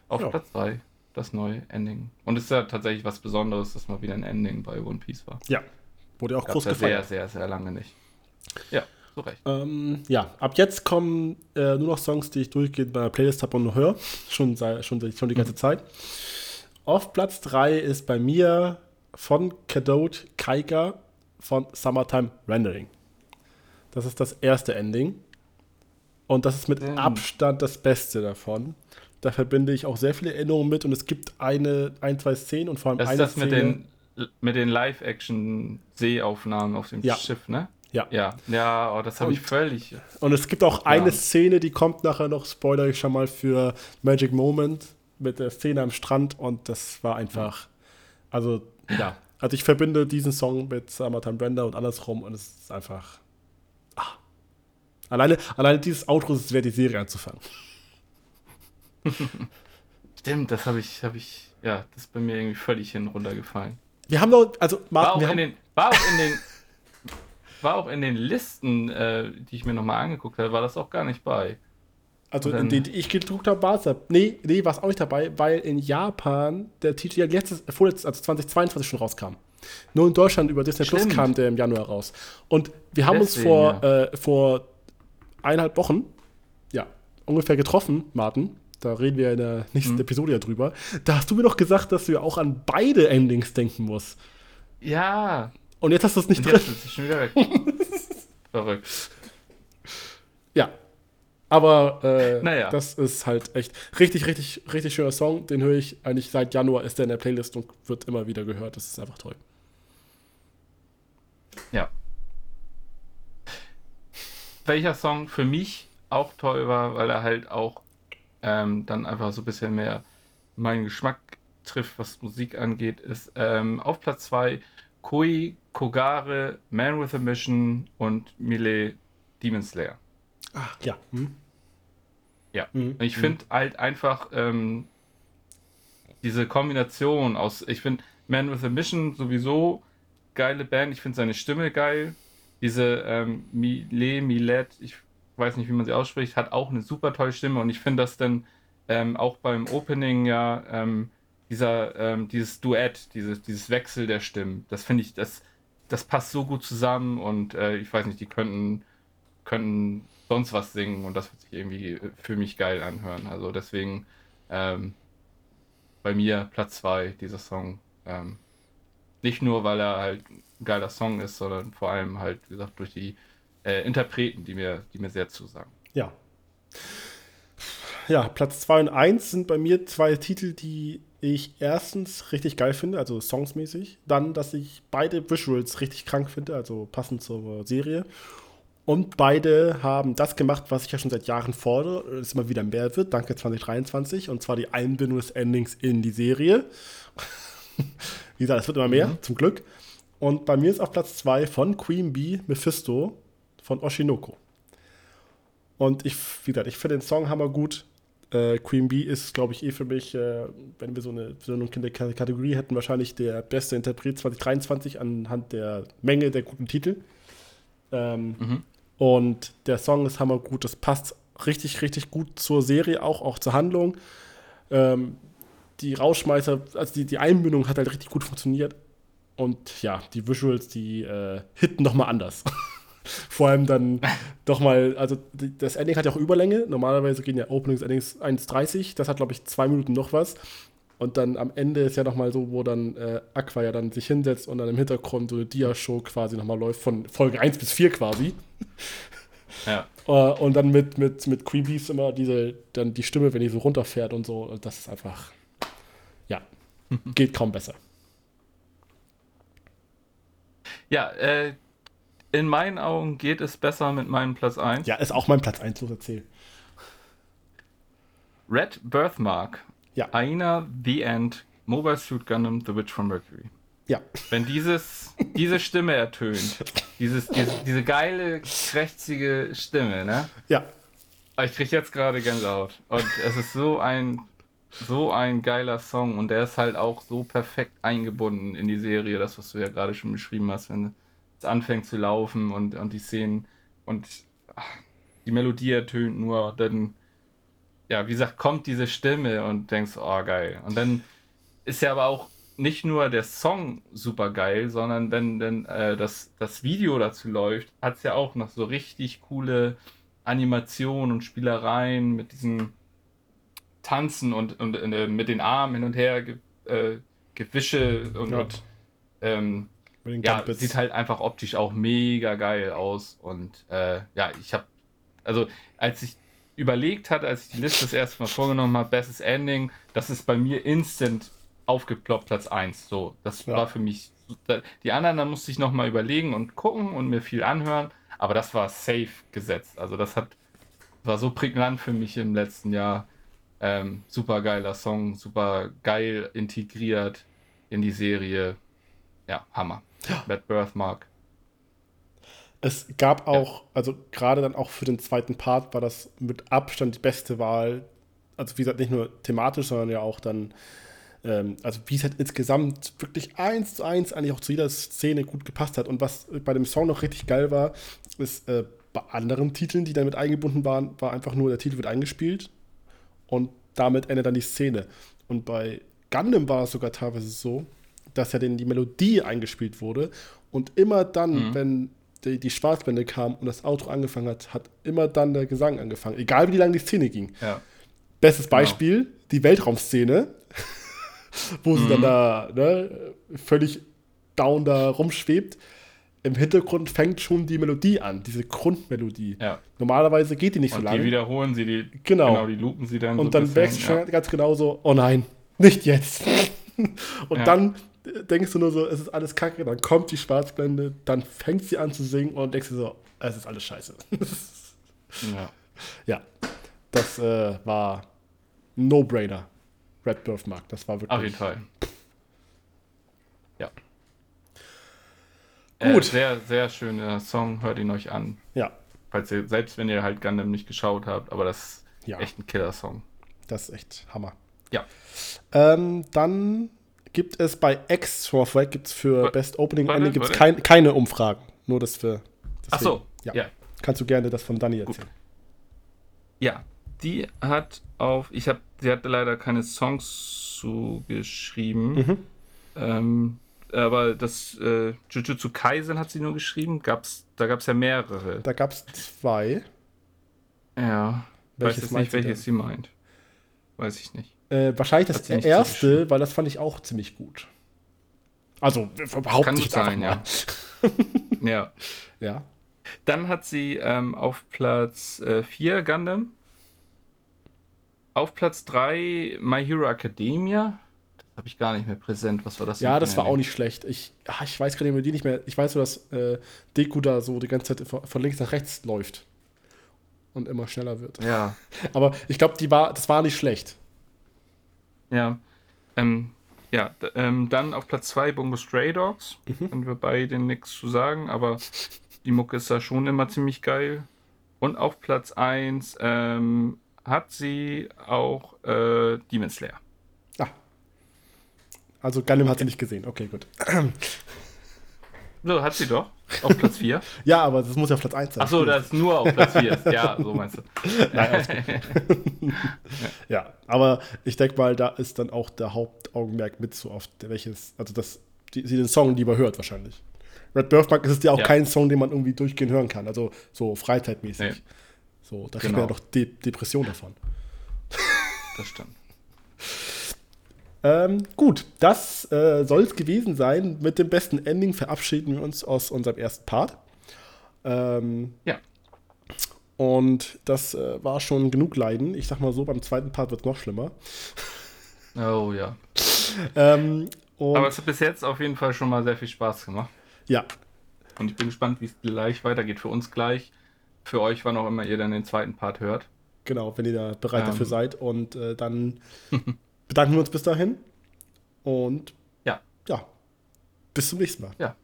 auf Ja. Platz 3 das neue Ending. Und es ist ja tatsächlich was Besonderes, dass mal wieder ein Ending bei One Piece war. ja, wurde auch Gab's groß ja sehr, gefeiert. sehr, sehr lange nicht. Ja, so recht. Ähm, ja, ab jetzt kommen äh, nur noch Songs, die ich durchgehend bei der Playlist habe und höre. Schon, schon, schon die ganze Zeit. Auf Platz 3 ist bei mir von Kadot Kaika von Summertime Rendering. Das ist das erste Ending. Und das ist mit Ähm. Abstand das Beste davon. Da verbinde ich auch sehr viele Erinnerungen mit und es gibt eine, ein, zwei Szenen und vor allem Das ist eine das mit Szene. den, mit den Live-Action-Seeaufnahmen auf dem Ja. Schiff, ne? Ja. Ja, ja oh, das habe ich völlig. Und es gibt auch eine Ja. Szene, die kommt nachher noch, spoiler ich schon mal, für Magic Moment mit der Szene am Strand und das war einfach, also ja, also ich verbinde diesen Song mit Summertime Brenda und andersrum und es ist einfach, ah. Alleine, alleine dieses Outro ist es wert, die Serie anzufangen. Stimmt, das habe ich, habe ich, ja, das ist bei mir irgendwie völlig hin runtergefallen. Wir haben doch, also War Martin, auch, wir in haben, den, war auch in den, war auch in den Listen, äh, die ich mir nochmal angeguckt habe, war das auch gar nicht bei. also in denen die ich gedruckt habe, war es da. Nee, nee, war es auch nicht dabei, weil in Japan der Titel ja letztes, vorletztes, also 2022 schon rauskam. Nur in Deutschland über Disney Plus kam der im Januar raus. Und wir haben Deswegen, uns vor, äh, vor eineinhalb Wochen, ja, ungefähr getroffen, Martin. Da reden wir in der nächsten Mhm. Episode ja drüber. Da hast du mir doch gesagt, dass du ja auch an beide Endings denken musst. Ja, Und jetzt hast du es nicht und drin. jetzt ist schon wieder weg. Verrückt. Ja. Aber äh, Naja. das ist halt echt richtig, richtig, richtig schöner Song. Den höre ich eigentlich seit Januar, ist der in der Playlist und wird immer wieder gehört. Das ist einfach toll. Ja. Welcher Song für mich auch toll war, weil er halt auch ähm, dann einfach so ein bisschen mehr meinen Geschmack trifft, was Musik angeht, ist ähm, auf Platz 2 Koi, Kogare, Man with a Mission und Melee Demon Slayer. Ach, ja. Hm? Ja. Und ich finde halt einfach ähm, diese Kombination aus, ich finde Man with a Mission sowieso geile Band, ich finde seine Stimme geil. diese ähm, Mile Milet, ich weiß nicht, wie man sie ausspricht, hat auch eine super tolle Stimme und ich finde das dann ähm, auch beim Opening ja ähm, dieser, ähm, dieses Duett, dieses, dieses Wechsel der Stimmen, das finde ich, das, das passt so gut zusammen und äh, ich weiß nicht, die könnten, könnten sonst was singen und das wird sich irgendwie für mich geil anhören. Also deswegen ähm, bei mir Platz 2, dieser Song. Ähm, nicht nur, weil er halt ein geiler Song ist, sondern vor allem halt, wie gesagt, durch die äh, Interpreten, die mir, die mir sehr zusagen. Ja. Ja, Platz 2 und 1 sind bei mir zwei Titel, die ich erstens richtig geil finde, also songsmäßig. Dann, dass ich beide Visuals richtig krank finde, also passend zur Serie. Und beide haben das gemacht, was ich ja schon seit Jahren fordere, dass es immer wieder mehr wird, danke 2023, und zwar die Einbindung des Endings in die Serie. Wie gesagt, es wird immer mehr, mhm. zum Glück. Und bei mir ist auf Platz 2 von Queen Bee Mephisto von Oshinoko. Und ich, wie gesagt, ich finde den Song hammer gut. Äh, Queen Bee ist, glaube ich, eh für mich, äh, wenn wir so eine, so eine Kategorie hätten, wahrscheinlich der beste Interpret 2023 anhand der Menge der guten Titel. Ähm, mhm. Und der Song ist hammergut. Das passt richtig, richtig gut zur Serie, auch, auch zur Handlung. Ähm, die Rauschmeißer, also die, die Einbindung hat halt richtig gut funktioniert. Und ja, die Visuals, die äh, hitten nochmal anders. Vor allem dann doch mal, also das Ending hat ja auch Überlänge. Normalerweise gehen ja Openings, Endings 1,30. Das hat, glaube ich, zwei Minuten noch was. Und dann am Ende ist ja nochmal so, wo dann äh, Aqua ja dann sich hinsetzt und dann im Hintergrund so eine Dia-Show quasi nochmal läuft, von Folge 1 bis 4 quasi. Ja. Uh, und dann mit, mit, mit Queen Bees immer diese, dann die Stimme, wenn die so runterfährt und so, das ist einfach, ja, geht kaum besser. Ja, äh, in meinen Augen geht es besser mit meinem Platz 1. Ja, ist auch mein Platz 1, so erzählen. Red Birthmark ja. Aina The End, Mobile Suit Gundam, The Witch from Mercury. Ja. Wenn dieses, diese Stimme ertönt, dieses, diese, diese geile, krächzige Stimme, ne? Ja. Ich krieg jetzt gerade Gänsehaut. Und es ist so ein, so ein geiler Song und der ist halt auch so perfekt eingebunden in die Serie, das, was du ja gerade schon beschrieben hast, wenn anfängt zu laufen und, und die Szenen und ach, die Melodie ertönt nur, dann ja, wie gesagt, kommt diese Stimme und denkst, oh geil. Und dann ist ja aber auch nicht nur der Song super geil, sondern wenn denn äh, das, das Video dazu läuft, hat es ja auch noch so richtig coole Animationen und Spielereien mit diesem Tanzen und, und äh, mit den Armen hin und her äh, Gewische und, ja. und ähm, ja, sieht halt einfach optisch auch mega geil aus. Und äh, ja, ich habe, also als ich überlegt hatte, als ich die Liste das erste Mal vorgenommen habe, Bestes Ending, das ist bei mir instant aufgeploppt, Platz 1. So, das ja. war für mich. Die anderen, da musste ich nochmal überlegen und gucken und mir viel anhören, aber das war safe gesetzt. Also, das hat, war so prägnant für mich im letzten Jahr. Ähm, super geiler Song, super geil integriert in die Serie. Ja, Hammer. Bad Birthmark. Es gab auch, ja. also gerade dann auch für den zweiten Part war das mit Abstand die beste Wahl. Also wie gesagt, nicht nur thematisch, sondern ja auch dann, ähm, also wie es halt insgesamt wirklich eins zu eins eigentlich auch zu jeder Szene gut gepasst hat. Und was bei dem Song noch richtig geil war, ist äh, bei anderen Titeln, die damit eingebunden waren, war einfach nur, der Titel wird eingespielt und damit endet dann die Szene. Und bei Gundam war es sogar teilweise so, dass ja denn die Melodie eingespielt wurde und immer dann, mhm. wenn die, die Schwarzblende kam und das Outro angefangen hat, hat immer dann der Gesang angefangen. Egal wie lange die Szene ging. Ja. Bestes genau. Beispiel, genau. die Weltraumszene, wo mhm. sie dann mhm. da ne, völlig down da rumschwebt. Im Hintergrund fängt schon die Melodie an, diese Grundmelodie. Ja. Normalerweise geht die nicht und so lange. Die wiederholen sie, die, genau. genau die lupen sie dann. Und so dann merkst du schon ja. ganz genau so, oh nein, nicht jetzt. und dann denkst du nur so, es ist alles kacke, dann kommt die Schwarzblende, dann fängt sie an zu singen und denkst du so, es ist alles scheiße. ja. ja, das äh, war No-Brainer. Red Birthmark, das war wirklich. Auf jeden Fall. Ja. Gut. Äh, sehr, sehr schöner Song, hört ihn euch an. Ja. Falls ihr, selbst wenn ihr halt Gundam nicht geschaut habt, aber das ist ja. echt ein Killer-Song. Das ist echt Hammer. Ja. Ähm, dann gibt es bei X Software gibt's für Best Opening Ending gibt's kein, keine Umfragen. Nur das für Ach so, ja. ja. Kannst du gerne das von Dani erzählen. Ja, die hat auf, ich habe, sie hat leider keine Songs zugeschrieben, Mhm. ähm, aber das äh, Jujutsu Kaisen hat sie nur geschrieben. Gab's, da gab es ja mehrere. Da gab es zwei. Ja, Welches weiß jetzt nicht, welches denn? sie meint. Weiß ich nicht. Äh, wahrscheinlich das nicht erste, weil das fand ich auch ziemlich gut. Also, jetzt einfach sein, ja. ja. Ja. Dann hat sie ähm, auf Platz 4 Gundam. Auf Platz 3 My Hero Academia. Das habe ich gar nicht mehr präsent. Was war das? Ja, das war auch nicht schlecht. Ich, ah, ich weiß gerade die nicht mehr. Ich weiß nur, dass äh, Deku da so die ganze Zeit von, von links nach rechts läuft. Und immer schneller wird. Ja, Aber ich glaube, die war, das war nicht schlecht. Ja. Ähm, ja, ähm, dann auf Platz 2 Bungo Stray Dogs. Mhm. Können wir beide nichts zu sagen, aber die Mucke ist da schon immer ziemlich geil. Und auf Platz 1 ähm, hat sie auch äh, Demon Slayer. Ah. Also Gundam hat sie nicht gesehen. Okay, gut. So, hat sie doch. Auf Platz 4. Ja, aber das muss ja auf Platz 1 sein. Achso, das ist nur auf Platz 4 ist. Ja, so meinst du. Ja, aber ich denke mal, da ist dann auch der Hauptaugenmerk mit so oft, welches, also dass die, sie den Song lieber hört wahrscheinlich. Red Birthmark ist es ja auch Ja. kein Song, den man irgendwie durchgehend hören kann, also so freizeitmäßig. Nee. So, da kriegt man ja Genau. doch De Depression davon. Das stimmt. Ähm, gut, das äh, soll es gewesen sein. Mit dem besten Ending verabschieden wir uns aus unserem ersten Part. Ähm, Ja. und das äh, war schon genug Leiden. Ich sag mal so, beim zweiten Part wird es noch schlimmer. Oh ja. Ähm, Aber es hat bis jetzt auf jeden Fall schon mal sehr viel Spaß gemacht. ja, Und ich bin gespannt, wie es gleich weitergeht. Für uns gleich. Für euch, wann auch immer ihr dann den zweiten Part hört. Genau, wenn ihr da bereit Ähm. dafür seid. Und äh, dann bedanken wir uns bis dahin. Und Ja. ja, bis zum nächsten Mal.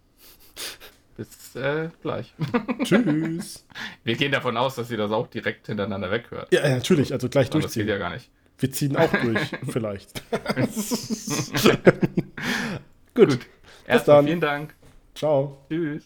Bis äh, gleich. Tschüss. Wir gehen davon aus, dass ihr das auch direkt hintereinander weghört. Ja, ja, natürlich, also gleich Aber das geht durchziehen. ja gar nicht. Wir ziehen auch durch, vielleicht. Gut, Gut. Erstmal dann. vielen Dank. ciao. Tschüss.